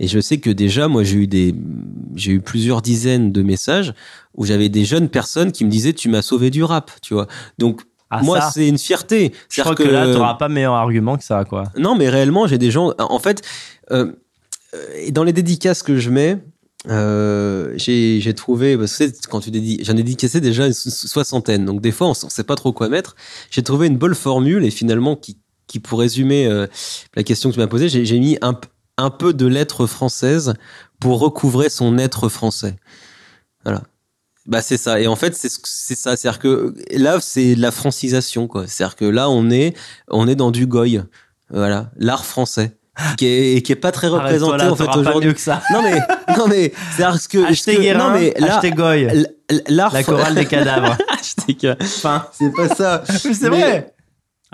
Et je sais que déjà, moi, j'ai eu des, j'ai eu plusieurs dizaines de messages où j'avais des jeunes personnes qui me disaient, tu m'as sauvé du rap, tu vois. Donc, Ah, moi, c'est une fierté. je crois que, là, t'auras pas meilleur argument que ça, quoi. Non, mais réellement, j'ai des gens. En fait, euh, dans les dédicaces que je mets, euh, j'ai trouvé parce que quand tu dédi j'en ai dédicacé déjà une so- soixantaine. Donc des fois, on, on sait pas trop quoi mettre. J'ai trouvé une bonne formule et finalement qui qui pour résumer euh, la question que tu m'as posée, j'ai mis un un peu de lettres françaises pour recouvrer son être français. Voilà. Bah c'est ça et en fait c'est c'est ça c'est à dire que là c'est la francisation quoi c'est à dire que là on est on est dans du goy voilà l'art français qui est et qui est pas très représenté là, en fait aujourd'hui mieux que ça. non mais non mais c'est dire que Achetez que- Guérin, non mais là achetez Goy. La chorale des cadavres. Achetez Guérin. Enfin, c'est pas ça c'est vrai.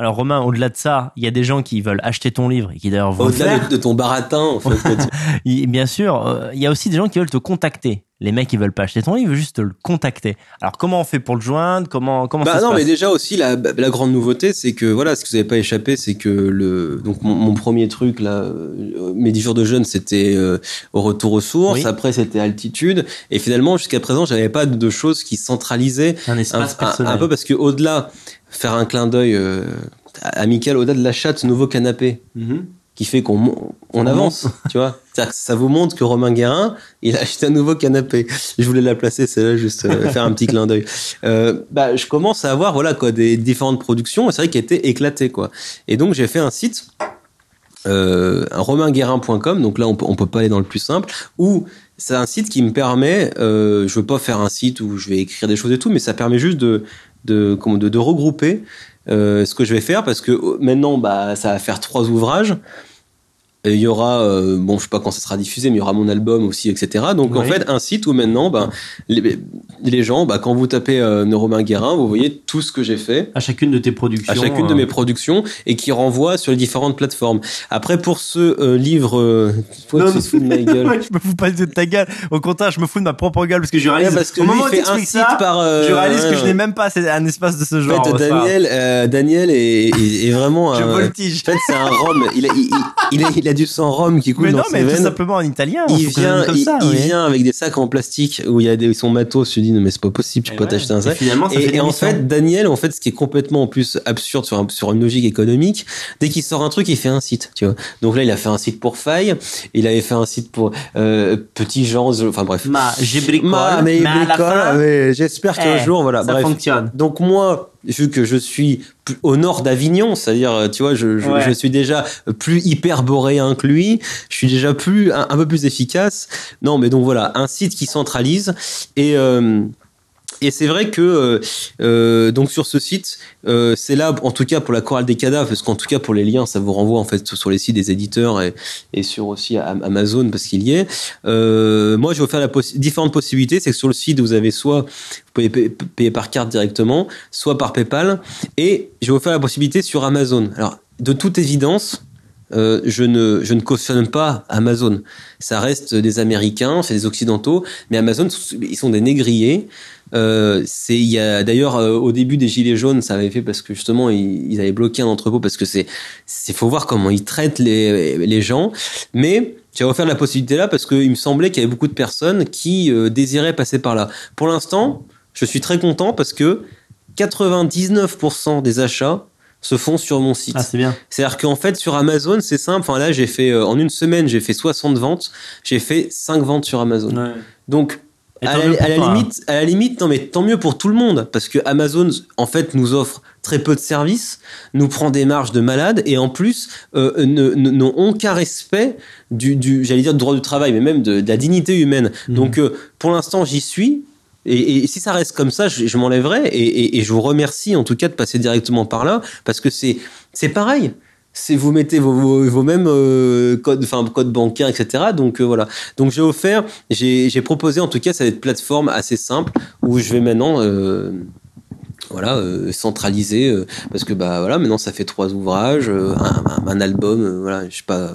Alors Romain, au-delà de ça, il y a des gens qui veulent acheter ton livre et qui d'ailleurs vont au-delà de, de ton baratin en fait que Il- Bien sûr, euh, il y a aussi des gens qui veulent te contacter. Les mecs, ils veulent pas acheter ton livre, ils veulent juste te le contacter. Alors comment on fait pour le joindre? Comment comment ça Bah se non, passe? mais déjà aussi la, la grande nouveauté, c'est que voilà, ce que vous n'avez pas échappé, c'est que le donc mon, mon premier truc là, euh, mes 10 jours de jeûne, c'était euh, au retour aux sources. Oui. Après, c'était altitude. Et finalement, jusqu'à présent, j'avais pas de choses qui centralisaient un espace un- personnel. un peu parce que au-delà faire un clin d'œil euh, amical, au-delà de l'achat de ce nouveau canapé Mhm. Qui fait qu'on on avance, tu vois. C'est-à-dire que ça vous montre que Romain Guérin, il a acheté un nouveau canapé. Je voulais la placer, c'est là juste euh, faire un petit clin d'œil. Euh, bah, je commence à avoir voilà quoi des différentes productions. C'est vrai qu'il a été éclaté quoi. Et donc j'ai fait un site. Euh, romainguérin.com donc là on peut, on peut pas aller dans le plus simple où c'est un site qui me permet euh, je veux pas faire un site où je vais écrire des choses et tout mais ça permet juste de de comment de, de regrouper euh, ce que je vais faire parce que euh, maintenant bah ça va faire trois ouvrages Et il y aura euh, bon je sais pas quand ça sera diffusé mais il y aura mon album aussi etc donc en fait un site où maintenant bah, les, les gens bah, quand vous tapez euh, Romain Guérin vous voyez tout ce que j'ai fait À chacune de tes productions. à chacune de euh, mes productions et qui renvoie sur les différentes plateformes. Après, pour ce euh, livre, toi, Non, tu te fous de ma gueule. Je me fous pas de ta gueule. Au contraire, je me fous de ma propre gueule parce que je réalise. Ouais, parce que au moment où fait un site ça, par. je réalise que je n'ai même pas un espace de ce En genre. fait, pas grave. Daniel, Daniel est, est, est vraiment je un. voltige. En fait, c'est un rhum. Il a, il, il, il a, il a du sang rhum qui coule Mais dans non, ses mais tout veines. simplement en italien. Il vient, comme il, ça. il oui. vient avec des sacs en plastique où il y a des, son matos. Je dis non mais c'est pas possible, tu Et peux ouais. t'acheter un Et sac. finalement, ça fait Et, en fait, Daniel, en fait, ce qui est complètement en plus absurde sur, un- sur une logique économique, dès qu'il sort un truc, il fait un site, tu vois. Donc là, il a fait un site pour Faille, il avait fait un site pour euh, Petit Jean, enfin bref. Ma, j'ai bricole. Ma, mais j'espère qu'un eh, jour, voilà, ça bref. fonctionne. Donc moi, vu que je suis au nord d'Avignon, c'est-à-dire, euh, tu vois, je, je, Ouais. je suis déjà plus hyperboréen que lui, je suis déjà plus un, un peu plus efficace. Non, mais donc voilà, un site qui centralise et euh, et c'est vrai que euh, euh, donc sur ce site, euh, c'est là en tout cas pour la chorale des cadavres, parce qu'en tout cas pour les liens, ça vous renvoie en fait sur les sites des éditeurs et, et sur aussi Am- Amazon parce qu'il y est. Moi, je vais vous faire la différentes possibilités. C'est que sur le site, vous avez soit vous pouvez payer, par carte directement, soit par PayPal, et je vais vous faire la possibilité sur Amazon. Alors, de toute évidence. je ne je ne cautionne pas Amazon. Ça reste des Américains, c'est des Occidentaux, mais Amazon ils sont des négriers. Euh, c'est il y a d'ailleurs euh, au début des gilets jaunes ça avait fait parce que justement ils, ils avaient bloqué un entrepôt parce que c'est c'est faut voir comment ils traitent les les gens mais j'ai offert la possibilité là parce qu'il me semblait qu'il y avait beaucoup de personnes qui euh, désiraient passer par là pour l'instant je suis très content parce que 99% des achats se font sur mon site Ah, c'est bien. c'est-à-dire qu'en fait, sur Amazon, c'est simple. Enfin, là, j'ai fait, en une semaine, j'ai fait 60 ventes. J'ai fait 5 ventes sur Amazon. Donc, à la, à hein. limite, à la limite, non, mais tant mieux pour tout le monde. Parce que Amazon, en fait, nous offre très peu de services, nous prend des marges de malade et en plus, euh, n'ont aucun respect du, du j'allais dire, du droit du travail, mais même de, de la dignité humaine. Mhm. Donc, euh, pour l'instant, j'y suis. Et, et, si ça reste comme ça, je, je m'enlèverai et, et, et, je vous remercie en tout cas de passer directement par là parce que c'est c'est pareil. C'est vous mettez vos, vos, vos mêmes euh, codes, enfin codes bancaires, etc. Donc euh, voilà. Donc j'ai offert, j'ai proposé en tout cas cette plateforme assez simple où je vais maintenant euh, voilà euh, centralisé euh, parce que bah voilà maintenant ça fait trois ouvrages euh, un, un, album voilà je sais pas.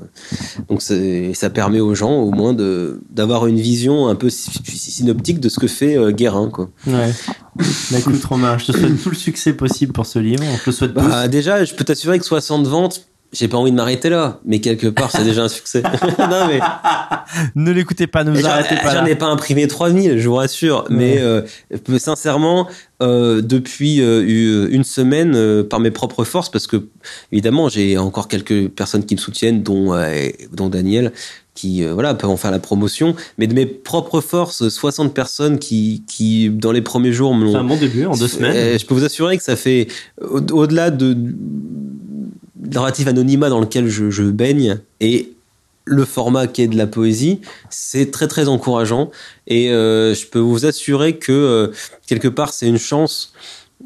Donc ça permet aux gens au moins de d'avoir une vision un peu synoptique de ce que fait Guérin quoi. Ouais. Bah écoute Romain je te souhaite tout le succès possible pour ce livre. On te le souhaite bah, déjà je peux t'assurer que 60 ventes j'ai pas envie de m'arrêter là, mais quelque part, c'est déjà un succès. non, mais... ne l'écoutez pas, ne vous arrêtez pas. J'en ai pas imprimé 3000, je vous rassure, mais euh, sincèrement, euh, depuis euh, une semaine, euh, par mes propres forces, parce que évidemment, j'ai encore quelques personnes qui me soutiennent, dont, euh, dont Daniel, qui voilà peuvent en faire la promotion mais de mes propres forces 60 personnes qui qui dans les premiers jours c'est un bon début en deux semaines je peux vous assurer que ça fait au-delà de narratif anonymat dans lequel je, je baigne et le format qui est de la poésie, c'est très très encourageant et euh, je peux vous assurer que euh, quelque part c'est une chance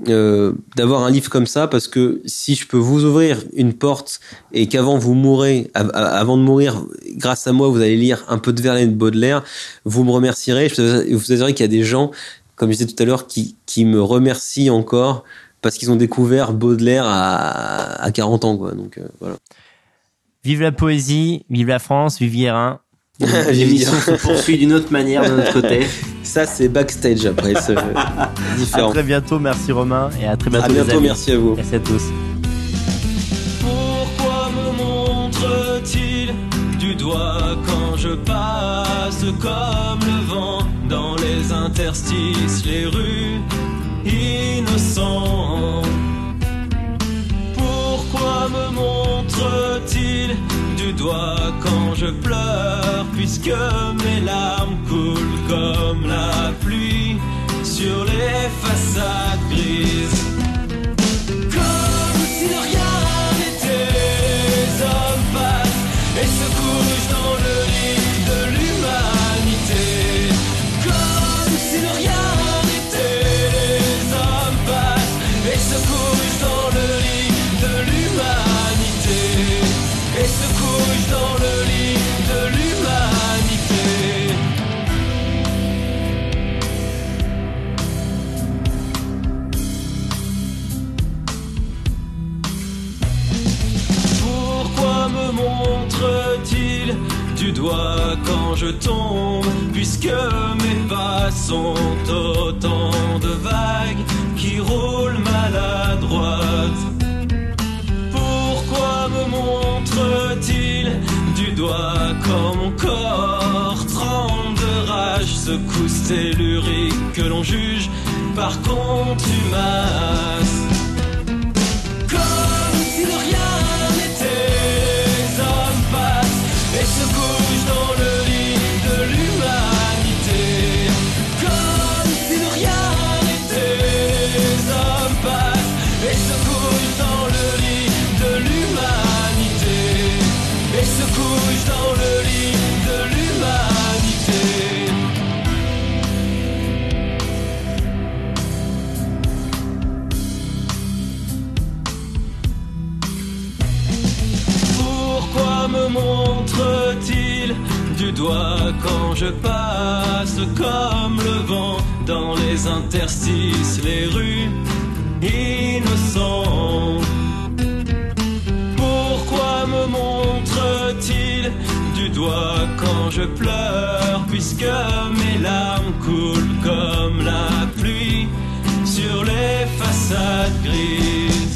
euh, d'avoir un livre comme ça parce que si je peux vous ouvrir une porte et qu'avant vous mourrez, avant de mourir, grâce à moi vous allez lire un peu de Verlaine de Baudelaire, vous me remercierez. Je vous assurer qu'il y a des gens, comme je disais tout à l'heure, qui, qui me remercient encore parce qu'ils ont découvert Baudelaire à, à 40 ans. Quoi. Donc, euh, voilà. Vive la poésie, vive la France, vive Guérin. L'émission se poursuit d'une autre manière de notre côté. Ça, c'est backstage après. C'est différent. À très bientôt, merci Romain, et à très bientôt. À bientôt, merci à vous. Merci à tous. Pourquoi me montre-t-il du doigt quand je passe comme le vent dans les interstices, les rues innocent. Pourquoi me montre-t-il du doigt quand je pleure, puisque mes larmes coulent comme la pluie sur les façades grises? Doigt quand je tombe, puisque mes pas sont autant de vagues qui roulent maladroite? Pourquoi me montre-t-il du doigt quand mon corps tremble de rage, secousse tellurique que l'on juge par contumace? Comme se couchent dans le me montre-t-il du doigt quand je passe comme le vent dans les interstices, les rues innocents? Pourquoi me montre-t-il du doigt quand je pleure puisque mes larmes coulent comme la pluie sur les façades grises?